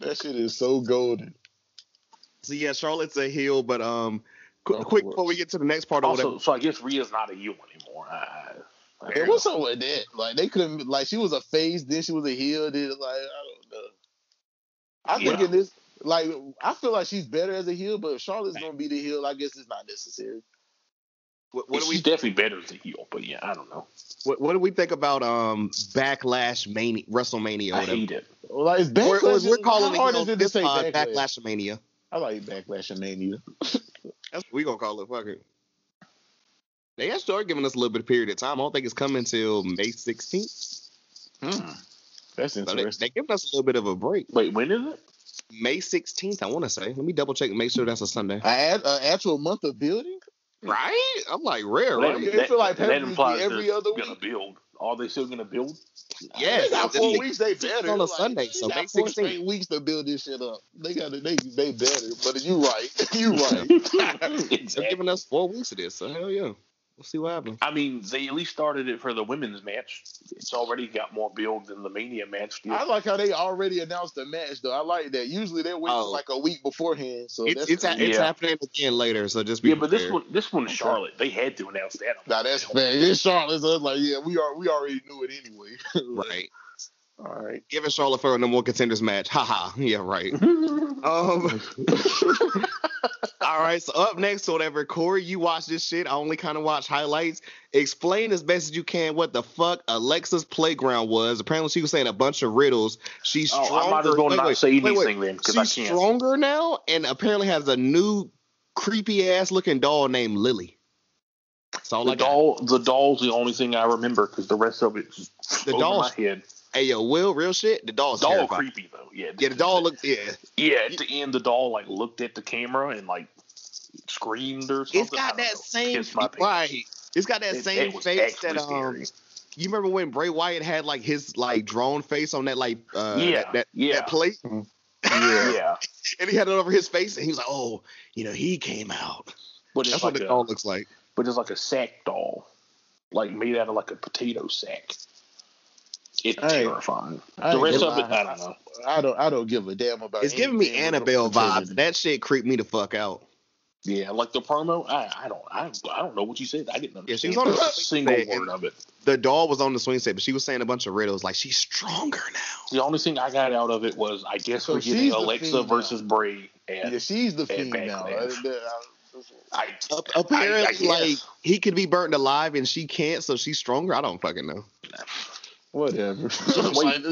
That shit is so golden. so yeah, Charlotte's a heel, but um, qu- quick course. before we get to the next part of Also, whatever. so I guess Rhea's not a heel anymore. I, I, Hey, what's up with that? Like they couldn't. Like she was a face, then she was a heel. Then like I don't know. I think in this, like I feel like she's better as a heel, but if Charlotte's gonna be the heel, I guess it's not necessary. What, what do She's we definitely better as a heel, but yeah, I don't know. what, what do we think about um Backlash Mania WrestleMania? Or I whatever? hate it. Well, like it's Or, backlash. or we're calling how hard it, is it know, this pod, backlash? Backlash Mania. I like backlash and mania. *laughs* That's what we gonna call it. Fuck it. They have started giving us a little bit of period of time. I don't think it's coming until May 16th. Hmm. That's So they, interesting. they giving us a little bit of a break. Wait, when is it? May 16th, I want to say. Let me double check and make sure that's a Sunday. I add an actual month of building. Right? I'm like, rare, That, right? you feel like that implies every other gonna week? build. Are they still gonna build? Yes. they got four week. weeks. They better on a Like, Sunday, they so got May four straight weeks to build this shit up. They got to, they they better. But you right. *laughs* you *laughs* right. They're giving us four weeks of this, so hell yeah. We'll see what happens. I mean, they at least started it for the women's match. It's already got more build than the Mania match. did. I like how they already announced the match though. I like that. Usually they wait Oh. like a week beforehand. So It's that's it's, cool. it's Yeah. happening again later, so just be yeah, but this one, this one's Charlotte. They had to announce that. Nah, that's fair. It's Charlotte. So it's like, yeah, we are we already knew it anyway. *laughs* Right. All right. Giving Charlotte Flair a number one contenders match. Haha. Yeah, right. *laughs* Um, *laughs* all right, so up next, or whatever, Corey, you watch this shit. I only kind of watch highlights. Explain as best as you can what the fuck Alexa's playground was. Apparently, she was saying a bunch of riddles. She's Oh, stronger. I might as well wait, not wait, say wait, wait. then because I can't. stronger now, and apparently has a new creepy ass looking doll named Lily. That's all The I got. doll, the doll's the only thing I remember because the rest of it The doll's- my head. Hey, yo, Will, real shit. The doll's Doll terrifying. creepy though. Yeah, Yeah, the doll looked. Yeah, Yeah, at the end, the doll like looked at the camera and like screamed or something. It's got that know. same Pissed my pants. right. It's got that It- same it face that um. scary. You remember when Bray Wyatt had like his like drone face on that like uh Yeah, that, that, yeah. that plate, Yeah, yeah. *laughs* and he had it over his face, and he was like, "Oh, you know, he came out." But it's That's like what the a, doll looks like. but it's like a sack doll, like made out of like a potato sack. It's I terrifying. I The rest of it. I don't know. I don't. I don't give a damn about. It. It's giving me Annabelle vibes. That shit creeped me the fuck out. Yeah, like the promo, I, I don't, I, I don't know what you said. I didn't understand Yeah, she was on the a single set, word of it. The doll was on the swing set, but she was saying a bunch of riddles like she's stronger now. The only thing I got out of it was, I guess So we're getting Alexa female. versus Bray, and Yeah, she's the and fiend now. Backlash. I, Ap- I- I apparently, like he could be burnt alive and she can't, so she's stronger. I don't fucking know. Whatever. Wait,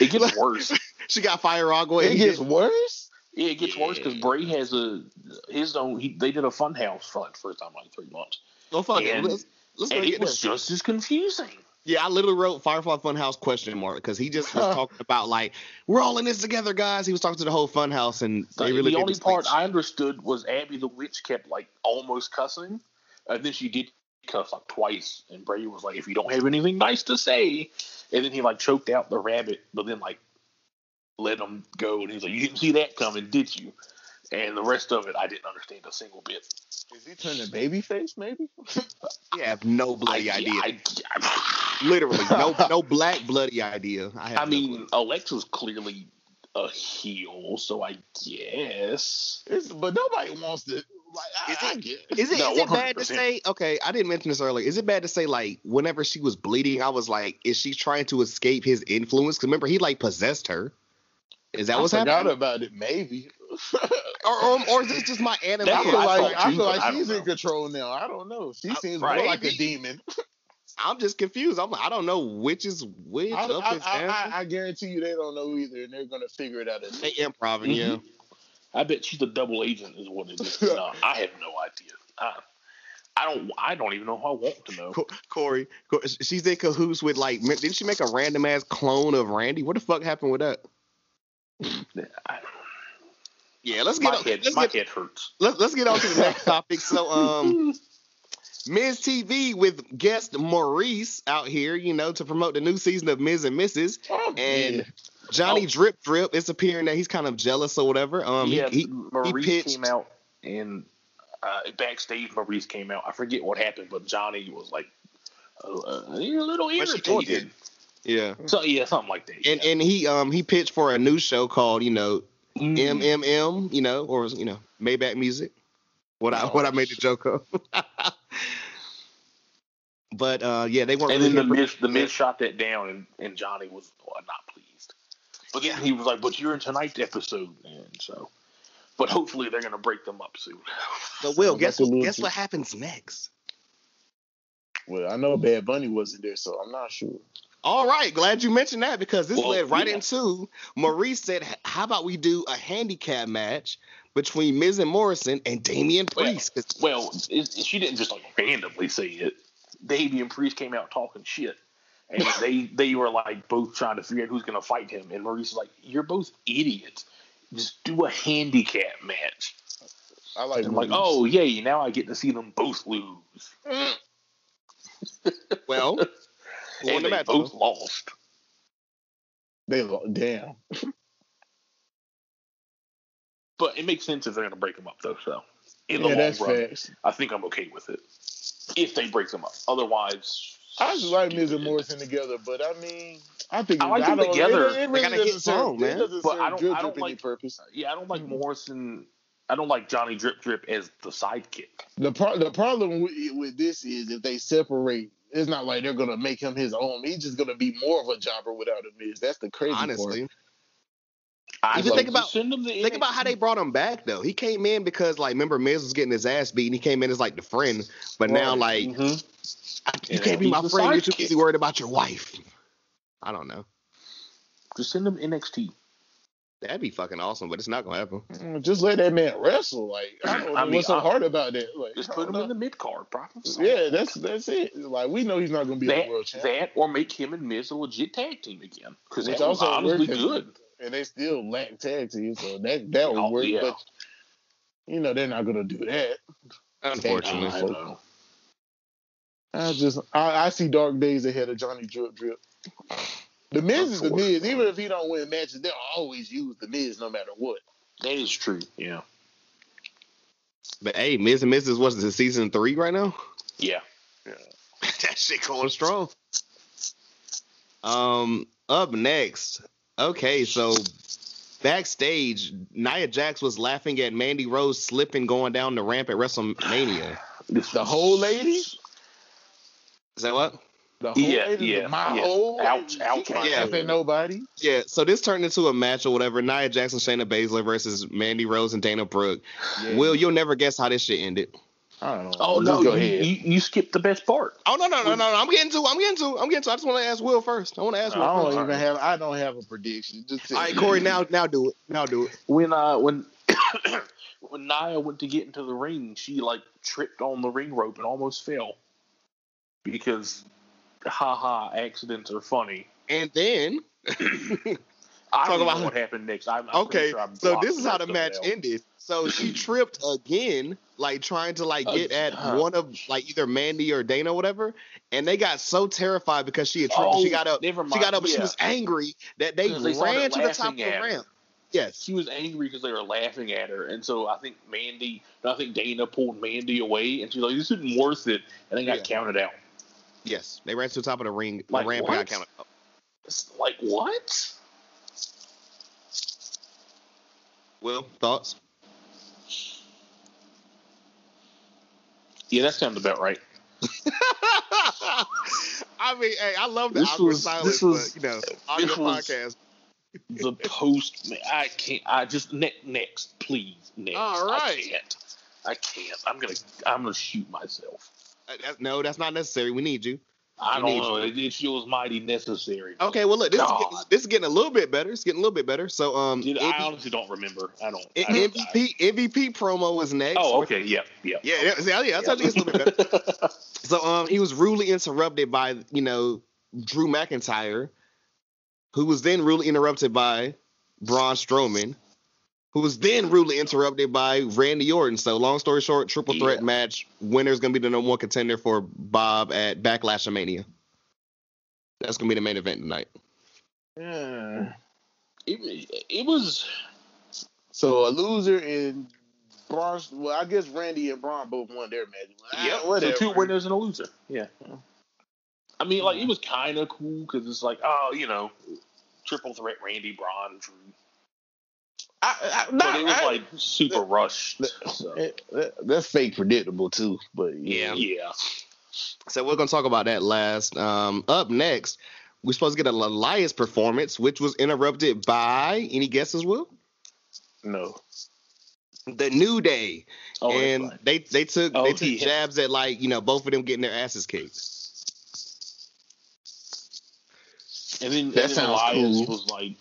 it gets *laughs* worse. *laughs* She got fire agua. it and gets he- worse. Yeah, it gets worse because Bray has a his own. He, they did a fun house for like the first time in like three months, fuck it. and- Let's, let's and it was just as confusing. Yeah, I literally wrote Firefly Funhouse question mark because he just was talking about like we're all in this together, guys. He was talking to the whole Funhouse, and The, they really the only part. I understood was Abby the witch kept like almost cussing, and then she did cuss like twice, and Bray was like, "If you don't have anything nice to say," and then he like choked out the rabbit, but then like let him go, and he's like, "You didn't see that coming, did you?" And the rest of it, I didn't understand a single bit. Is he turning babyface? Maybe. *laughs* Yeah, I have no bloody I, idea. I, I, Literally, no *laughs* no black bloody idea. I, have I no mean, clue. Alexa's clearly a heel, so I guess. It's, but nobody wants to. Like, I, Is I it- is it no, is it bad to say? Okay, I didn't mention this earlier. Is it bad to say like whenever she was bleeding, I was like, is she trying to escape his influence? Because remember, he like possessed her. Is that I what's forgot happening? about it. Maybe. *laughs* Or, or or is this just my anime? I feel like I feel like she's in control now. I don't know. She Uh, seems right. more like a demon. *laughs* I'm just confused. I'm like, I don't know which is which. I, up I, I. I, I guarantee you they don't know either, and they're gonna figure it out. As they improving, yeah. Mhm. I bet she's a double agent, is what it is. *laughs* no, I have no idea. I, I don't. I don't even know who I want to know. Co- Corey, she's in cahoots with like. Didn't she make a random ass clone of Randy? What the fuck happened with that? Yeah, let's get my on, head, let's my get head hurts. let's let's get on to the next *laughs* topic. So um Miz TV with guest Maryse out here, you know, to promote the new season of Miz and Mrs. Oh, And yeah. Johnny Oh. Drip Drip, it's appearing that he's kind of jealous or whatever. Um yeah, he, he Maryse pitched- came out and uh, backstage. Maryse came out. I forget what happened, but Johnny was like uh, uh, a little What she told irritated. Yeah. So yeah, something like that. And yeah. and he um he pitched for a new show called, you know, Mm. MMM, you know, or you know, Maybach Music. What I what I made the joke of. *laughs* but uh yeah, they weren't And really then the here Miz, the Miz shot that down, and, and Johnny was uh, not pleased. But then he was like, "But you're in tonight's episode," and so. But hopefully they're gonna break them up soon. for- *laughs* But Will, guess like guess what happens next? Well, I know Bad Bunny wasn't there, so I'm not sure. All right, glad you mentioned that because this Well, led right yeah. into Maryse said, "How about we do a handicap match between Miz and Morrison and Damian Well, Well, it, she didn't just like randomly say it. Damian Priest came out talking shit, and *laughs* they they were like both trying to figure out who's gonna fight him. And Maryse was like, "You're both idiots. Just do a handicap match." I like. I'm like, "Oh yay! Now I get to see them both lose." well, won and the they match? both lost. they lo- damn. *laughs* But it makes sense if they're gonna break them up though. So in the Yeah, long run, facts. I think I'm okay with it. If they break them up, otherwise, I just like Miz and Morrison together, but I mean, I think I like I them don't- together. It, it They really gotta doesn't serve, song, man. But I don't- Drip I don't like- purpose. Yeah, I don't like Mhm. Morrison. I don't like Johnny Drip Drip as the sidekick. The pro- the problem with, with this is if they separate, it's not like they're gonna make him his own. He's just gonna be more of a jobber without a Miz. That's the crazy Honestly, part. I Even like think about- send him the think about how they brought him back though. He came in because like remember Miz was getting his ass beat, and he came in as like the friend. But now like hmm I, you Yeah, can't be my friend. You're too sidekick. busy worried about your wife. I don't know. just send him NXT. That'd be fucking awesome, but it's not gonna happen. Mm, Just let that man wrestle. Like I don't *clears throat* know I mean, what's so I- hard about that. Like Just put don't him in the mid card, probably. Yeah, that's that's it. Like we know he's not gonna be that, a world champ, that, or make him and Miz a legit tag team again. Because it's also honestly good. and they still lack tag team, so that that would Oh, work. yeah. But You know they're not gonna do that. Unfortunately. I know. I just I, I see dark days ahead of Johnny Drip Drip. The Miz is the Miz. Even if he don't win matches, they'll always use the Miz no matter what. That is true. Yeah. But hey, Miz and Mrs. what's the season three right now? Yeah. *laughs* that shit going strong. Um, up next. Okay, so backstage, Nia Jax was laughing at Mandy Rose slipping going down the ramp at WrestleMania. The whole lady, Is that what? The whole Yeah, lady, yeah, my yeah. whole Ouch, lady. ouch, She can't yeah. laugh at nobody. Yeah, so this turned into a match or whatever. Nia Jackson, Shayna Baszler versus Mandy Rose and Dana Brooke. Yeah. Will, you'll never guess how this shit ended. I don't know. Oh Just no, you, you, you skipped the best part. Oh no no no no! no. I'm getting to. I'm getting to. I'm getting to. I just want to ask Will first. I want to ask Will I don't first. even have. I don't have a prediction. Just All right, Corey. Now now do it. Now do it. When uh when *coughs* when Nia went to get into the ring, she like tripped on the ring rope and almost fell because haha accidents are funny. And then *laughs* I Talk don't about- know what happened next. I'm, I'm okay, sure so this is how the match ended. So she *clears throat* tripped again, like trying to like Uh, get at one of like either Mandy or Dana, or whatever. And they got so terrified because she had tripped. Oh, she got up. She got up, and she was angry that they, ran to the top of the ramp. Yes. She was angry because they were laughing at her, and so I think Mandy, I think Dana pulled Mandy away, and she's like, "This isn't worth it," and they got Yeah. counted out. Yes, they ran to the top of the ring. Like the ramp what? got counted. up. Like what? Will thoughts? Yeah, that sounds about right. *laughs* I mean, hey, I love the This awkward was- silence, this was- but you know, audio podcast. The post, I can't. I just ne- next, please, next. All I can't. I can't. I'm gonna. I'm gonna shoot myself. Uh, that- no, that's not necessary. We need you. I You don't know. to. It, it feels mighty necessary. Okay, well look, this is, getting, this is getting a little bit better. It's getting a little bit better. So, um, Dude, I honestly don't remember. I don't. I M- don't MVP MVP promo was next. oh, okay. Yeah. Yeah. Yeah, yeah, yeah, I told you it's a little bit better. *laughs* So um, he was rudely interrupted by you know Drew McIntyre, who was then rudely interrupted by Braun Strowman, who was then rudely interrupted by Randy Orton. So long story short, triple threat Yeah. match. Winner's gonna be the number one contender for Bob at Backlash of Mania. That's gonna be the main event tonight. Yeah. it, it was. So a loser in Braun. Well, I guess Randy and Braun both won their match. Ah, Yeah. So two winners and a loser. Yeah. I mean, like it was kind of cool because it's like, oh, you know, triple threat: Randy, Braun, Drew. I, I, But it was I- like super rushed. that- So. that- that's fake predictable too. But yeah. Yeah. So we're gonna talk about that last. Um, up next, we're supposed to get a Elias performance, which was interrupted by any guesses, Will? No. The New Day. Oh, and right. they they took Oh, they took yeah. jabs at like you know both of them getting their asses kicked. And then, That and then sounds Elias cool. was like,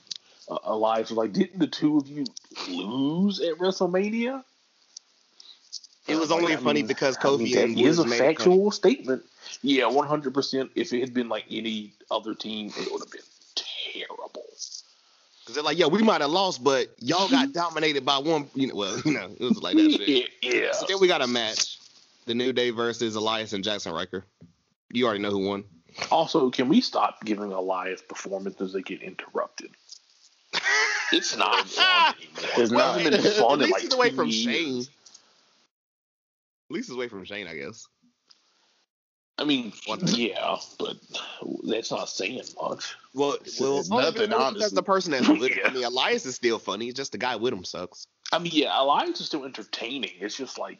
uh, Elias was like, didn't the two of you lose at WrestleMania? It was only I funny mean, because I Kofi mean, that and is a Woods made a factual statement. Yeah, one hundred percent. If it had been like any other team, it would have been terrible. Because they're like, yeah, we might have lost, but y'all got dominated by one. You know, well, *laughs* you know, it was like that. Yeah, yeah. So then we got a match: the New Day versus Elias and Jaxson Ryker. You already know who won. Also, can we stop giving Elias performances that get interrupted? It's not *laughs* fun anymore. It's It not. hasn't been fun At in least like it's away from years. Shane. At least it's away from Shane, I guess. I mean, yeah, but that's not saying much. Well, well, It's only nothing, because That's the person that's with him. Yeah. I mean, *laughs* Elias is still funny. It's just the guy with him sucks. I mean, yeah, Elias is still entertaining. It's just like,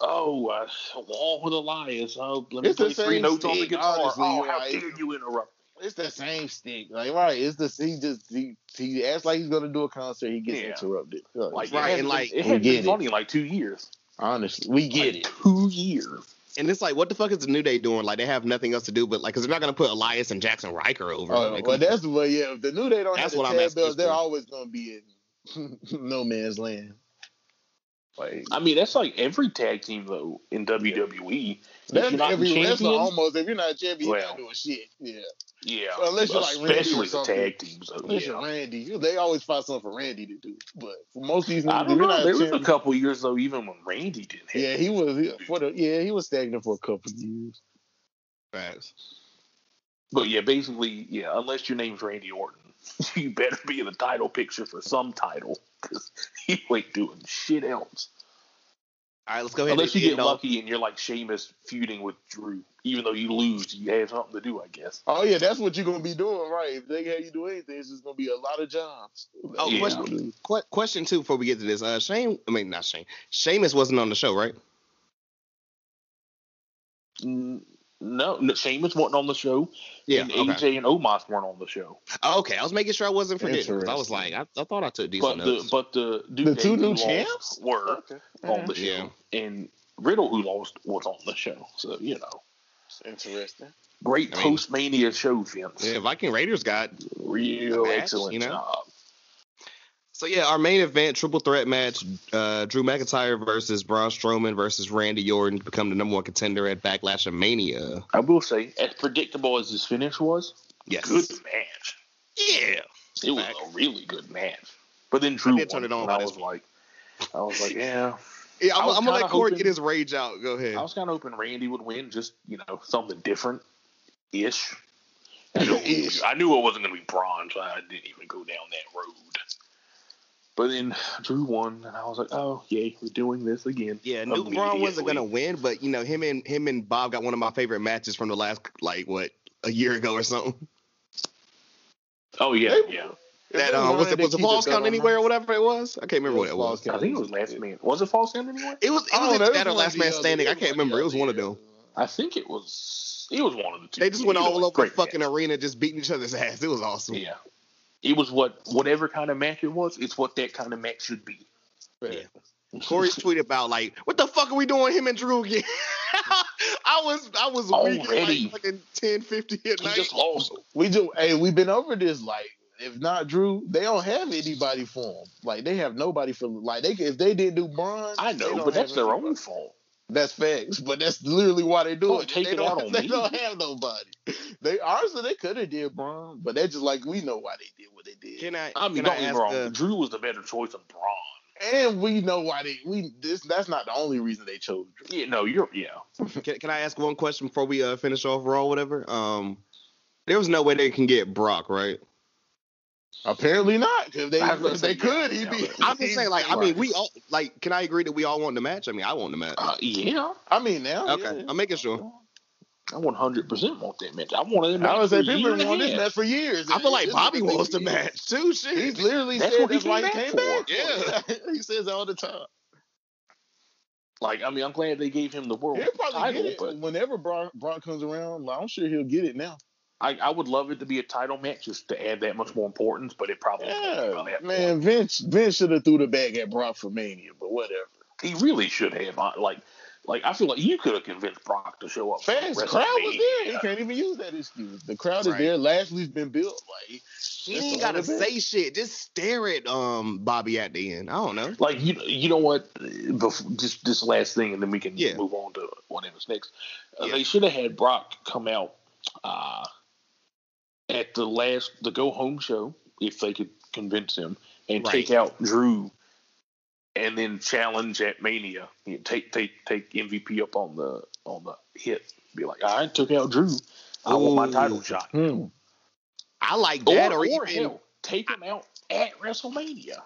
oh, uh, wall with Elias. Oh, let me It's the play three same notes on the stick, guitar. honestly, oh, how right? dare you interrupt? It's the same stick. Like right, it's the he just he, he acts like he's gonna do a concert, he gets Yeah. interrupted. Like, Like, Right, and, been- like, it hasn't been funny like two years. honestly, we get Like, it. Two years. And it's like, what the fuck is the New Day doing? Like, they have nothing else to do, but like, because they're not gonna put Elias and Jaxson Ryker over. Oh, Like, well, that's what. Yeah, if the new Day don't That's have what the I'm asking they're always gonna be in *laughs* no man's land. Like I mean, that's like every tag team though in WWE. If that's you're not every the wrestler almost. If you're not a champion, you're not doing shit. Yeah. Yeah, Unless you're like Randy or especially the tag teams. Though, Unless yeah. you're Randy, they always find something for Randy to do. But for most of these I niggas, if don't you're know. not There a was a couple years though, even when Randy didn't. Have yeah, he was he, for the yeah he was stagnant for a couple of years. Facts. But yeah, basically, yeah. Unless your name's Randy Orton, *laughs* you better be in the title picture for some title because *laughs* you ain't doing shit else. All right, let's go ahead. Unless and you end get off- lucky and you're like Sheamus feuding with Drew, even though you lose, you have something to do, I guess. Oh yeah, that's what you're gonna be doing, right? If they have you do anything, it's just gonna be a lot of jobs. Oh, Yeah. question, que- question two before we get to this. Uh, Shane, I mean not Shane. Sheamus wasn't on the show, right? Mm, No, no, Sheamus wasn't on the show, Yeah. and Okay. AJ and Omos weren't on the show. Oh, okay, I was making sure I wasn't forgetting. 'cause I was like, I, I thought I took But decent the but the New The two new champs? were Okay. on the show, and Riddle who lost was on the show. So you know, Interesting. great I mean- post Mania show, Vince. yeah, Viking Raiders got Real match, excellent you know? job. So yeah, our main event, triple threat match, uh, Drew McIntyre versus Braun Strowman versus Randy Orton to become the number one contender at Backlash and Mania. I will say, as predictable as this finish was, Yes. good match. Yeah. It was Fact. a really good match. But then Drew did turn it on I was like, I was like, yeah. *laughs* Yeah, I I'm, I'm gonna let Corey hoping- get his rage out. Go ahead. I was kind of hoping Randy would win, just you know, something different, ish. I knew. *laughs* I knew it wasn't going to be Braun, so I didn't even go down that road. But then Drew won, and I was like, "Oh, yay, we're doing this again." Yeah, knew Braun wasn't gonna win, but you know him and him and Bob got one of my favorite matches from the last like what a year ago or something. Oh yeah, They- yeah. That um, was it was the Falls Count Anywhere or whatever it was? I can't remember what it was. I think it was Last Man. Was it False Count anyway? It was it Oh, was that either that or Last Man. Standing. I can't remember. It was one of them. I think it was. It was one of the two. They just went all over the fucking arena, just beating each other's ass. It was awesome. Yeah, it was what whatever kind of match it was. It's what that kind of match should be. Yeah. *laughs* Corey's tweet about like, what the fuck are we doing him and Drew again? *laughs* I was I was weak Already. like fucking 10, 50 at He night. just lost. We do. Hey, we've been over this. Like, if not Drew, they don't have anybody for him. Like, they have nobody for. Like, they if they didn't do Braun, I know, but that's their anybody. own fault. That's facts, but that's literally why they do Don't it. take they it don't, out on *laughs* they me. don't have nobody. They honestly they could have did Braun, but they're just like we know why they did what they did, Can I? I mean, don't I get me ask, wrong. uh, Drew was the better choice of Braun. and we know why they we this. That's not the only reason they chose Drew. Yeah, no, you're yeah. *laughs* Can, can I ask one question before we uh, finish off Raw, or whatever? Um, there was no way they can get Brock, right? Apparently not, because they I was gonna if they could, he'd be. I'm just saying, like, I mean, we all like. Can I agree that we all want the match? I mean, I want the match. Uh, yeah, I mean now. Okay, yeah. I'm making sure. I 100 percent want that match. I wanted that I match would for say a year people and a want this match for years. I feel like This Bobby the thing wants the match too. Shit. He's literally That's said what he that's why he came came back back. for. Yeah, *laughs* *laughs* he says that all the time. Like, I mean, I'm glad they gave him the world He'll probably title, get it but whenever Brock, Brock comes around. like, I'm sure he'll get it now. I, I would love it to be a title match just to add that much more importance. But it probably won't be by Yeah, that man. Vince Vince should have threw the bag at Brock for Mania, but whatever. he really should have. uh, Like, like I feel like you could have convinced Brock to show up. for Fans, crowd was there. He can't even use that excuse. The crowd is Right. there. Lashley's been built. Like He ain't gotta only bit. say shit. Just stare at um Bobby at the end. I don't know. Like you, you know what? Before, just this last thing, and then we can Yeah. move on to whatever's next. Uh, Yeah. They should have had Brock come out uh, at the last the go home show if they could convince him, and Right. take out Drew, and then challenge at Mania. You know, take take take MVP up on the on the hit. Be like, I took out Drew. I want my title shot. hmm. I like that, or, or, even hell, take him out at WrestleMania.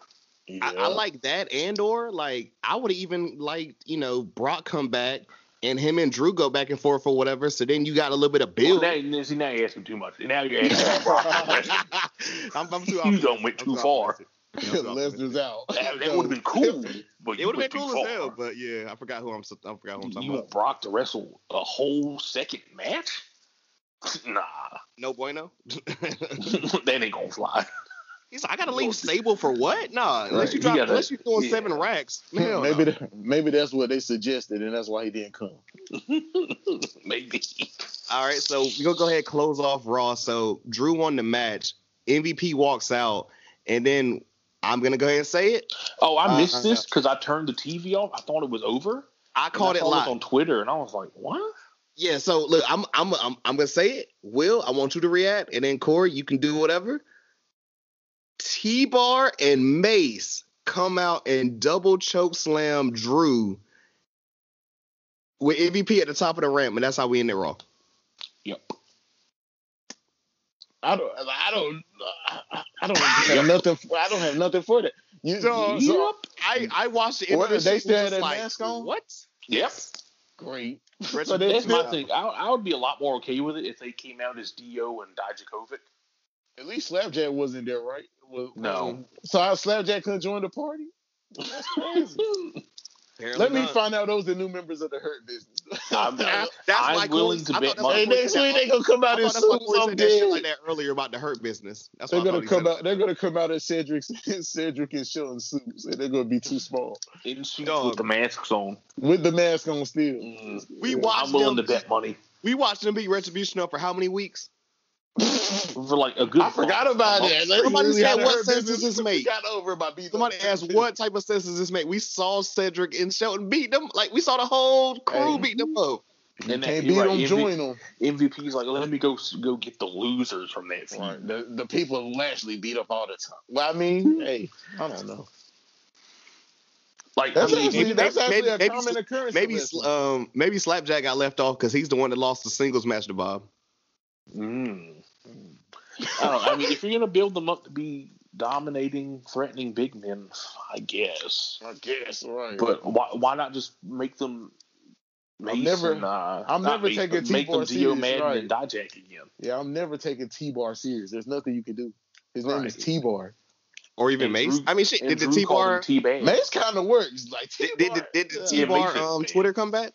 I, I like that, and or like I would even like you know Brock come back and him and Drew go back and forth or whatever. So then you got a little bit of Well, build. now, see, now you're asking too much. Now you're *laughs* asking. Brock to. I'm, I'm too *laughs* You optimistic. done went too far. optimistic. I'm too optimistic. Lesnar's out. That, that would have been cool, *laughs* but It would have been too cool far. as hell, but yeah, I forgot who I'm. s- I forgot who I'm You, talking you about. want Brock to wrestle a whole second match? Nah, No bueno. that ain't gonna fly. He's like, I gotta leave stable for what? Nah, unless Right, you you drop, gotta- unless you're doing yeah. seven racks. *laughs* Hell maybe no. *laughs* maybe that's what they suggested, and that's why he didn't come. *laughs* Maybe. All right, so we're gonna go ahead and close off Raw. So Drew won the match. MVP walks out, and then I'm gonna go ahead and say it. Oh, I Uh, missed uh, this because I turned the TV off. I thought it was over. I caught I it saw this live. on Twitter, and I was like, "What?" Yeah, so look, I'm I'm I'm I'm gonna say it. Will, I want you to react, and then Corey, you can do whatever. T Bar and Mace come out and double choke slam Drew with MVP at the top of the ramp, and that's how we end it raw. Yep. I don't. I don't. I don't *laughs* have nothing. I don't have nothing for that. You, So, you- so I I watched the What, they still had that like, mask on? What? Yep. great. Retro- So That's my thing. I, I would be a lot more okay with it if they came out as Dio and Dijakovic. At least Slapjack wasn't there, right? Was- No. so how Slapjack couldn't join the party? That's crazy. *laughs* Apparently Let me not. find out those are new members of the Hurt Business. I'm, *laughs* That's I'm why willing Corey- to bet that's why hey, money. Corey next week they gonna come out I in thought that's why suits. I'm said that shit dead. like that earlier about the hurt business. That's They're why gonna come out. They're gonna come out as *laughs* Cedric, Cedric and Shelton suits, and they're gonna be too small in suits Dog. with the masks on. with the mask on still. Mm, We Yeah. watched I'm willing them- to bet money We watched them beat Retribution up for how many weeks? For like a good. I forgot about month. that. Somebody Really said, what sense does this make? Got over by beating. Somebody up. asked what type of sense does this make? We saw Cedric and Shelton beat them. Like we saw the whole crew Hey. beat them up. You And that- can't beat right, them, MV join them. MVP's like, let me go go get the losers from that feud. Right. The the people Lashley beat up all the time. Well, I mean, hey, I don't know. Like, That's I mean, actually maybe- that's maybe- actually a maybe- common occurrence. Maybe um maybe Slapjack got left off because he's the one that lost the singles match to Bob. Mm. I don't. I mean, if you're gonna build them up to be dominating, threatening big men, I guess. I guess right. But why why not just make them? Mace never- and, uh, I'm never Mace, taking but make them T-Bar Dio serious, Madden right. and Dijak again, yeah, I'm never taking T Bar serious. There's nothing you can do. His name is T Bar. Or even And Mace. Drew- I mean shit, did the T bar? T-Bag. Mace kind of works like T did, Bar. did, did the yeah. T bar Mace um. Twitter come back?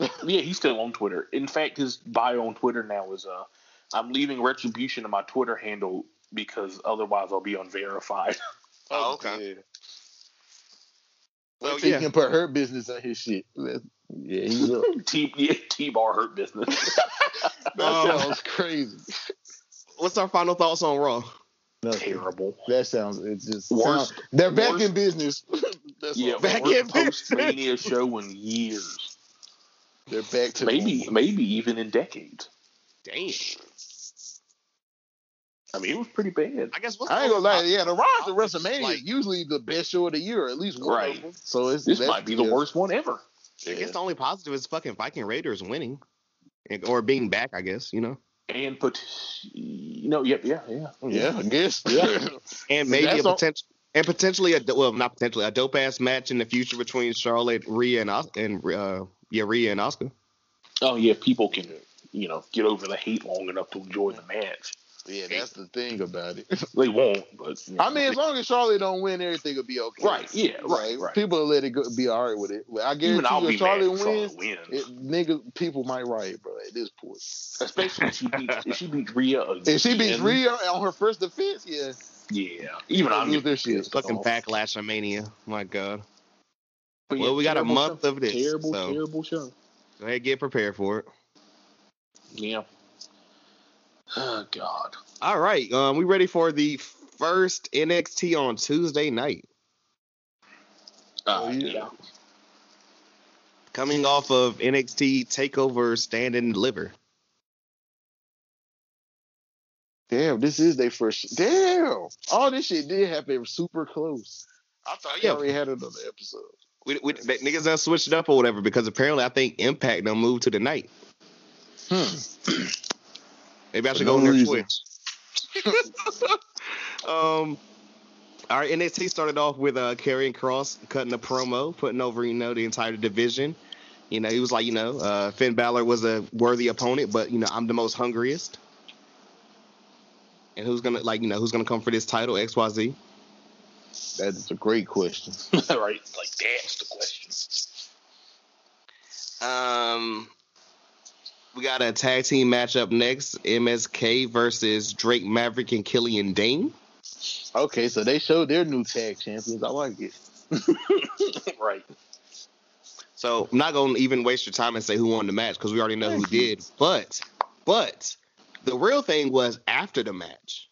Yeah, he's still on Twitter. In fact, his bio on Twitter now is uh, "I'm leaving retribution in my Twitter handle because otherwise I'll be unverified." *laughs* Oh, okay. Yeah. So, Wait yeah. he can put her business on his shit. That- Yeah, he will. *laughs* T yeah, T bar hurt business. *laughs* that Um, sounds crazy. What's our final thoughts on Raw? Nothing. Terrible. That sounds. It's just Worst- sounds, They're back worst- in business. That's Yeah. Back back in post Mania show in years, They're back to maybe normal. maybe even in decades. Damn. I mean, it was pretty bad. I guess what's I ain't gonna lie. Yeah, the Raw to I- WrestleMania like- is usually the best show of the year, at least one Right. of them. So it's This might be the yeah. worst one ever. I guess the only positive is fucking Viking Raiders winning. Or being back, I guess, you know. And put, you know, yep, yeah, yeah, Yeah, I guess. *laughs* Yeah. *laughs* And maybe That's a all- potential and potentially a well, not potentially a dope ass match in the future between Charlotte, Rhea, and Os- and uh, yeah, Rhea and Oscar. Oh yeah, people can, you know, get over the hate long enough to enjoy the match. Yeah, that's the thing about it. *laughs* They won't, but you know, I mean, as long as Charlotte don't win, everything will be okay. Right, yeah, right, right. People will let it go, be all right with it. I guarantee even I'll you, if Charlotte if Charlotte wins, wins, it, nigga, people might riot, bro. At this point, especially if she beats *laughs* if she beats Rhea again. if she beats Rhea on her first defense, yeah, yeah, even They'll I'm lose getting their shit. Fucking off. backlash of mania. My God. But Well, we got a month show. of this, Terrible, so- terrible show. Go ahead, get prepared for it. Yeah. Oh God. All right. Um, we ready for the first NXT on Tuesday night. Uh, Oh, yeah. yeah. Coming off of NXT Takeover Stand and Deliver. damn, this is their first. Damn, all this shit did happen super close. I thought Yeah. you already had another episode. We, we, that niggas done switched it up or whatever because apparently I think Impact done moved to the night. Hmm. *clears throat* Maybe I should no go on their reason. Twitch. *laughs* um, all right, NXT started off with uh, Karrion Kross cutting a promo, putting over you know the entire division. You know, he was like, you know, uh, Finn Balor was a worthy opponent, but you know, I'm the most hungriest. And who's gonna like, you know, who's gonna come for this title? X Y Z. That is a great question. *laughs* right. Like that's the question. Um, we got a tag team matchup next: MSK versus Drake Maverick and Killian Dain. Okay, so they showed their new tag champions. I like it. *laughs* right. So I'm not gonna even waste your time and say who won the match because we already know who did. But, but the real thing was after the match.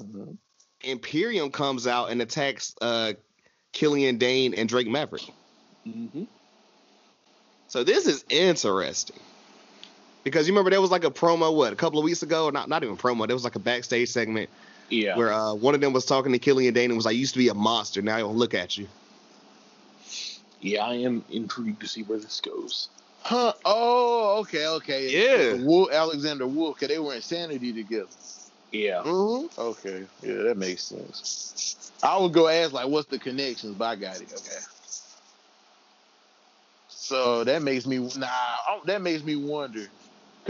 Mhm. Imperium comes out and attacks uh, Killian Dain and Drake Maverick. Mm-hmm. So this is interesting. Because you remember there was like a promo, what, a couple of weeks ago? Not not even promo, there was like a backstage segment Yeah. where uh, one of them was talking to Killian Dain and was like, "You used to be a monster, now I don't look at you. Yeah, I am intrigued to see where this goes. Huh? Oh, okay, okay. Yeah. Wolfe, Alexander Wolfe, because they were insanity together. Yeah. Mm-hmm. Okay, yeah, that makes sense. I would go ask like, what's the connections, but I got it. Okay. So that makes me nah. That makes me wonder.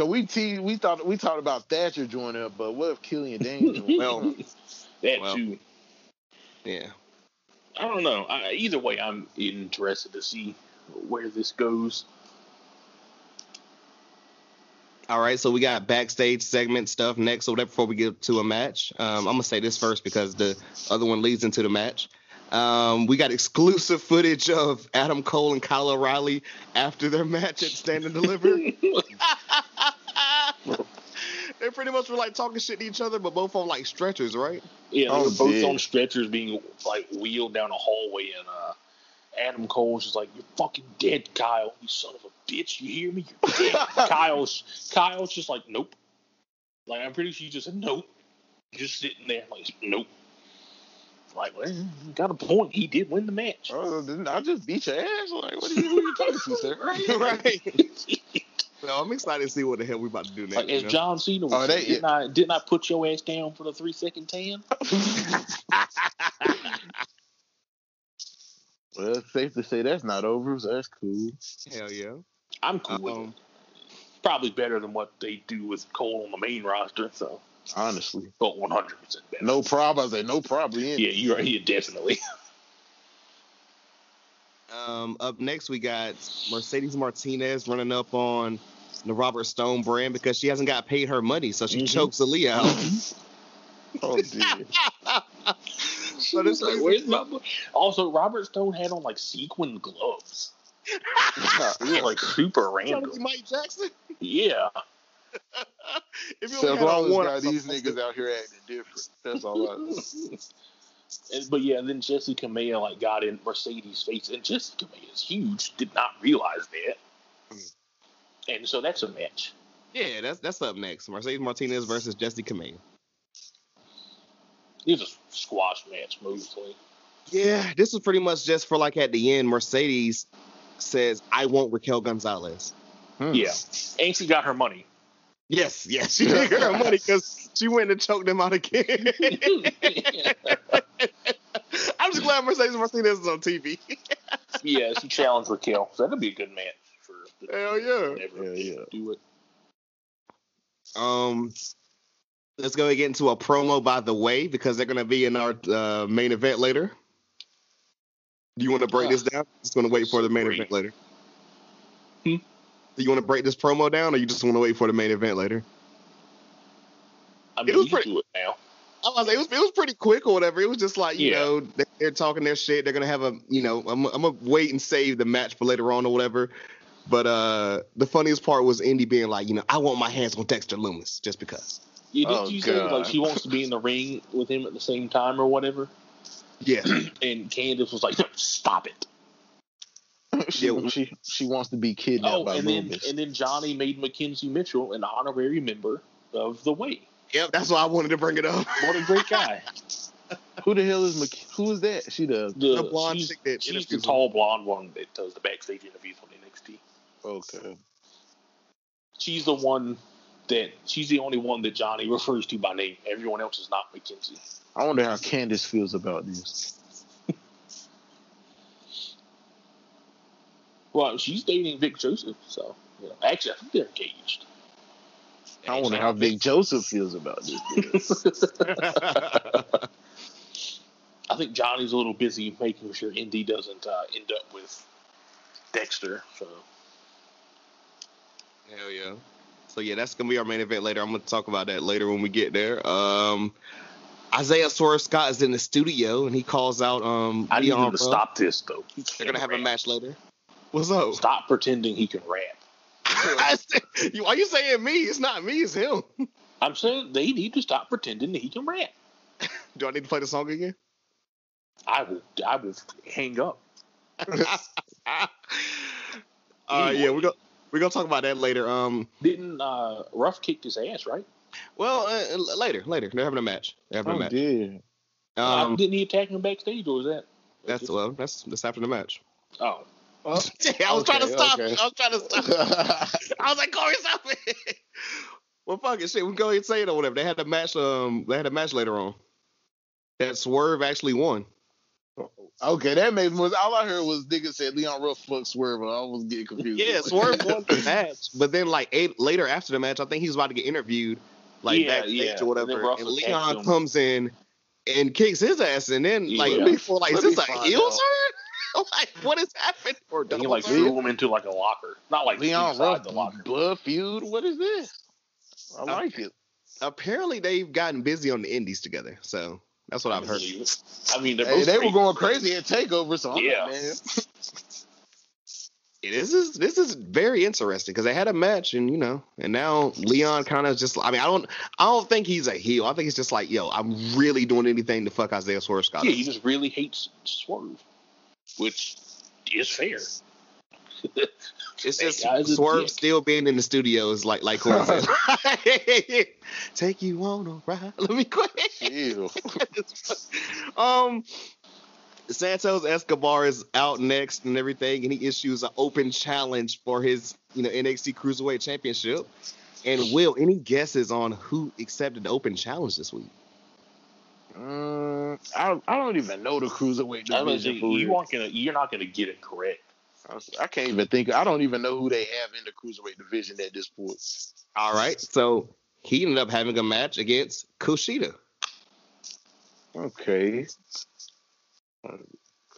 Cause we te- we thought we talked about Thatcher joining up, but what if Killian Dain joined? Well, *laughs* That Well. too. yeah. I don't know. I, either way, I'm interested to see where this goes. All right, so we got backstage segment stuff next So whatever before we get to a match. Um, I'm gonna say this first because the other one leads into the match. Um, we got exclusive footage of Adam Cole and Kyle O'Reilly after their match at Stand and Deliver. *laughs* *laughs* they pretty much were like talking shit to each other, but both on like stretchers, right? Yeah, they Oh, were both dear. on stretchers being like wheeled down a hallway, and uh, Adam Cole's just like, "You're fucking dead, Kyle. You son of a bitch. You hear me? You're dead." *laughs* Kyle's Kyle's just like, "Nope." Like I'm pretty sure he just said, "Nope." Just sitting there like, "Nope." Like, well, got a point. He did win the match. Oh, didn't I just beat your ass? Like, what are you, who you talking to, sir? *laughs* *laughs* right. Well, I'm excited to see what the hell we about to do next. Like as? John Cena was Oh, saying, they- didn't I didn't I put your ass down for the three second tan? *laughs* Well, it's safe to say that's not over, so that's cool. Hell yeah. I'm cool with Um, it. Probably better than what they do with Cole on the main roster. So, Honestly, but 100 percent better. no problem. I say no problem. In Yeah, you're right. Yeah, definitely. *laughs* Um, up next, we got Mercedes Martinez running up on the Robert Stone brand because she hasn't got paid her money, so she Mhm. chokes Aliyah out. Oh dear. *laughs* so this Like, where's my boy? Also, Robert Stone had on like sequin gloves. *laughs* He was like super Trying to random. Mike Jackson. Yeah. *laughs* If you So only as long as one, got these niggas to- out here acting different. That's all I And, but yeah, and then Jessi Kamea like got in Mercedes' face, and Jessi Kamea is huge. Did not realize that. Mm. And so that's a match. Yeah, that's that's up next. Mercedes Martinez versus Jessi Kamea. It was a squash match mostly. Yeah, this is pretty much just for like at the end. Mercedes says, "I want Raquel Gonzalez." Hmm. Yeah, and she got her money. Yes, yes, she get her money because she went and choked him out again. *laughs* *laughs* I'm just glad Mercedes Martinez is on TV. *laughs* yeah, she challenged Raquel, so that'll be a good match for the Hell yeah. whenever Yeah, yeah. do it. Um, let's go and get into a promo by the way because they're gonna be in our uh, main event later. Do you want to break this down? Just gonna wait for the main Great. event later. Hmm? Do you want to break this promo down, or you just want to wait for the main event later? I mean, was we pretty- do it now. I was like, it was, it was pretty quick or whatever. It was just like, you Yeah. know, they- they're talking their shit. They're gonna have a, you know, I'm, I'm gonna wait and save the match for later on or whatever. But uh the funniest part was Indy being like, you know, I want my hands on Dexter Lumis just because. Yeah, did Oh, you say like she wants to be in the ring with him at the same time or whatever? Yeah, *clears throat* And Candice was like, "Stop it!" *laughs* she, Yeah. she she wants to be kidnapped Oh, by and then Lumis. and then Johnny made McKenzie Mitchell an honorary member of the Way. Yep. That's why I wanted to bring it up. What a great guy! *laughs* Who the hell is Mc- who is that? She the The, The blonde she's, chick that she's the interviews him. tall blonde one that does the backstage interviews on NXT. okay. She's the one that she's the only one that Johnny refers to by name. Everyone else is not McKenzie. I wonder how Candice feels about this. Well, she's dating Vic Joseph, so you know, actually, I think they're engaged. I wonder how Big Joseph feels about this. *laughs* I think Johnny's a little busy making sure Indy doesn't uh, end up with Dexter. So Hell yeah. So yeah, that's gonna be our main event later. I'm gonna talk about that later when we get there. Um, Isaiah Swerve Scott is in the studio and he calls out um. I need Leon him to Ruff. stop this though. He They're gonna have a match later. What's up? Stop pretending he can rap. *laughs* I said- you- Why you saying me? It's not me. It's him. *laughs* I'm saying they need to stop pretending that he can rap. *laughs* Do I need to play the song again? I will. I will hang up. uh, yeah, we're gonna we're gonna talk about that later. Um, Didn't uh, Ruff kicked his ass, right? well, uh, later, later. They're having a match. They're having a Oh, match. dear. Um, Uh, didn't he attack him backstage, or was that? that's well, that's that's after the match. Oh, Oh, *laughs* I was trying to stop. okay. it. I was trying to stop. it. *laughs* I was like, Corey, stop it. *laughs* well, fuck it, shit. We can go ahead and say it or whatever. They had a match. Um, they had a match later on. That Swerve actually won. okay, that makes more. All I heard was niggas said Leon Ruff fucked Swerve. I was getting confused. Yeah, Swerve won the match, but then like eight later after the match, I think he's about to get interviewed, like Yeah, backstage yeah. or whatever. then Ruff And Leon comes in and kicks his ass, and then like Yeah. before, like, is this me a heel out. turn? *laughs* like, what is has happened? Or and he like threw him into like a locker, not like Leon inside Ruff, the locker. blood feud. What is this? I like it. Apparently, they've gotten busy on the indies together, so that's what I've heard. I mean, they're Hey, they were going crazy at Takeover, so I'm Yeah. like, man. *laughs* This is this is very interesting because they had a match and you know and now Leon kind of just I mean I don't I don't think he's a heel I think he's just like yo I'm really doing anything to fuck Isaiah Swerve Scott Yeah, he just really hates Swerve, which is fair. *laughs* it's That just guy's a Swerve dick. still being in the studios like like Corey said *laughs* take you on a ride *laughs* let me quit Ew. um Santos Escobar is out next and everything, and he issues an open challenge for his, you know, NXT Cruiserweight Championship. And Will, any guesses on who accepted the open challenge this week? Mm, I, I don't even know the cruiserweight I mean, division. for you real. aren't gonna, you're not gonna get it correct. I I can't even think. I don't even know who they have in the cruiserweight division at this point. All right, so he ended up having a match against Kushida. Okay. Uh,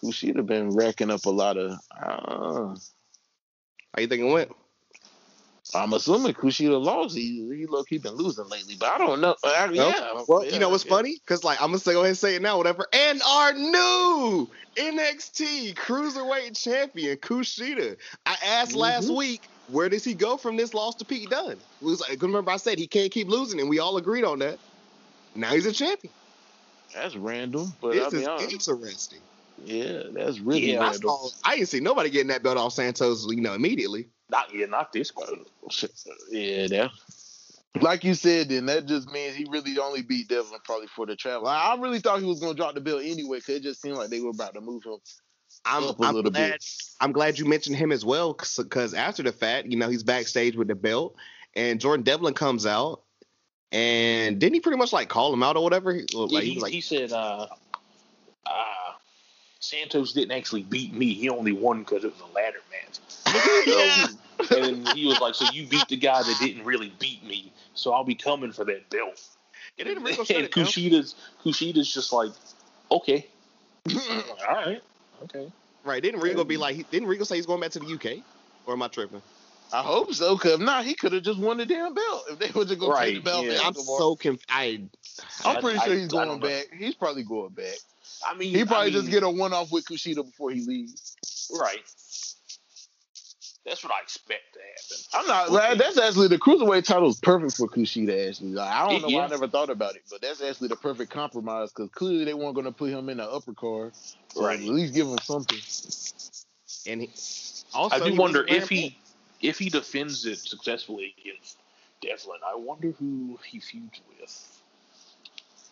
Kushida been racking up a lot of. Uh, How you think it went? I'm assuming Kushida lost. He he look he been losing lately, but I don't know. Uh, Well, yeah. Well, yeah, you know what's yeah. funny? Because like I'm gonna say, go ahead and say it now, whatever. And our new NXT Cruiserweight Champion Kushida. I asked last Mhm. week, where does he go from this loss to Pete Dunne? It was like, remember I said he can't keep losing, and we all agreed on that. Now he's a champion. That's random, but This I mean, is I- interesting. yeah, that's really Yeah, I, random. saw, I didn't see nobody getting that belt off Santos, you know, immediately. Not yeah, not this one. Yeah, that. Like you said, then that just means he really only beat Devlin probably for the travel. I, I really thought he was gonna drop the belt anyway, cause it just seemed like they were about to move him. I'm, Up a I'm little glad. bit. I'm glad you mentioned him as well, because after the fact, you know, he's backstage with the belt, and Jordan Devlin comes out, and didn't he pretty much like call him out or whatever? He- Yeah, he he, was like, he said uh, uh, Santos didn't actually beat me. He only won because it was a ladder match. *laughs* Yeah. and he was like, "So you beat the guy that didn't really beat me, so I'll be coming for that belt." It didn't Rico shut and it. Kushida's Kushida's just like, "Okay, *laughs* all right, okay." right? Didn't Rigo be like? Didn't Rigo say he's going back to the UK? Or am I tripping? I hope so, cause if not, he could have just won the damn belt if they were just gonna take the belt. yeah. I'm so conf- I. I'm pretty I- sure he's don't going know. back. He's probably going back. I mean, He probably I mean, just get a one off with Kushida before he leaves. right. That's what I expect to happen. I'm not. Okay. like, That's actually the cruiserweight title is perfect for Kushida. Actually, like, I don't know why I never thought about it, but that's actually the perfect compromise because clearly they weren't going to put him in the upper card. So Right. At least give him something. And he, also, I do he wonder if wearing he if he defends it successfully against Devlin. I wonder who he feuds with.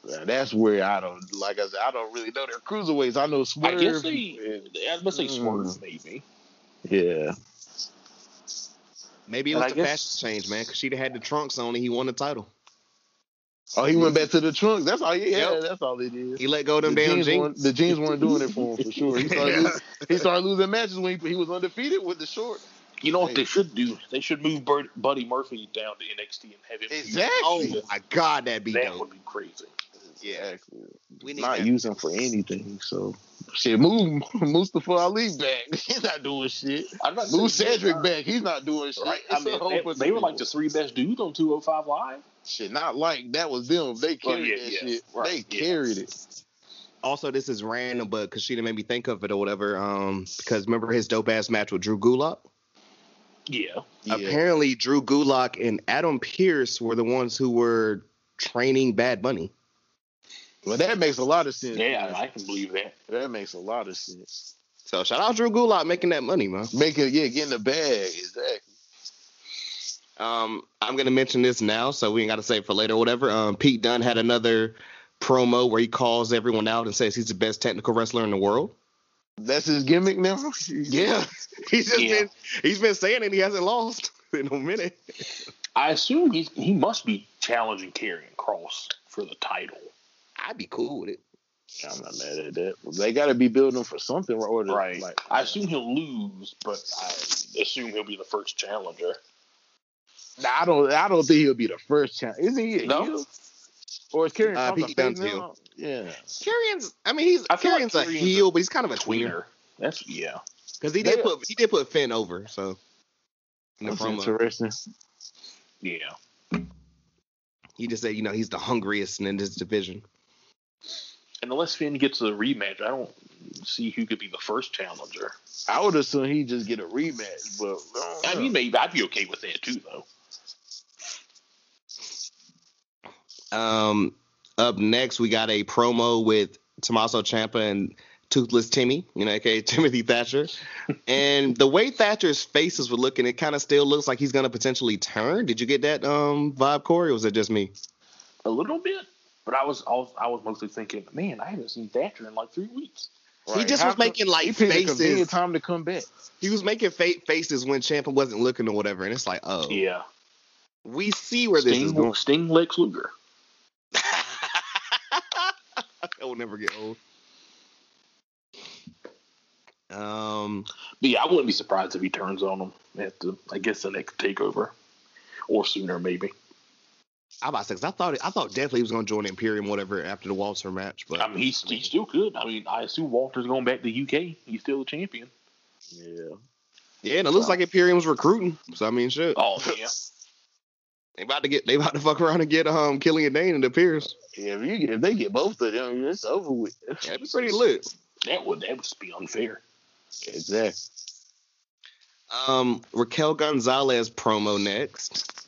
Yeah, that's where I don't. Like I said, I don't really know their cruiserweights. I know Swerve. I guess they. and- I was gonna say Swerve, Mm. maybe. yeah. Maybe it was I the guess- fashion change, man. Because she'd had the trunks on and he won the title. Oh, he went back to the trunks. That's all. Yeah, Yep. that's all it is. He let go of them the damn jeans, jeans. weren't, the jeans weren't doing it for him for sure. He *laughs* started, Yeah. losing, he started losing matches when he, he was undefeated with the short. You know what Hey. they should do? They should move Bud- Buddy Murphy down to NXT and have him. feud. Exactly. Oh my god, that'd be that dope. would be crazy. Yeah, Exactly. we need not that. using for anything. So shit, move *laughs* Mustafa Ali back. *laughs* He's not doing shit. I'm not Move saying- Cedric back. He's not doing shit. Right. I mean, whole they, they were like the three best dudes on 205 Live. shit. Not like that was them. They Well, carried yeah, that yeah, shit. right, they yeah. carried it. Also, this is random, but Kushida made me think of it or whatever. Um, because remember his dope ass match with Drew Gulak? Yeah. Yeah. Apparently, Drew Gulak and Adam Pearce were the ones who were training Bad Bunny. Well, that makes a lot of sense. Yeah, I can believe that. that makes a lot of sense. So shout out Drew Gulak making that money, man. Making yeah, getting the bag exactly. Um, I'm gonna mention this now, so we ain't gotta save it for later or whatever. Um, Pete Dunne had another promo where he calls everyone out and says he's the best technical wrestler in the world. That's his gimmick now. *laughs* Yeah, he's just Yeah. been he's been saying it. He hasn't lost *laughs* in a minute. I assume he's he must be challenging Karrion Kross for the title. I'd be cool with it. I'm not mad at that. They got to be building for something, or to, Right. Like, I assume he'll lose, but I assume he'll be the first challenger. Nah, I don't. I don't think he'll be the first challenger. Is he? a No. heel? Or is Karrion Uh, Kross a Pete face Dunne's now? heel. Yeah. Karrion's, I mean, he's I feel like Karrion's a Karrion's heel, but he's kind of a tweener Tweener. That's yeah. because he did They- put he did put Finn over. So in the That's interesting. Yeah. he just said, you know, he's the hungriest in this division. And unless Finn gets a rematch, I don't see who could be the first challenger. I would assume he'd just get a rematch, but I, I mean, maybe I'd be okay with that too, though. Um, up next, we got a promo with Tommaso Ciampa and Toothless Timmy, you know, aka *laughs* Timothy Thatcher. and the way Thatcher's faces were looking, it kind of still looks like he's gonna potentially turn. Did you get that um vibe, Corey, or was it just me? A little bit, but I was I was, I was mostly thinking, man, I haven't seen Thatcher in like three weeks. He just How was come- making like he picked a faces. time to come back. He was making fa- faces when Ciampa wasn't looking or whatever, and it's like, oh, Yeah, we see where this is Sting, going. Sting Lex Luger. *laughs* that will never get old. Um, But yeah, I wouldn't be surprised if he turns on him at the, I guess, the next takeover, or sooner maybe. I about to say, 'cause I thought I thought definitely he was gonna join Imperium whatever after the Walter match, but I mean, he's he still could. I mean, I assume Walter's going back to UK. He's still the champion. Yeah. yeah, and it looks like Imperium's recruiting. So I mean, shit, Oh yeah, *laughs* they about to get they about to fuck around and get um Killian Dain and it appears. Yeah, if you get, if they get both of them, it's over with. Yeah, it'd be pretty lit. that would that would just be unfair. Exactly. Um, Raquel Gonzalez promo next,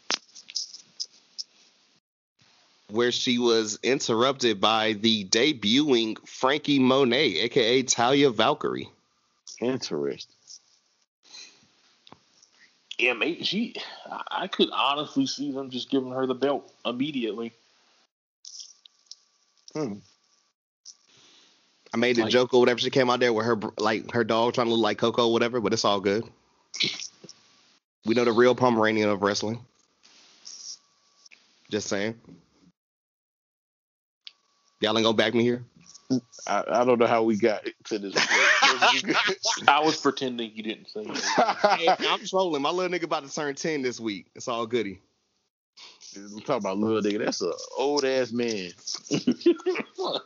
where she was interrupted by the debuting Frankie Monet, aka Talia Valkyrie. Interesting. Yeah, maybe she. I- I could honestly see them just giving her the belt immediately. Hmm. I made a Like- joke or whatever. She came out there with her like her dog trying to look like Coco or whatever, but it's all good. We know the real Pomeranian of wrestling. Just saying. Y'all ain't gonna back me here. I, I don't know how we got to this. point. *laughs* I was pretending you didn't say. Hey, I'm trolling. My little nigga about to turn 10 this week. It's all goody. I'm talking about little nigga. That's a old ass man. *laughs*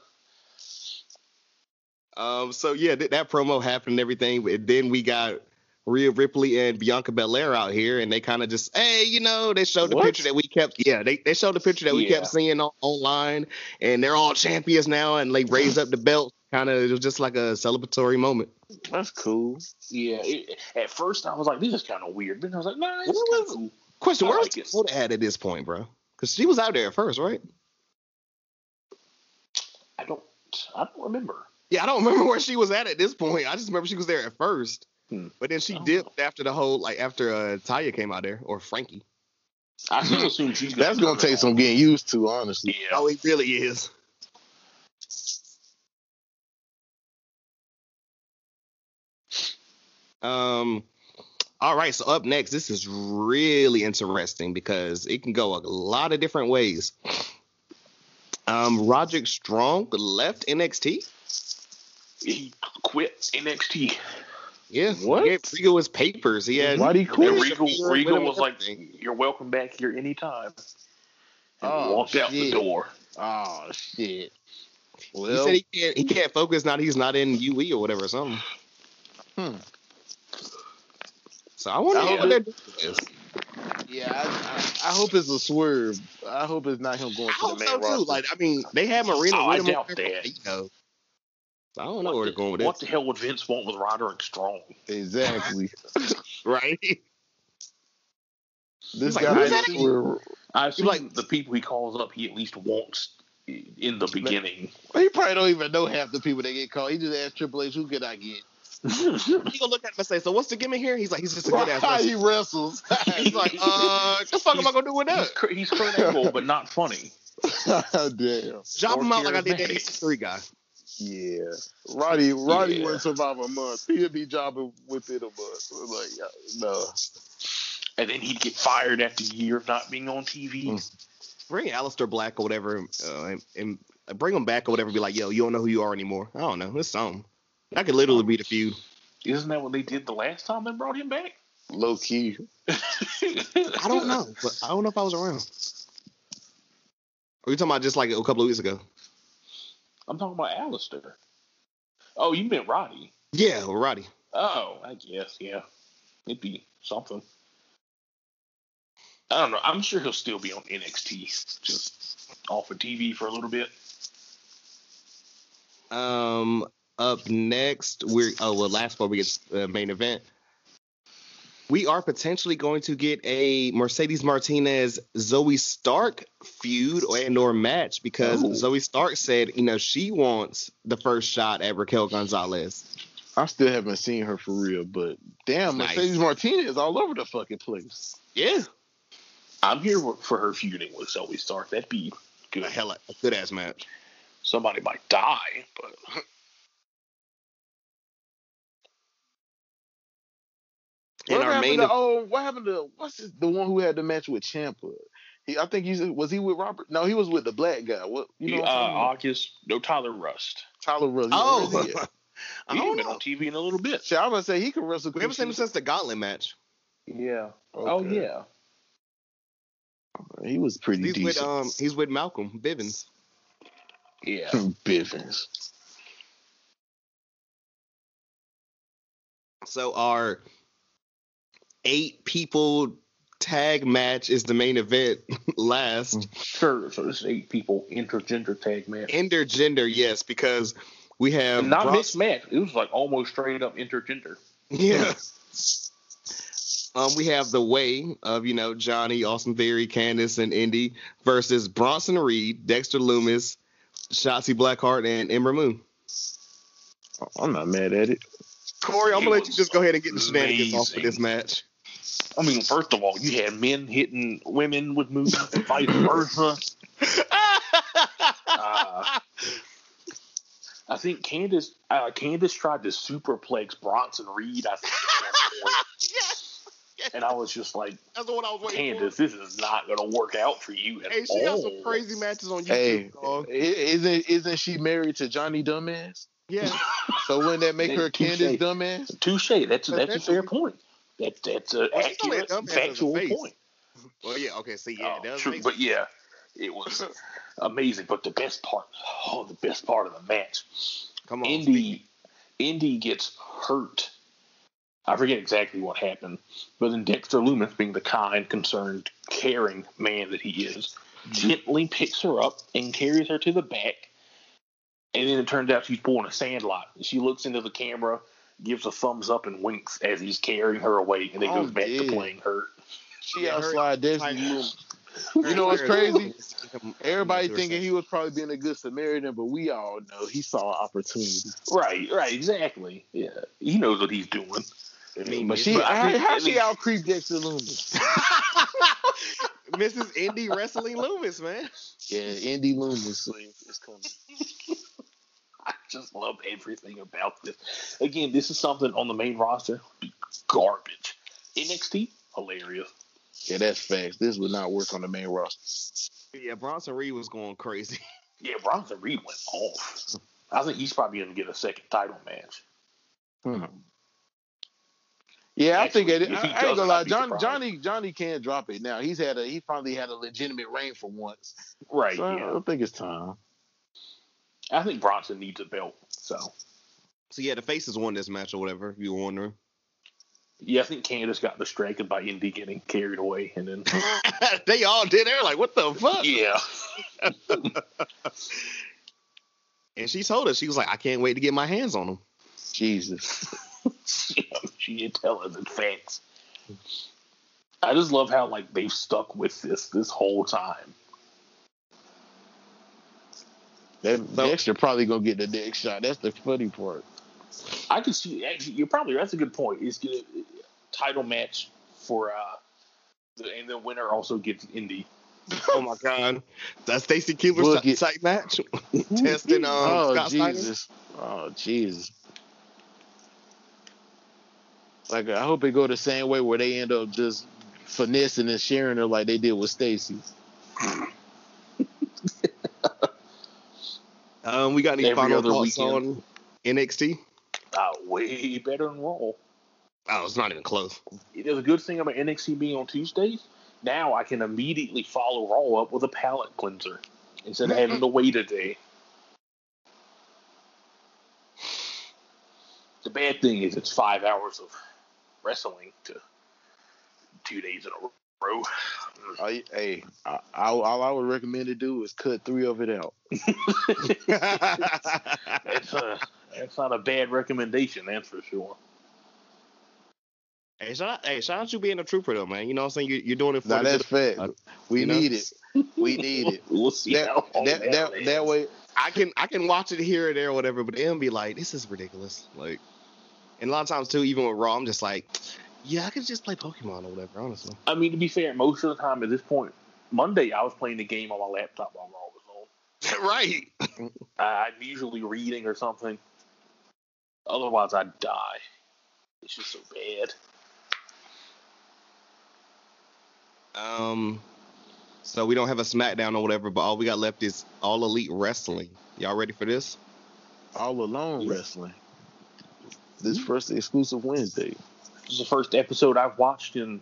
Um, so yeah, th- that promo happened and everything. But then we got Rhea Ripley and Bianca Belair out here, and they kind of just, hey, you know, they showed the What? picture that we kept, yeah, they, they showed the picture that we Yeah. kept seeing on, online, and they're all champions now, and they raised up the belt. Kind of, it was just like a celebratory moment. That's cool. Yeah, it, at first I was like, this is kind of weird. But I was like, nah, it's What was- cool. Question: Where was like it. Dakota at at this point, bro? Because she was out there at first, right? I don't, I don't remember. Yeah, I don't *laughs* remember where she was at at this point. I just remember she was there at first, Hmm. but then she Oh. dipped after the whole, like after uh, Taya came out there or Frankie. I still assume she's gonna That's gonna turn take some getting used to, honestly. Yeah, Oh, he really is. Um. All right, so up next, this is really interesting because it can go a lot of different ways. Um, Roderick Strong left NXT. he quit NXT. Yeah, What? He gave Regal his papers. He had. Why'd he And quit? Regal, With Regal was like, "You're welcome back here anytime." And Oh, walked out the door. Oh shit. Well, He said he can't. He can't focus now. He's not in UE or whatever or something. Hmm. So I wonder I what they're doing this. yeah, I, I, I hope it's a swerve. I hope it's not him going I to the hope main so too. roster. Like I mean, they have Marina Oh, I with him. doubt that. You know. So I don't know What they're the- going with What the hell would Vince want with Roderick Strong? exactly. *laughs* *laughs* Right? This like, guy is that? I assume like- the people he calls up, he at least wants in the beginning. He probably don't even know half the people that get called. He just asked Triple H, "Who could I get?" *laughs* He gonna look at him and say, "So what's the gimmick here?" He's like, "He's just a good ass Right, wrestler." he wrestles. He's like, "Uh, what the fuck am I gonna do with that?" cr- he's Kurt Angle, but not funny. Damn. Drop him out like I did that charismatic. EC3 guy. Yeah, Roddy. Roddy Yeah. wouldn't survive a month. He'd be jobbing within a month. Like, yeah, no. And then he'd get fired after a year of not being on TV. Mm. Bring Aleister Black or whatever, uh, and, and bring him back or whatever. Be like, "Yo, you don't know who you are anymore." I don't know. It's something. That could literally be the feud. Isn't that what they did the last time they brought him back? Low key. *laughs* I don't know, but I don't know if I was around. Are you talking about just like a couple of weeks ago? I'm talking about Aleister. Oh, you meant Roddy. Yeah, Roddy. Oh, I guess, yeah. It'd be something. I don't know. I'm sure he'll still be on NXT, just off of TV for a little bit. Um, up next, we're oh well, last part we get the main event. We are potentially going to get a Mercedes Martinez Zoey Stark feud and or match because Oh. Zoey Stark said, you know, she wants the first shot at Raquel Gonzalez. I still haven't seen her for real, but damn, Nice. Mercedes Martinez all over the fucking place. Yeah, I'm here for her feuding with Zoey Stark. That'd be a good. hell of a good ass match. Somebody might die, but *laughs* And what our happened main to oh, what happened to what's his, the one who had the match with Ciampa? He, I think he's was he with Robert? No, he was with the black guy. What you know? uh, what I'm? August, no Tyler Rust. Tyler Rust. oh, Where is he at? I *laughs* He don't been know. on TV in a little bit. Shit, I'm gonna say he can wrestle. We haven't seen him since the Gauntlet match. Yeah. Oh yeah. He was pretty He's with decent. um, he's with Malcolm Bivens. Yeah. *laughs* Bivens. So our eight people tag match is the main event *laughs* last. Sure. So this is eight people intergender tag match. Intergender, yes, because we have not Bron- mixed match. It was like almost straight up intergender. Yeah. Um, we have the way of you know Johnny, Austin Theory, Candice, and Indy versus Bronson Reed, Dexter Lumis, Shotzi Blackheart, and Ember Moon. I'm not mad at it. Corey, I'm He gonna let you just go ahead and get the shenanigans off with amazing. this match. I mean, first of all, you had men hitting women with moves, vice versa. *laughs* Uh, I think Candice uh, Candice tried to superplex Bronson Reed. I think, at one point, *laughs* and I was just like, That's what I was waiting Candice, this is not going to work out for you at for. Hey, she got some crazy matches on YouTube. Hey, dog. i- isn't isn't she married to Johnny Dumbass? Yeah, So wouldn't that make her Touche. Candice Dumbass? Touche. That's that's a fair point. That that's a Well, she's only a accurate, factual point. well, yeah, okay, see, yeah, Oh, true, but yeah, it was *laughs* amazing. But the best part, oh, the best part of the match, Come on, Indy, Indy gets hurt. I forget exactly what happened, but then Dexter Lumis, being the kind, concerned, caring man that he is, mm-hmm. gently picks her up and carries her to the back. And then it turns out she's pulling a sandlot. She looks into the camera, gives a thumbs up, and winks as he's carrying her away, and then Oh, goes back yeah. to playing hurt. She Yeah, her- outslide Dexter Lumis. You know what's crazy? Everybody thinking he was probably being a good Samaritan, but we all know he saw an opportunity. Right, right, exactly. Yeah, he knows what he's doing. I mean, But she, But I how, how I she mean- out creep Dexter Lumis? *laughs* Mrs. Indy Wrestling Lumis, man. Yeah, Indy Lumis is coming. I just love everything about this. Again, this is something on the main roster garbage. NXT hilarious. Yeah, that's facts. This would not work on the main roster. Yeah, Bronson Reed was going crazy. *laughs* Yeah, Bronson Reed went off. I think he's probably going to get a second title match. Hmm. Yeah, I think it, I, he I ain't gonna lie. John. Johnny Johnny can't drop it now. He's had a he finally had a legitimate reign for once. Right. So I yeah. don't think it's time. I think Bronson needs a belt. So So yeah, the faces won this match or whatever. If you were wondering, yeah, I think Candice got distracted by Indy getting carried away, and then *laughs* they all did. They were like, "What the fuck?" yeah, *laughs* And she told us she was like, "I can't wait to get my hands on them." Jesus. *laughs* she did tell us in facts. I just love how like they've stuck with this this whole time. That So- Dexter probably gonna get the next shot. That's the funny part. I can see. Actually, you're probably that's a good point. Is get a title match for uh, the, and the winner also gets Indy. *laughs* Oh my god, that Stacy Keibler Book si- it. site match *laughs* testing um, oh Scott Steiner. Jesus! Oh Jesus! Like I hope it go the same way where they end up just finessing and sharing her like they did with Stacy. Um, we got any Every final thoughts weekend. on NXT? Uh, way better than Raw. Oh, it's not even close. There's a good thing about NXT being on Tuesdays. Now I can immediately follow Raw up with a palate cleanser instead of having to wait a day. The bad thing is it's five hours of wrestling to two days in a row. I, hey, I, I, all I would recommend to do is cut three of it out. *laughs* That's, uh, that's not a bad recommendation, that's for sure. hey, shout out, hey, shout out you being a trooper though, man. You know what I'm saying? You, you're doing it for Now the that's good- fact. We you know? need it. We need it. *laughs* We'll see That, how long that, that, that way, I can I can watch it here or there or whatever, but it'll be like, this is ridiculous. Like, and a lot of times too, even with Raw, I'm just like, yeah, I could just play Pokemon or whatever. Honestly, I mean, to be fair, most of the time at this point, Monday I was playing the game on my laptop while Raw was on. *laughs* right? Uh, I'm usually reading or something. Otherwise, I'd die. It's just so bad. Um, so we don't have a SmackDown or whatever, but all we got left is All Elite Wrestling. Y'all ready for this? all alone wrestling. This first exclusive Wednesday. This is the first episode I've watched in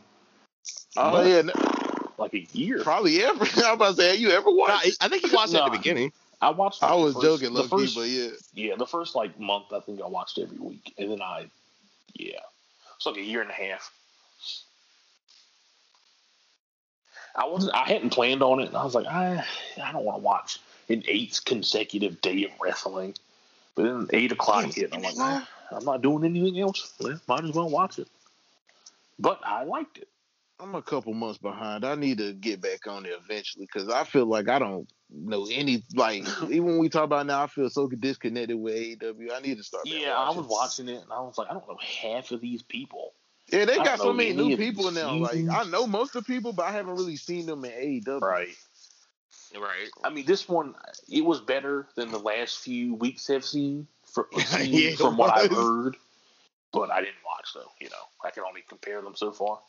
Oh yeah, like a year. probably ever. *laughs* I was about to say, have you ever Nah, watched? I think you watched it at the beginning. I watched. like, I was first- joking, the low first, but yeah. yeah, the first like month I think I watched every week, and then I, yeah, it's like a year and a half. I wasn't. I hadn't planned on it, and I was like, I, I don't want to watch an eighth consecutive day of wrestling. But then eight o'clock hit, and I'm like, "Ah, I'm not doing anything else. Well, might as well watch it. But I liked it. I'm a couple months behind. I need to get back on it eventually because I feel like I don't know any. Like *laughs* even when we talk about now, I feel so disconnected with AEW. I need to start. back Yeah, I was watching it, and I was like, I don't know half of these people. Yeah, they got so many new of these people now. Like. I know most of the people, but I haven't really seen them in AEW. Right. Right. I mean, this one it was better than the last few weeks have seen, for, *laughs* seen Yeah, from what I've heard. But I didn't watch though. You know, I can only compare them so far.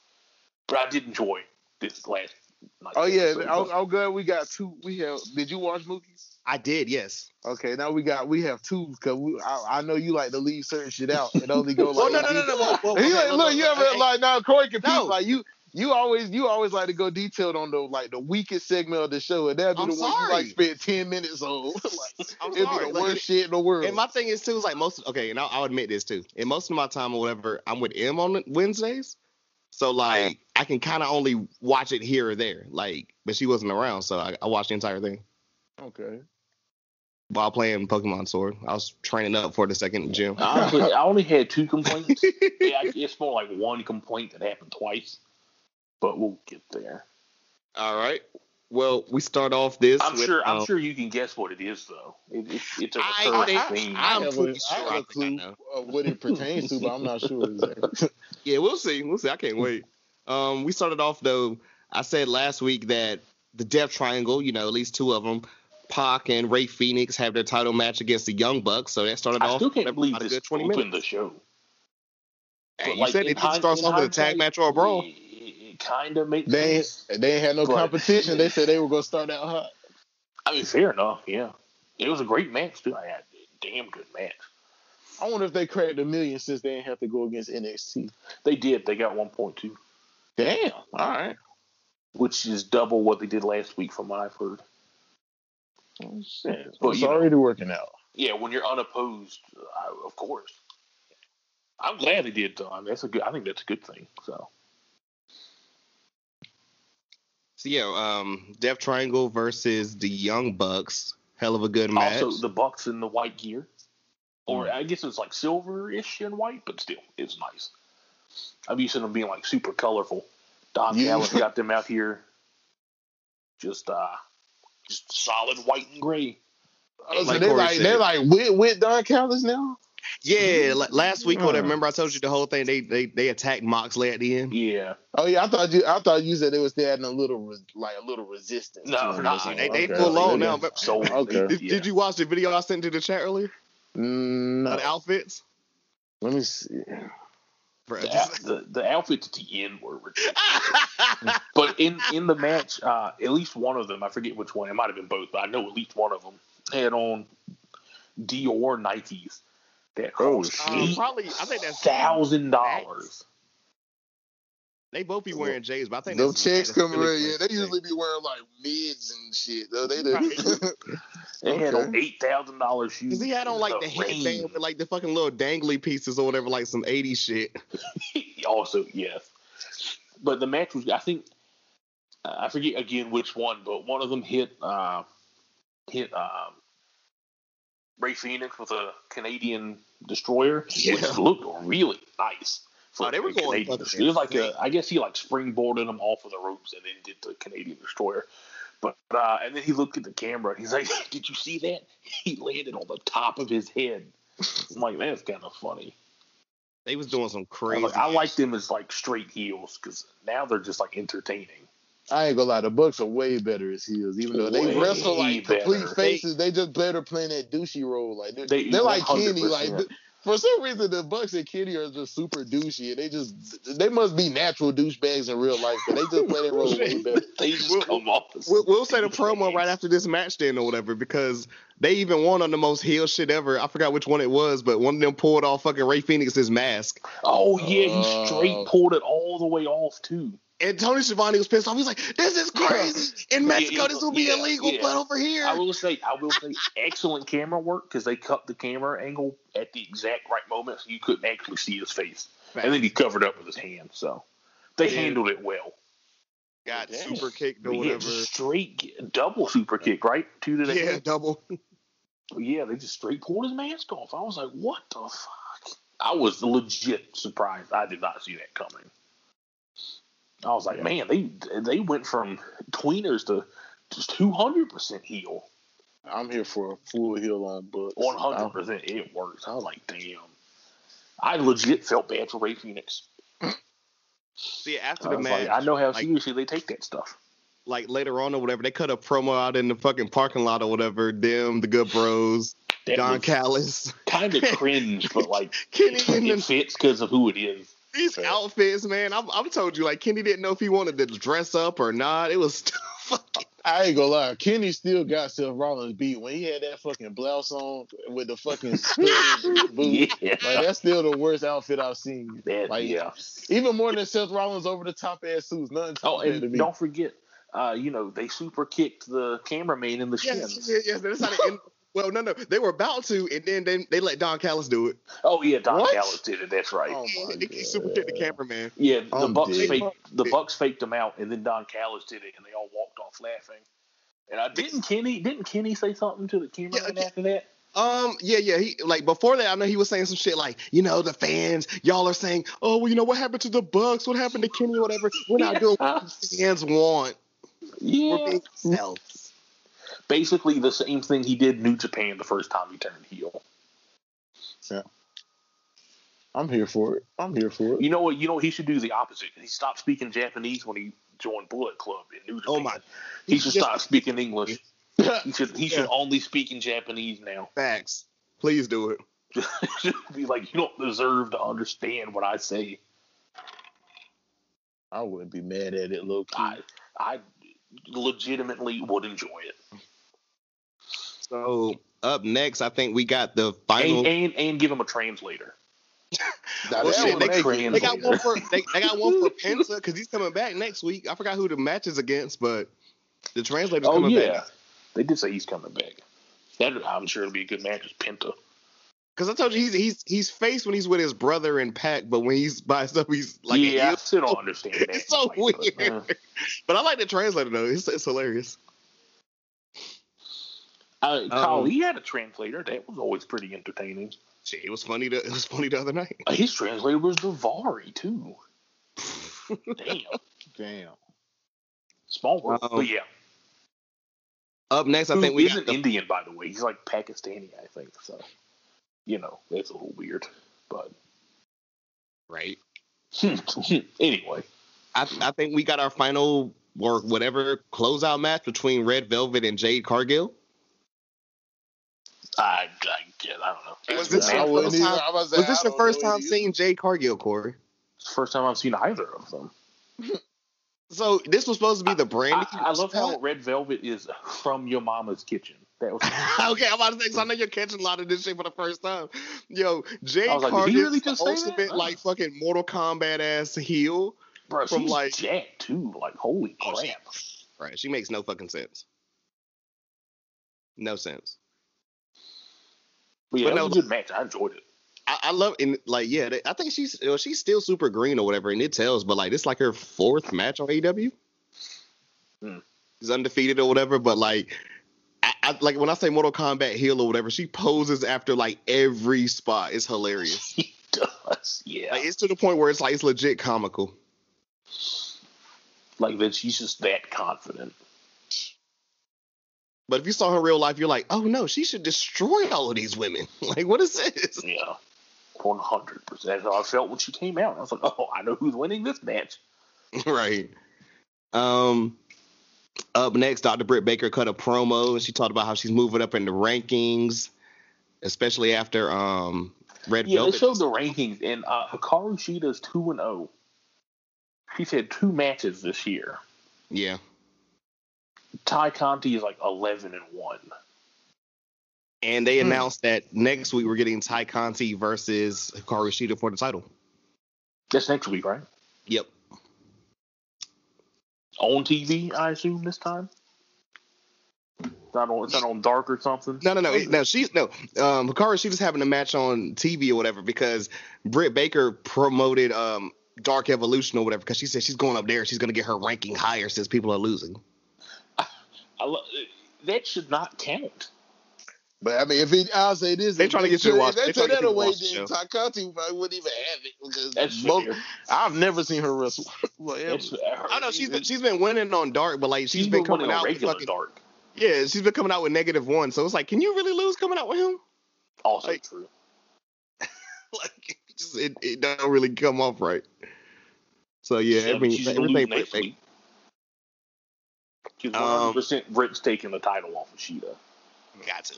But I did enjoy this last. night's Oh yeah, episode. I'm, I'm glad we got two. We have. Did you watch Mookie? I did, yes. Okay, now we got we have two because. I, I know you like to leave certain shit out and only go *laughs* oh, like. Oh, no, no, no, no, whoa, *laughs* whoa, He okay, like, look, look, look, you ever hey, like now Corey can No. like you. You always you always like to go detailed on the like the weakest segment of the show, and that'd be I'm the one you like spend ten minutes on. *laughs* like, I'm it'd sorry. be the Like, worst shit in the world. And my thing is too is like most okay, and I'll, I'll admit this too. And most of my time or whatever, I'm with M on Wednesdays, so like I can kind of only watch it here or there. Like, but she wasn't around, so I, I watched the entire thing okay. while playing Pokemon Sword. I was training up for the second gym. Honestly, I only had two complaints. *laughs* yeah, it's more like one complaint that happened twice. But we'll get there. All right. Well, we start off this. I'm with, sure. I'm um, sure you can guess what it is, though. It, it's it's a I- recurring I- theme. I'm have a- pretty I sure have I a think I clue of what it pertains to, but I'm not sure exactly. *laughs* Yeah, we'll see. We'll see. I can't wait. Um, we started off though. I said last week that the Death Triangle, you know, at least two of them, Pac and Rey Fenix, have their title match against the Young Bucks. So that started I off. still can't believe this good 20 opened minutes. the show. Hey, you like, said it hind- starts in off with a tag match or a brawl. It, it kind of makes They sense. they ain't had no But- competition. They said they were gonna start out hot. I mean, fair enough. Yeah, it was a great match too. I had a damn good match. I wonder if they cracked a million since they didn't have to go against NXT. They did. They got 1.2, Damn. All right. which is double what they did last week, from what I've heard. Oh, shit. But it's you know- already working out. Yeah, when you're unopposed, I, of course. I'm glad they did. Though. I mean, that's a good. I think that's a good thing. So So yeah, um, Death Triangle versus the Young Bucks. Hell of a good match. also the Bucks in the white gear, or I guess it's like silver-ish and white, but still, it's nice. I'm used to them being like super colorful. Don Yeah. Callis got them out here, just uh, just solid white and gray. Oh, so Like they Corey like said. they're like with with Don Callis now. Yeah, like last week, or whatever. Hmm. Remember I told you the whole thing. They they they attacked Moxley at the end. Yeah. Oh yeah, I thought you I thought you said they was still adding a little res, like a little resistance. No, to him or nah. They they Okay. full on Okay. now. So *laughs* Okay. did, yeah. did you watch the video I sent to the chat earlier? Mm, no. The outfits. Let me see. Bruh, the, just- the, the outfits at the end were ridiculous. *laughs* but in, in the match, uh, at least one of them, I forget which one, it might have been both, but I know at least one of them had on Dior Nikes that Oh, cost shit. Um, probably, I think that's thousand dollars. They both be wearing J's, but I think Those that's, chicks that's coming really in, yeah, crazy. they usually be wearing like mids and shit. Though they do. *laughs* They had on eight thousand dollars shoes. Cause he had on like the rain. headband with like the fucking little dangly pieces or whatever, like some 80s shit. *laughs* also, yes. But the match was, I think, uh, I forget again which one, but one of them hit uh, hit um, Rey Fenix with a Canadian destroyer, Yeah. which looked really nice. Oh, they were going Canadian. It was like insane. a, I guess he like springboarded him off of the ropes and then did the Canadian destroyer. But uh, and then he looked at the camera and he's like, *laughs* "Did you see that? *laughs* He landed on the top of his head." I'm like, "Man, it's kind of funny." They was doing some I, crazy. like, I like them as like straight heels because now they're just like entertaining. I ain't gonna lie, the Bucks are way better as heels. Even though they Way wrestle like complete faces, they, just better playing that douchey role. Like they're, They- they, are like Kenny. Like th- for some reason, the Bucks and Kenny are just super douchey, and they just they must be natural douchebags in real life. But they just play that role way *laughs* better. They just We'll- come off. We'll, we'll say the *laughs* promo right after this match then or whatever because they even won on the most heel shit ever. I forgot which one it was, but one of them pulled off fucking Rey Fenix's mask. Oh yeah, he Oh. straight pulled it all the way off too. And Tony Schiavone was pissed off. He's like, "This is crazy. In Mexico, Yeah, this will be yeah, illegal, yeah. but over here, I will say, I will say, excellent camera work because they cut the camera angle at the exact right moment, so you couldn't actually see his face, and then he covered up with his hand. So they Yeah. handled it well. got Yeah. super kicked or But yeah, whatever." straight double super kick, right? Two to the Yeah, head. double. Yeah, they just straight pulled his mask off. I was like, what the fuck? I was legit surprised. I did not see that coming. I was like, man, they they went from tweeners to just two hundred percent heel. I'm here for a full heel on Bucks. One hundred percent, it works. I was like, damn. I legit felt bad for Rey Fenix. See, after the was match, like, I know how like- seriously they take that stuff. like later on or whatever, they cut a promo out in the fucking parking lot or whatever. Them, the Good Bros, That Don was Callis, kind of *laughs* cringe, but like Kenny, and it them, fits because of who it is. These Yeah. outfits, man. I'm, I'm told you, like Kenny didn't know if he wanted to dress up or not. It was *laughs* fucking. I ain't gonna lie, Kenny still got Seth Rollins beat when he had that fucking blouse on with the fucking studded *laughs* boots. Yeah. Like that's still the worst outfit I've seen. That, Like yeah. even more than Seth Rollins over the top ass suits. Nothing Oh, top to and me. don't forget, uh, you know, they super kicked the cameraman in the Yes, shins. yes, yes. That's how they end. Well, no, no, they were about to, and then they, they let Don Callis do it. Oh yeah, Don What? Callis did it. That's right. Oh my he super kicked the cameraman. yeah, the I'm Bucks dead. faked the Bucks faked him out, and then Don Callis did it, and they all walked off laughing. And I didn't Kenny didn't Kenny say something to the cameraman Yeah, after that? Um, yeah, yeah. He like before that, I know he was saying some shit like, you know, the fans, y'all are saying, oh, well, you know, what happened to the Bucks? What happened to Kenny? Whatever. We're not doing what *laughs* the fans want. We're Yeah, being ourselves. Basically the same thing he did New Japan the first time he turned heel. Yeah. I'm here for it. I'm here for it. You know what? You know what he should do the opposite. He stopped speaking Japanese when he joined Bullet Club in New oh, Japan. Oh my He should stop speaking English. He should he should only speak in Japanese now. facts. Please do it. should *laughs* be like you don't deserve to understand what I say. I wouldn't be mad at it, low key. I I legitimately would enjoy it. So up next, I think we got the final. And, and and give him a translator. *laughs* Now, Well, shit, they- make They got one for they, they got one for Penta because he's coming back next week. I forgot who the match is against, but the translator's Oh coming yeah, back. they did say he's coming back. That I'm sure it'll be a good match with Penta. Because I told you he's he's he's face when he's with his brother and Pac, but when he's by himself, he's like yeah, I still don't *laughs* understand that. It's so fight, but, weird. uh, But I like the translator though. It's, it's hilarious. Uh, Kyle, Um, he had a translator. That was always pretty entertaining. Shit, it was funny. To, it was funny the other night. Uh, His translator was Daivari too. *laughs* Damn, Damn. small world. Um, but yeah, Up next, I Who think we isn't got the, Indian, by the way. He's like Pakistani, I think. So, you know, it's a little weird. But right. *laughs* anyway, I, I think we got our final or whatever closeout match between Red Velvet and Jade Cargill. I, I get, I don't know. Was this the I your first time- I was, Was this your first time either. seeing Jade Cargill, Corey? first time I've seen either of them. *laughs* So this was supposed to be the brand. I, I love how Red Velvet is from your mama's kitchen. That was *laughs* okay, I'm about to say, say, 'cause I know you're catching a lot of this shit for the first time. Yo, Jay I was like, did he Cargill really the just say that? ultimate, like, fucking Mortal Kombat ass heel. bro. From, She's like- jacked too. Like holy Oh, she- crap. Right, she makes no fucking sense. No sense. But yeah, But no, was a good match. I enjoyed it. I, I love and like yeah, they- I think she's well, she's still super green or whatever, and it tells. But like it's like her fourth match on AEW. Hmm. She's undefeated or whatever, but like. I, I, like when I say Mortal Kombat heel or whatever, she poses after like every spot. It's hilarious. *laughs* He does. Yeah. Like it's to the point where it's like it's legit comical. Like that she's just that confident. But if you saw her real life, you're like, oh no, she should destroy all of these women. *laughs* like, what is this? Yeah. One hundred percent. That's how I felt when she came out. I was like, *laughs* oh, I know who's winning this match. *laughs* right. Um. Up next, Dr. Britt Baker cut a promo and she talked about how she's moving up in the rankings, especially after um Red Yeah, Velvet. they showed the rankings, and uh, Hikaru Shida's two and zero. She's had two matches this year. yeah. Tay Conti is like eleven and one. And they Hmm. announced that next week we're getting Tay Conti versus Hikaru Shida for the title. That's next week, right? Yep. On TV, I assume this time. It's not on. It's not on Dark or something. No, no, no. it- No, she's no. Um, Hikaru Shida's having a match on TV or whatever because Britt Baker promoted um Dark Elevation or whatever because she said she's going up there. She's going to get her ranking higher since people are losing. I lo- that should not count. But I mean, if it, I'll say this, they're trying to get you to took- watch- If they they took trying that get you to away, then. Takati probably wouldn't even have it because That's most- fair. I've never seen her wrestle. Well, ever. It's, I know she's been, she's been winning on Dark, but like she's she's been been coming out with regular fucking Dark. yeah, she's been coming out with negative one. So it's like, can you really lose coming out with him? Also Like- true. *laughs* like, it just it, it don't really come off right. So yeah, Yeah, I mean she's gonna lose everything. next Britt week. She's Um, 100 percent Britt's taking the title off of Shida. Baker- got to.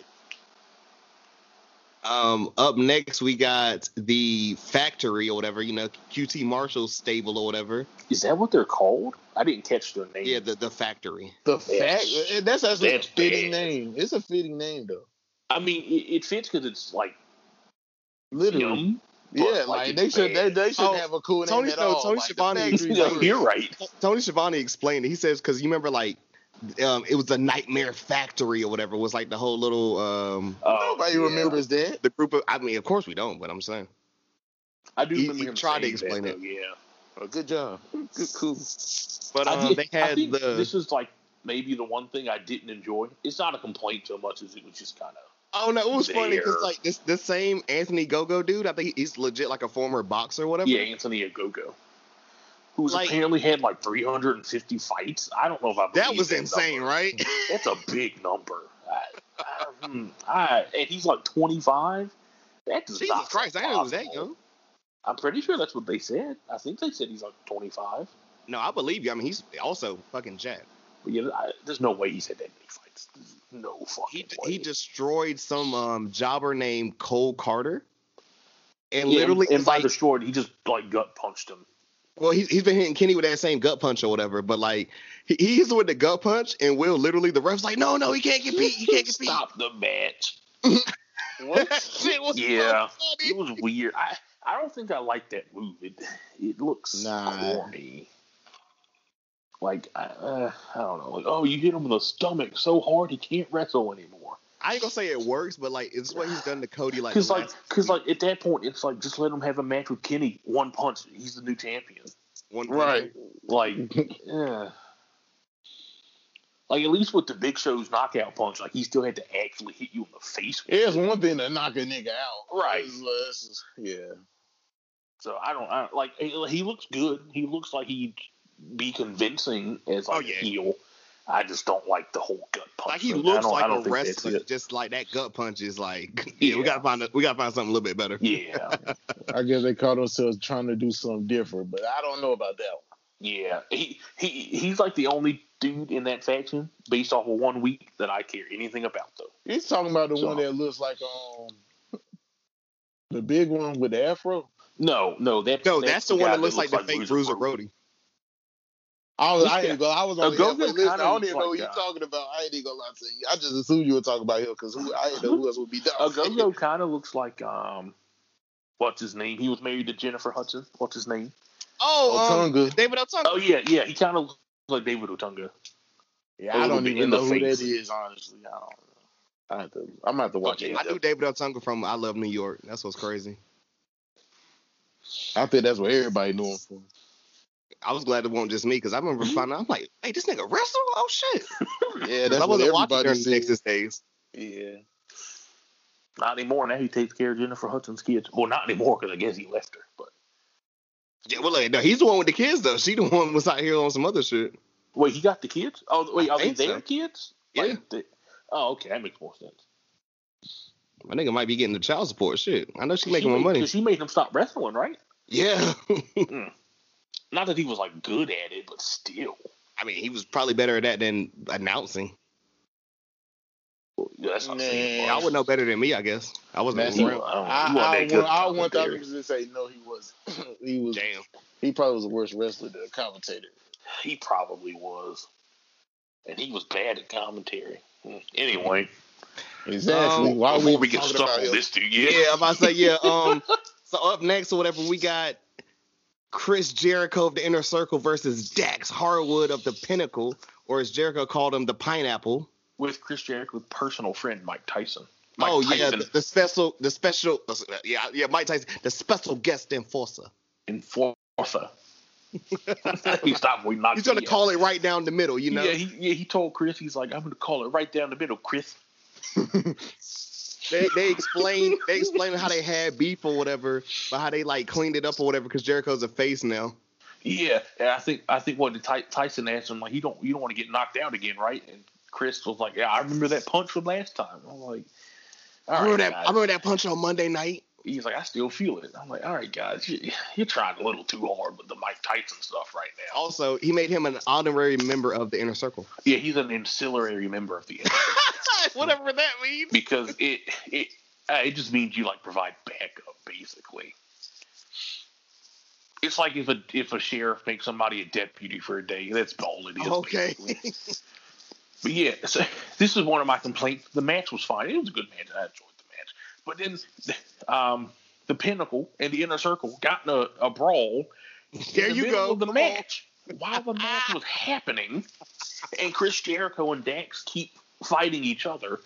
Um, up next we got the factory or whatever, you know, QT Marshall stable or whatever. Is that what they're called? I didn't catch their name. Yeah, the the factory. the fact That's- that's actually that's a fitting bad. name. It's a fitting name though. I mean, it, it fits because it's like Literally, yum. but, yeah. like, Like they should, they, bad. they should Oh, have a cool name Tony- at no, all. Tony like, Schiavone- *laughs* No, you're right. Tony Schiavone explained it. He says because you remember like um, it was the Nightmare Factory or whatever. It was like the whole little um, Oh, Nobody yeah. remembers that. the group of. I mean, of course we don't, but I'm saying. I do He- remember he him tried to explain that, it. though, Yeah. Oh, good job. Good, cool. But I um, did- they I had think the. This is like maybe the one thing I didn't enjoy. It's not a complaint so much as it was just kind of. oh no, it was funny because like this the same Anthony Ogogo dude. I think he's legit like a former boxer or whatever. Yeah, Anthony Ogogo, who's Like- apparently had like 350 fights. I don't know if I. that believe was insane, number. right? *laughs* That's a big number. I, I, hmm, *laughs* I, and he's like 25. That does Jesus not Christ, I know that young. I'm pretty sure that's what they said. I think they said he's like 25. No, I believe you. I mean, he's also fucking jacked. But yeah, I, there's no way he's had that many fights. There's no fucking He way. he destroyed some um jobber named Cole Karter, and Yeah, literally and, and by like destroyed, he just like gut punched him. Well, he's he's been hitting Kenny with that same gut punch or whatever, but like he, he's with the gut punch, and Will literally the ref's like, no, no, he can't get beat, he can't get beat. Stop the match. *laughs* That shit was Yeah. funny. It was weird. I I don't think I like that move. It it looks Nah. corny. Like I, uh, I don't know. Like oh, you hit him in the stomach so hard he can't wrestle anymore. I ain't gonna say it works, but like it's what he's done to Cody. Like, Because like because like at that point it's like just let him have a match with Kenny. One punch, he's the new champion. one Right. Like *laughs* yeah. Like at least with the Big Show's knockout punch, like he still had to actually hit you in the face. with It's it. one thing to knock a nigga out. Right. It's- it's- yeah. So I don't, I don't like he, he looks good. He looks like he'd be convincing as oh, like Oh, yeah. a heel. I just don't like the whole gut punch. Like he thing. Looks like don't a wrestler, just like that gut punch is like. *laughs* Yeah, we gotta find a, we gotta find something a little bit better. Yeah, *laughs* I guess they caught themselves trying to do something different, but I don't know about that one. yeah. He he he's like the only dude in that faction based off of one week that I care anything about though. He's talking about the So- one that looks like um *laughs* the big one with the afro. No, no, that, No, that's, the one guy that looks like the fake Bruiser Brody. Brody. I was, This I, guy- ain't go, I was on the Go-Go halfway listen. I don't even know what you're talking about. I ain't even gonna lie to you. I just assumed you were talking about him because I didn't know who else would be A done. Go-Go kind of looks like um, what's his name? He was married to Jennifer Hudson. What's his name? Oh, um, Otunga. David Otunga. Oh yeah, yeah. He kind of looks like David Otunga. Yeah, a I little don't even know who that face. is. Honestly, I don't know. I have to. I'm gonna have to watch Okay, it. I knew David Otunga from I Love New York. That's what's crazy. I think that's what everybody knew him for. I was glad it wasn't just me because I remember mm-hmm. finding out. I'm like, hey, this nigga wrestle? Oh shit! *laughs* Yeah, that's I wasn't watching everybody during the said. Nexus days. Yeah. Not anymore. Now he takes care of Jennifer Hudson's kids. Well, not anymore because I guess he left her. But Yeah, well, like, no, he's the one with the kids though. She the one was out here on some other shit. wait, he got the kids? Oh, wait, I are they think so. their kids? Yeah. Like, they- oh, okay, that makes more sense. My nigga might be getting the child support shit. I know she's She making more made- money. 'cause She made him stop wrestling, right? Yeah. *laughs* Mm. Not that he was like good at it, but still. I mean, he was probably better at that than announcing. Yeah, That's not Nah. saying I would know better than me, I guess. I wasn't That's He- around. I don't. I, I, want, I at want commentary. them to say no, he was. *laughs* he was. Damn. He probably was the worst wrestler to commentate. He probably was. And he was bad at commentary. Hmm. Anyway, *laughs* Exactly. Um, Why are we, we get stuck on him? this dude, yeah. Yeah, I'm about to say, yeah. *laughs* Um, so up next or whatever, we got Chris Jericho of the Inner Circle versus Dax Harwood of the Pinnacle, or as Jericho called him, the Pineapple. With Chris Jericho's personal friend Mike Tyson. Mike oh yeah, the, the special, the special, yeah, yeah, Mike Tyson, the special guest enforcer. enforcer. *laughs* he stopped We knocked He's gonna out. call it right down the middle, you know. Yeah, he yeah, he told Chris, he's like, I'm gonna call it right down the middle, Chris. *laughs* they they explain they explain how they had beef or whatever, but how they like cleaned it up or whatever because Jericho's a face now. Yeah, and I think I think what the Ty- Tyson asked him like, you don't you don't want to get knocked out again, right? And Chris was like, Yeah, I remember that punch from last time. I'm like, I remember right, that. guys. I remember that punch on Monday night. He's like, I still feel it. I'm like, all right, guys, you, you're trying a little too hard with the Mike Tyson stuff right now. Also, he made him an honorary member of the Inner Circle. Yeah, he's an ancillary member of the inner circle. *laughs* Whatever that means. because it it uh, it just means you like provide backup basically. It's like if a if a sheriff makes somebody a deputy for a day. That's all it is. Okay. But yeah, so this is one of my complaints. The match was fine. It was a good match. I enjoyed. But then, um, the Pinnacle and the Inner Circle got in a, a brawl. There the you go. The match, while the match was happening, and Chris Jericho and Dax keep fighting each other,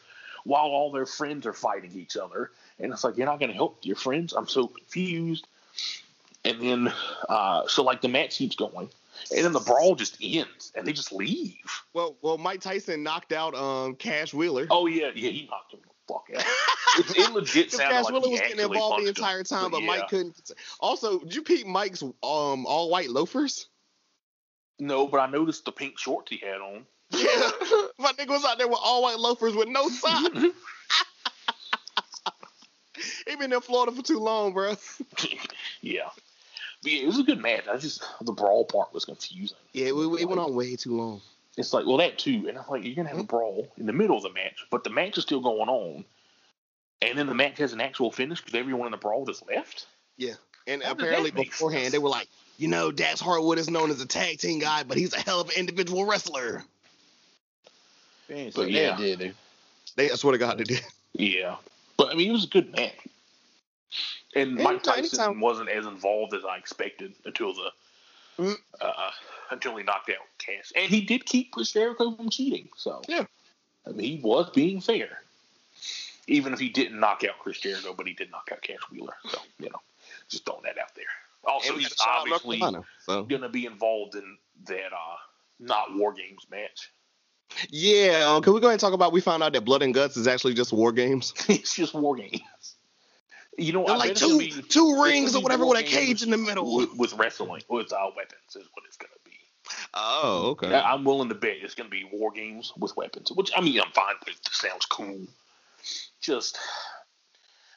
while all their friends are fighting each other, and it's like you're not going to help your friends. I'm so confused. And then, uh, so like the match keeps going, and then the brawl just ends, and they just leave. Well, well, Mike Tyson knocked out um Cash Wheeler. Oh yeah, yeah, he knocked him fuck out. it, it legit sounded like Wheeler he was getting involved the punched him. entire time, but yeah. Mike couldn't. Also, did you peep Mike's um all white loafers? No, but I noticed the pink shorts he had on. Yeah, *laughs* my nigga was out there with all white loafers with no socks. *laughs* he been in Florida for too long, bro. yeah. But yeah, it was a good match. I just the brawl part was confusing. Yeah, it, it went on way too long. It's like, well, that too, and I'm like, you're gonna have a mm-hmm. brawl in the middle of the match, but the match is still going on, and then the match has an actual finish because everyone in the brawl just left. Yeah, and How apparently beforehand sense? they were like, you know, Dax Harwood is known as a tag team guy, but he's a hell of an individual wrestler. Dang, But yeah. yeah, did they? They, I swear to God, they did. Yeah, but I mean, it was a good match, and Mike Anytime- Tyson anytime- wasn't as involved as I expected until the. Uh, until he knocked out Cass, and he did keep Chris Jericho from cheating. So Yeah. I mean, he was being fair, even if he didn't knock out Chris Jericho, but he did knock out Cash Wheeler. So you know, just throwing that out there. Also, And he's Charlotte, obviously so going to be involved in that uh, not War Games match. yeah. Um, can we go ahead and talk about? We found out that Blood and Guts is actually just war games. *laughs* it's just War Games. You know, like bet it's gonna two be- two rings or whatever with a cage in the middle. with, with wrestling with uh, weapons is what it's going to be. Oh, okay. I- I'm willing to bet it's going to be war games with weapons, which I mean I'm fine with. It sounds cool. Just,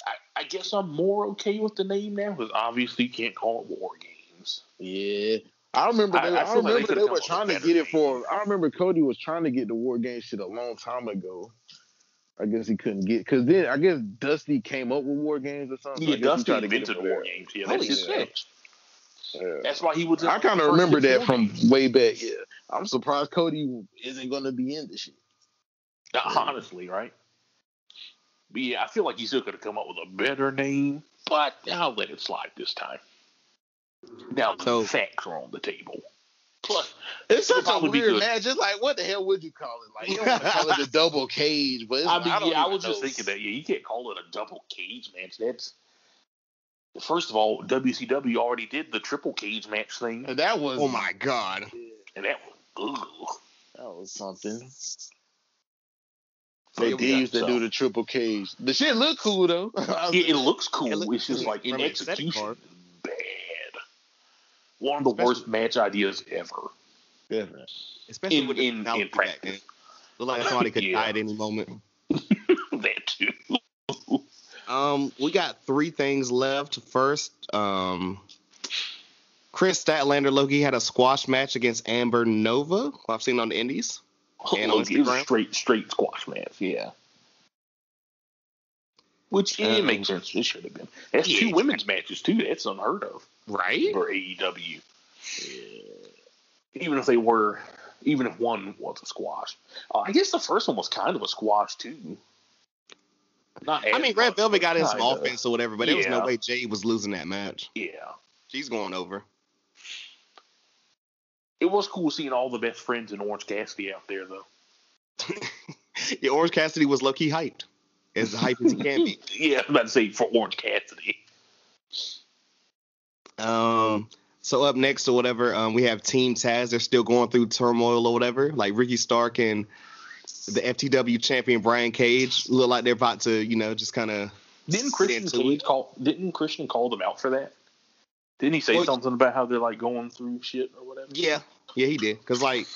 I, I guess I'm more okay with the name now because obviously you can't call it war games. Yeah. I remember I- they, I I, feel like they remember they, were trying to better get it for. I remember Cody was trying to get the war game shit a long time ago. I guess he couldn't get because then I guess Dusty came up with war games or something. Yeah, I Dusty tried to get invented war games. Yeah, Holy that's his shit. thing. Yeah. That's why he was. I kind of remember that from games. way back. Yeah, I'm surprised Cody isn't going to be in this shit. Uh, honestly, right? But yeah, I feel like he still could have come up with a better name, but I'll let it slide this time. Now the So- facts are on the table. Plus, It's It'll such a probably weird good. match. It's like, what the hell would you call it? Like, you don't want to call it the double cage, but it's, I mean, don't yeah, I even was just thinking that. Yeah, you can't call it a double cage match. That's first of all, WCW already did the triple cage match thing, And that was Oh my god. and that was ugh. that was something. So, They yeah, did used to some. do the triple cage. The shit looked cool though. *laughs* It, it looks cool. It looks it's just cool like in from an aesthetic execution, part. bad. One of the Especially- worst match ideas ever. Definitely. Especially In- with the in- in practice. Look like somebody could *laughs* Yeah. die at any moment. *laughs* that too. Um, we got three things left. First, um, Kris Statlander Loki had a squash match against Amber Nova. I've seen on the Indies. And on Instagram? straight, straight squash match. Yeah. Which yeah, it Um, makes sense. It should have been. That's yeah, two women's matches too. That's unheard of Right? Or AEW. Even if they were, even if one was a squash, uh, I guess the first one was kind of a squash too. Not I mean, Red much, Velvet got in some kinda. offense or whatever, but there was no way Jade was losing that match. Yeah, She's going over. it was cool seeing all the best friends in Orange Cassidy out there, though. *laughs* yeah, Orange Cassidy was low key hyped. As hype as he can be. *laughs* yeah, I was about to say for Orange Cassidy. Um, so up next or whatever, um, we have Team Taz. They're still going through turmoil or whatever. Like Ricky Stark and the FTW champion Brian Cage look like they're about to, you know, just kind of. Didn't Christian Cage it. call? Didn't Christian call them out for that? Didn't he say Well, something about how they're like going through shit or whatever? Yeah, yeah, he did. Cause like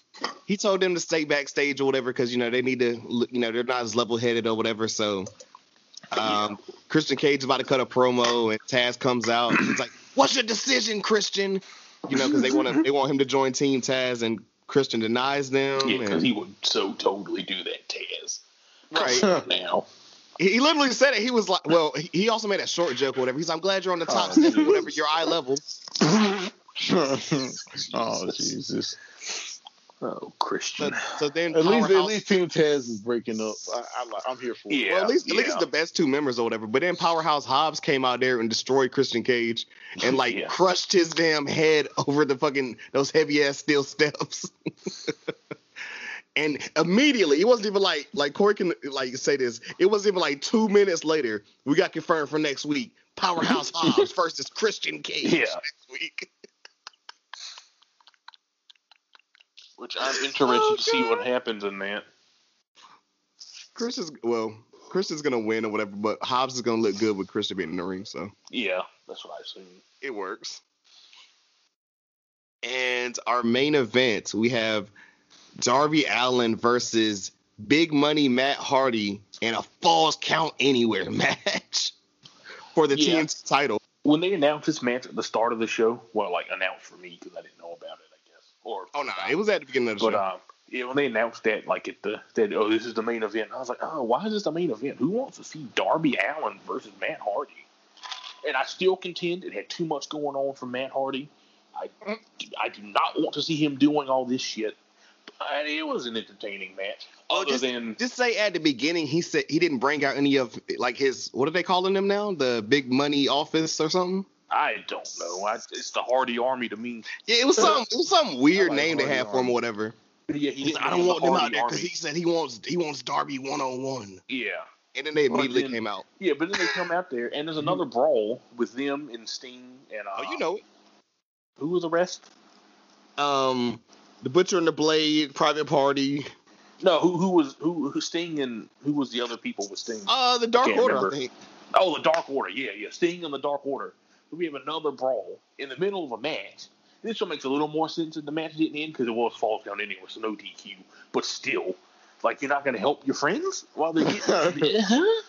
he told them to stay backstage or whatever, cause you know they need to, you know, they're not as level headed or whatever. So, um, Christian Cage is about to cut a promo, and Taz comes out. He's like, "What's your decision, Christian?" You know, because they want to, they want him to join Team Taz, and Christian denies them. Yeah, because he would so totally do that, Taz. Right. now. He he literally said it. He was like, well, he- he also made a short joke or whatever. He's like, I'm glad you're on the top Oh, step whatever, your eye level. *laughs* oh Jesus! Oh, Christian. So, so then, At least, at least Team Taz is breaking up. I, I, I'm here for it. Yeah. well, at least, at least it's the best two members or whatever. But then Powerhouse Hobbs came out there and destroyed Christian Cage and like Yeah. crushed his damn head *laughs* over the fucking those heavy ass steel steps. *laughs* and immediately, it wasn't even like like Corey can like say this. It wasn't even like two minutes later. We got confirmed for next week. Powerhouse *laughs* Hobbs versus Christian Cage Yeah. next week. Which I'm interested Oh, to see what happens in that. Chris is well. Christian's gonna win or whatever, but Hobbs is gonna look good with Chris being in the ring. So Yeah, that's what I assume. it works. And our main event, we have Darby Allin versus Big Money Matt Hardy in a Falls Count Anywhere *laughs* match for the Yeah. TNT title. When they announced this match at the start of the show, well, like announced for me because I didn't know about it, I guess. Or Oh no, it was at the beginning of the But show. um, yeah, when they announced that, like at the that oh this is the main event, I was like, oh, why is this the main event? Who wants to see Darby Allin versus Matt Hardy? And I still contend it had too much going on for Matt Hardy. I I do not want to see him doing all this shit. But it was an entertaining match. Oh, Other just, than just say at the beginning he said he didn't bring out any of like his what are they calling them now? The Big Money Office or something? I don't know. I, it's the Hardy Army to me. Yeah, it was some it was some weird like name they Hardy had for him or whatever. Yeah, he didn't I don't name the want them out there because he said he wants he wants Darby one on one, Yeah. and then they Well, immediately then- came out. Yeah, but then they come out there, and there's another brawl with them and Sting and uh, Oh, you know it. who was the rest? Um, the Butcher and the Blade, Private Party, No, who who was who, who Sting and who was the other people with Sting? uh, the Dark Order, remember. I think. Oh, the Dark Order. Yeah, yeah. Sting and the Dark Order. We have another brawl in the middle of a match, this one makes a little more sense that the match didn't end because it was falls down anyway, so no DQ. But still, like you're not going to help your friends while they're getting, *laughs* uh-huh.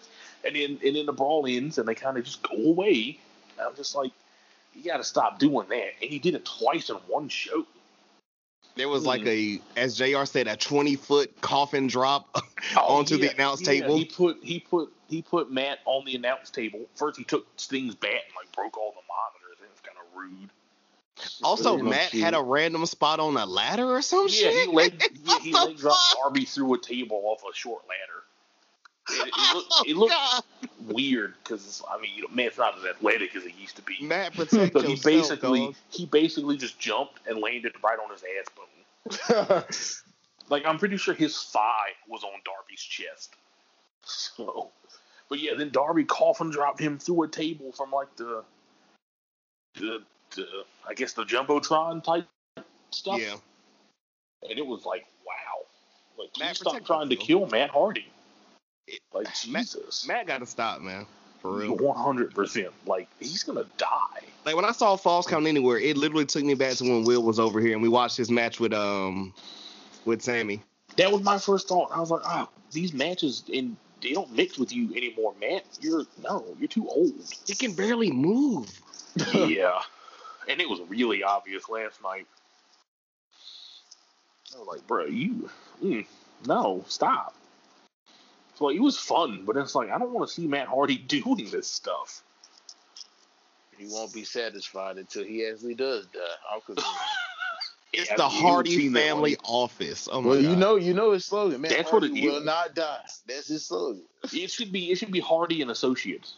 and then and then the brawl ends and they kind of just go away. And I'm just like, you got to stop doing that. And he did it twice in one show. There was like Hmm. a, as Jr. said, a twenty foot coffin drop *laughs* Oh, onto the announce yeah, table. He put he put he put Matt on the announce table. First, he took Sting's bat and like broke all the monitors. It was kind of rude. Also, Pretty Matt had a random spot on a ladder or some Yeah, shit. *laughs* he leg yeah, he What leg dropped fuck? Darby through a table off a short ladder. It, it, *laughs* looked, Oh, it looked God. weird because I mean, you know, Matt's not as athletic as he used to be. Matt, protect *laughs* So he yourself, basically dog. he basically just jumped and landed right on his ass bone. *laughs* Like I'm pretty sure his thigh was on Darby's chest. So, but yeah, then Darby coffin dropped him through a table from like the, the, the I guess the jumbotron type stuff. Yeah. and it was like wow, like Matt, please stop protect trying to kill Matt Hardy. It- Like *sighs* Matt- Jesus, Matt got to stop, man. For real. one hundred percent. Like he's gonna die. Like when I saw Falls Count Anywhere, it literally took me back to when Will was over here and we watched his match with um with Sammy. That was my first thought. I was like, oh, these matches and they don't mix with you anymore, Matt. You're no, you're too old. He can barely move. *laughs* yeah, and it was really obvious last night. I was like, bro, you, mm, no, stop. So like, it was fun, but it's like I don't want to see Matt Hardy *laughs* doing this stuff. he won't be satisfied until he actually does die. *laughs* It's Yeah, the Hardy family office. Oh my well, you know, you know his slogan. Man, That's what Hardy it will is. not die. That's his slogan. It should be it should be Hardy and Associates.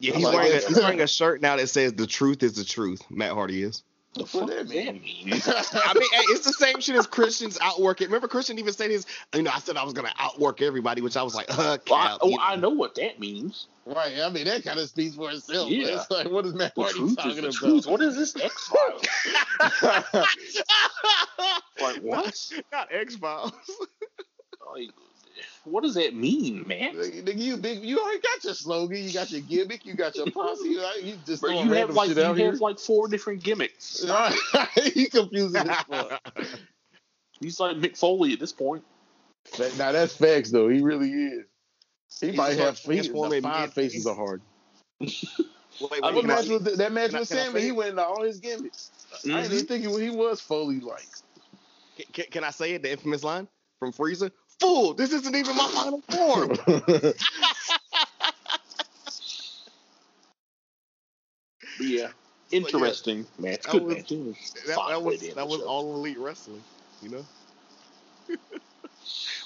Yeah, he's like wearing a, he's wearing a shirt now that says "The truth is the truth." Matt Hardy is. The What fuck that does that mean? mean? *laughs* I mean, hey, it's the same shit as Christian's outworking. Remember, Christian even said his. You know, I said I was gonna outwork everybody, which I was like, uh, Well, I, cap. oh, you I know what that means. right. I mean, that kind of speaks for itself. Yeah. Yeah. It's like, what is Matt Hardy talking about? truth. What is this X Files? *laughs* like what? *laughs* Not X Files. Like, what does that mean, man? Nigga, nigga, you big, you already got your slogan, you got your gimmick, you got your *laughs* posse. Like, you just Bro, throwing you have like you shit have here. like four different gimmicks. *laughs* Right. *laughs* he confusing as fuck. He's like Mick Foley at this point. That- Now that's facts though. He really is. He He's might have like he, transforming the five faces are hard. Wait, wait, What mean, I- match with the, that match can with I Sammy? He went into all his gimmicks. I Mhm. didn't think he, he was Foley like. can, can I say it? The infamous line from Frieza. Fool! This isn't even my final form. *laughs* Yeah, interesting match. that Good was- match. It That, that was that was all elite wrestling. You know. *laughs*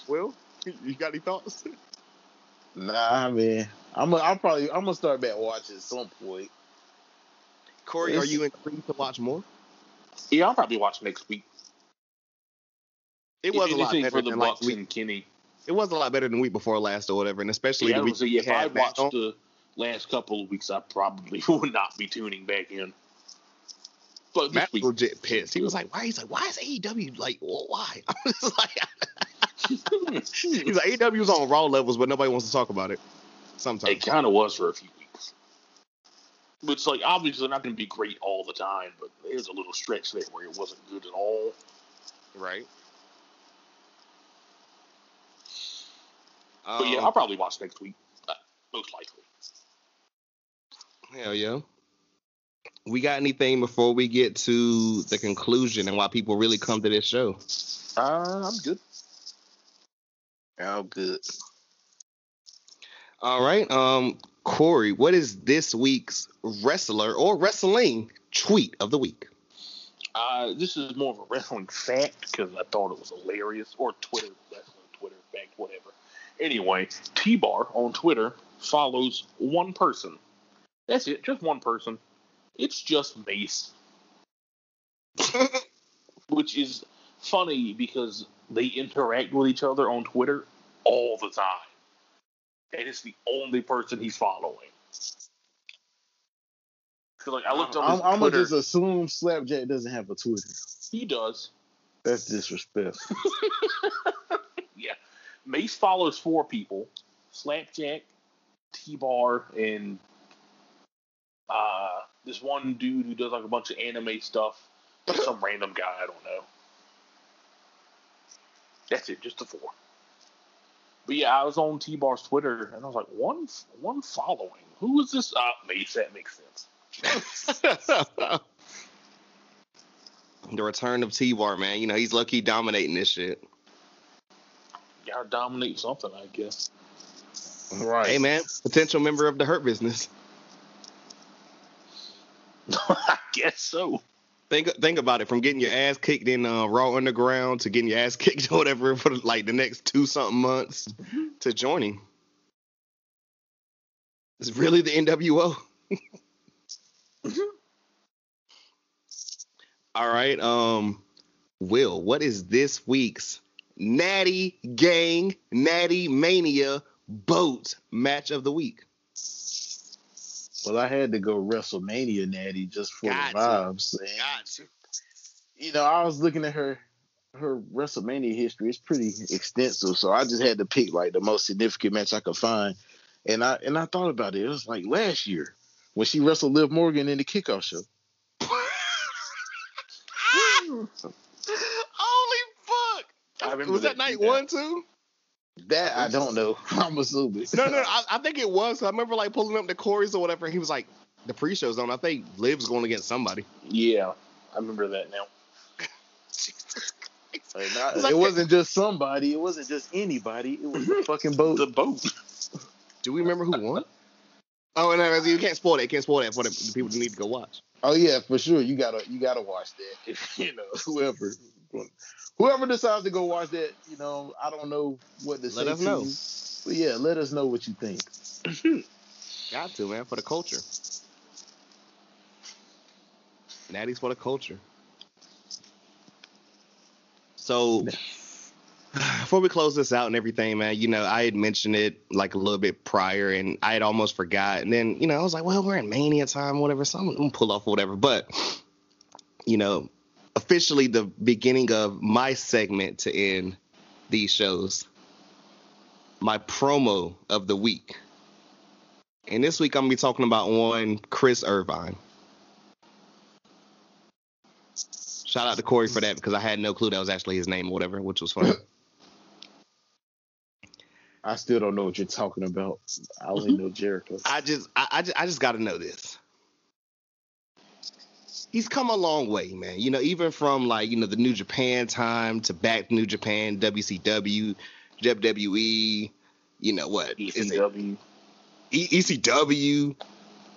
well, you got any thoughts? nah, man. I'm gonna I'll probably I'm gonna start back watching at some point. Corey, It's- are you intrigued to watch more? Yeah, I'll probably watch next week. It was a lot better for the than like Bucks week. and Kenny. It was a lot better than week before last or whatever, and especially Yeah, the was week say, if I watched on. the last couple of weeks, I probably *laughs* would not be tuning back in. But Matt week, was legit pissed. He was like, "Why?" He's like, "Why is AEW like? Well, *laughs* why?" *laughs* I'm just like, he's like, "AEW is on raw levels, but nobody wants to talk about it." Sometimes, it kind of was for a few weeks. But it's like obviously not going to be great all the time, but there's a little stretch there where it wasn't good at all. right? But yeah, Um, I'll probably watch next week, uh, most likely. Hell yeah. We got anything before we get to the conclusion and why people really come to this show? Uh, I'm good. Oh, good. All right. Um, Corey, what is this week's wrestler or wrestling tweet of the week? Uh, this is more of a wrestling fact because I thought it was hilarious, or Twitter wrestling Twitter fact, whatever. Anyway, T Bar on Twitter follows one person. That's it, just one person. It's just Mace, *laughs* which is funny because they interact with each other on Twitter all the time, and it's the only person he's following. Like I looked on I'm, I'm gonna just assume Slapjack doesn't have a Twitter. he does. That's disrespectful. *laughs* yeah. Mace follows four people Slapjack, T Bar, and uh, this one dude who does like a bunch of anime stuff. Some *laughs* random guy, I don't know. That's it, just the four. But yeah, I was on T Bar's Twitter and I was like, one one following. Who is this? Uh, Mace, that makes sense. *laughs* the return of T Bar, man. You know, he's lucky dominating this shit. Gotta dominate something, I guess. Right. Hey, man, potential member of the Hurt Business. *laughs* I guess so. Think think about it. From getting your ass kicked in uh, Raw Underground to getting your ass *laughs* kicked or whatever for like the next two something months to joining. It's really the NWO. *laughs* All right. Um, Will, what is this week's Natty Gang Natty Mania Boat match of the week? Well, I had to go WrestleMania Natty just for Got the vibes. And, you know, I was looking at her her WrestleMania history. It's pretty extensive, so I just had to pick like the most significant match I could find. And I and I thought about it. It was like last year when she wrestled Liv Morgan in the kickoff show. Holy fuck! I remember was that, that night too, one too? That I don't know. *laughs* I'm assuming. No, no, I, I think it was. I remember like pulling up the Corey's or whatever. And he was like, the pre-show's on. I think Liv's going against somebody. Yeah, I remember that now. *laughs* Like, not- like- it wasn't just somebody. It wasn't just anybody. It was the fucking *laughs* boat. The boat. Do we remember who won? Oh, and uh, you can't spoil that. You can't spoil that for the, the people who need to go watch. Oh yeah, for sure. You gotta you gotta watch that. If you know whoever whoever decides to go watch that, you know, I don't know what to Let say us to know. you. But yeah, let us know what you think. *clears throat* Got to, man, for the culture. Natty's for the culture. So, *sighs* before we close this out and everything, man, you know, I had mentioned it like a little bit prior and I had almost forgot. And then, you know, I was like, well, we're in Mania time, whatever. So I'm to pull off whatever. But, you know, officially the beginning of my segment to end these shows, my promo of the week. And this week I'm gonna be talking about one Chris Irvine. Shout out to Corey for that because I had no clue that was actually his name or whatever, which was funny. I still don't know what you're talking about. I only know Jericho. I just I, I just I just gotta know this. He's come a long way, man. You know, even from like, you know, the New Japan time to back to New Japan, WCW, WWE, you know what? ECW. E- ECW,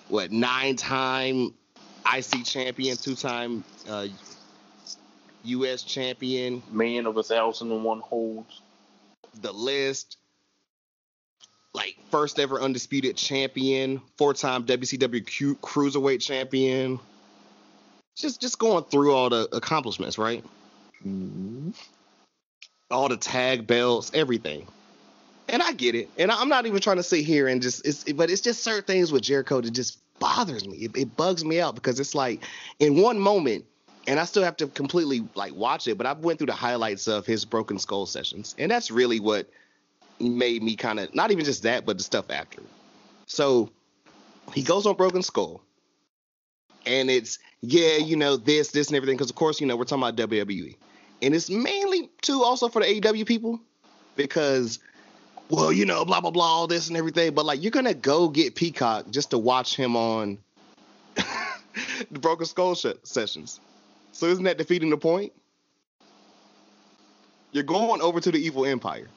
what nine time IC champion, two time uh, US champion, Man of a thousand and one holds. the list, like first ever undisputed champion, four time WCW Cu- cruiserweight champion. Just just going through all the accomplishments, right? Mhm. all the tag belts, everything. And I get it. And I'm not even trying to sit here and just it's but it's just certain things with Jericho that just bothers me. It, it bugs me out because it's like in one moment and I still have to completely like watch it, but I went through the highlights of his broken skull sessions. And that's really what made me kind of not even just that, but the stuff after. So he goes on Broken Skull. And it's yeah, you know, this, this, and everything. Because of course, you know, we're talking about WWE and it's mainly too also for the AEW people. Because well you know blah blah blah all this and everything. But like you're gonna go get Peacock just to watch him on *laughs* the Broken Skull sh- sessions. So isn't that defeating the point? You're going over to the evil empire.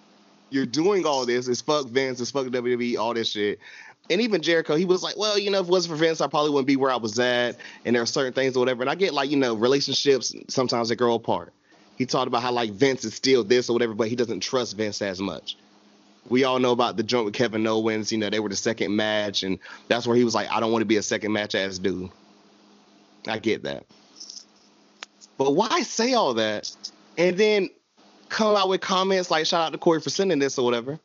You're doing all this. It's fuck Vince. It's fuck WWE all this shit and even Jericho, he was like, well, you know, if it wasn't for Vince, I probably wouldn't be where I was at. And there are certain things or whatever. And I get like, you know, relationships, sometimes they grow apart. He talked about how like Vince is still this or whatever, but he doesn't trust Vince as much. We all know about the joint with Kevin Owens. You know, they were the second match, and that's where he was like, I don't want to be a second match ass dude. I get that. But why say all that and then come out with comments like, shout out to Corey for sending this or whatever?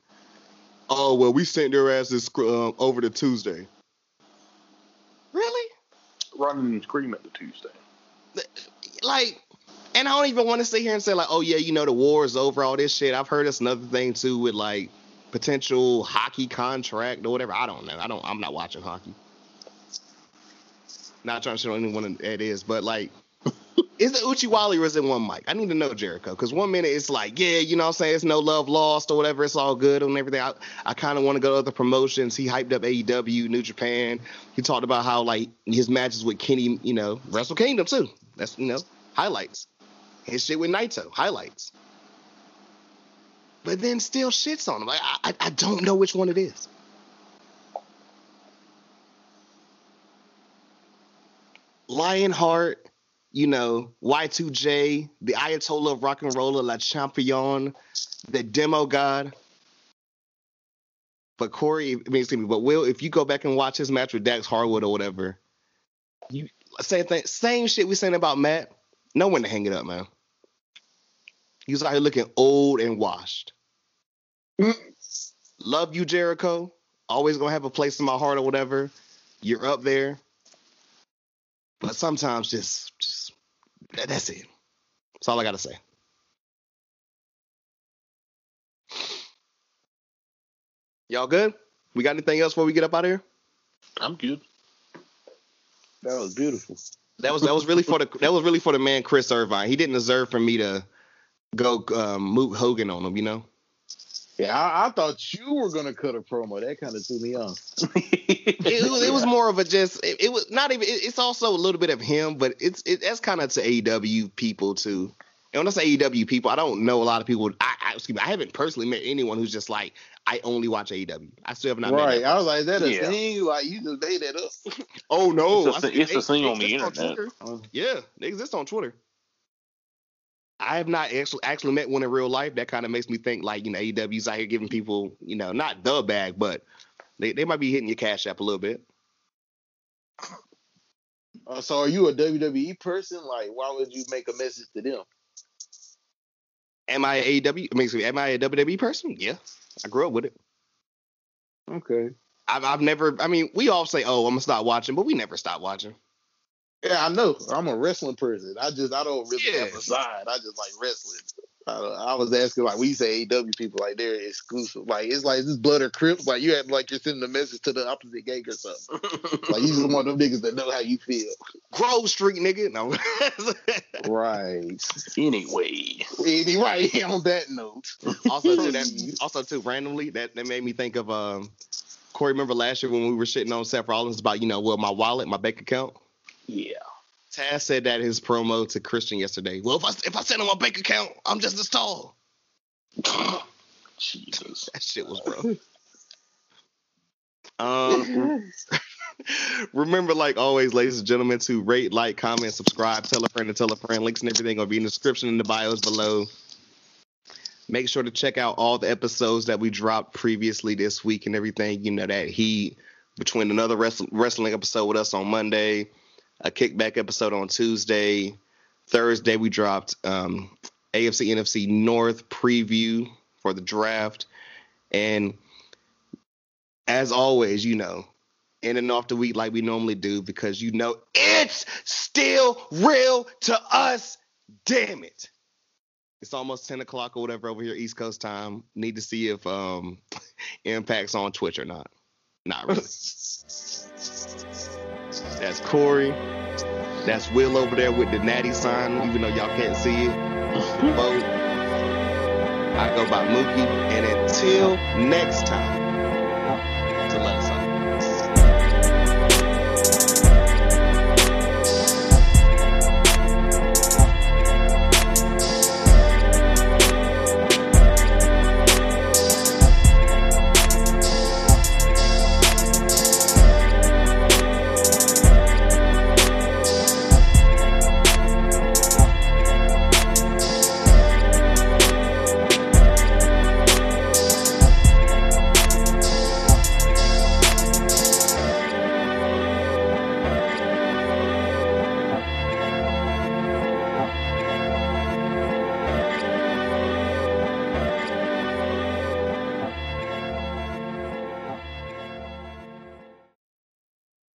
Oh, well, we sent their asses um, over to Tuesday. Really? Running and scream at the Tuesday. like and I don't even want to sit here and say like, oh yeah, you know the war is over, all this shit. I've heard it's another thing too with like potential hockey contract or whatever. I don't know. I don't. I'm not watching hockey. Not trying to show anyone it is, but like, is it Uchiwali or is it one mic? I need to know Jericho because one minute it's like, yeah, you know what I'm saying? It's no love lost or whatever. It's all good and everything. I, I kind of want to go to other promotions. He hyped up AEW, New Japan. He talked about how like his matches with Kenny, you know, Wrestle Kingdom too. That's, you know, highlights. His shit with Naito, highlights. But then still shits on him. Like, I, I don't know which one it is. Lionheart, you know, Y2J, the Ayatollah of rock and roller, Le Champion, the demo god. But Corey, I mean, excuse me, but Will, if you go back and watch his match with Dax Harwood or whatever, you same thing, same shit we saying about Matt. No one to hang it up, man. He was out here looking old and washed. Mm. Love you, Jericho. Always gonna have a place in my heart or whatever. You're up there. But sometimes just just that, that's it. That's all I gotta say. Y'all good? We got anything else before we get up out of here? I'm good. That was beautiful. That was that was really for the that was really for the man Chris Irvine. He didn't deserve for me to go um, Moot Hogan on him, you know. Yeah, I, I thought you were gonna cut a promo. That kind of threw me off. it, *laughs* it, was, it was more of a just. It, it was not even. It, it's also a little bit of him, but it's it, that's kind of to AEW people too. And when I say AEW people, I don't know a lot of people. I, I excuse me, I haven't personally met anyone who's just like I only watch AEW. I still have not. Right. Met I was like, that a Yeah. thing? Like you just made that up. *laughs* oh no, It's a I thi- see- it's a thing they on the internet. Twitter. Oh. Yeah, they exist on Twitter. I have not actually actually met one in real life. That kind of makes me think like you know AEW's out here giving people you know not the bag, but they, they might be hitting your cash app a little bit. Uh, so are you a WWE person? Like, why would you make a message to them? Am I a AEW? I mean, me, am I a WWE person? Yeah, I grew up with it. Okay. I've I've never. I mean, we all say, "Oh, I'm gonna stop watching," but we never stop watching. Yeah, I know. I'm a wrestling person. I just I don't really Yeah. have a side. I just like wrestling. I, I was asking like we say AEW people like they're exclusive. Like it's like this blood or crips. Like you act like you're sending a message to the opposite gang or something. like you just one of them niggas that know how you feel. Grove Street, nigga. No. Right. Anyway, Any- right. *laughs* On that note. also too, that *laughs* also too randomly that, that made me think of um Corey. Remember last year when we were shitting on Seth Rollins about you know well my wallet, my bank account. Yeah. Taz said that in his promo to Christian yesterday. Well, if I if I send him my bank account, I'm just as tall. *laughs* Jesus. That shit was rough. Um, *laughs* remember, like always, ladies and gentlemen, to rate, like, comment, subscribe, tell a friend, and tell a friend. Links and everything will be in the description in the bios below. Make sure to check out all the episodes that we dropped previously this week and everything. You know that he between another wrestling wrestling episode with us on Monday, a kickback episode on Tuesday, Thursday we dropped um, AFC NFC North preview for the draft, and as always, you know, in and off the week like we normally do because you know it's still real to us. Damn it. It's almost 10 o'clock or whatever over here, East Coast time. Need to see if um *laughs* Impact's on Twitch or not. Not really. *laughs* That's Corey. That's Will over there with the natty sign, even though y'all can't see it. *laughs* I go by Mookie. And until next time.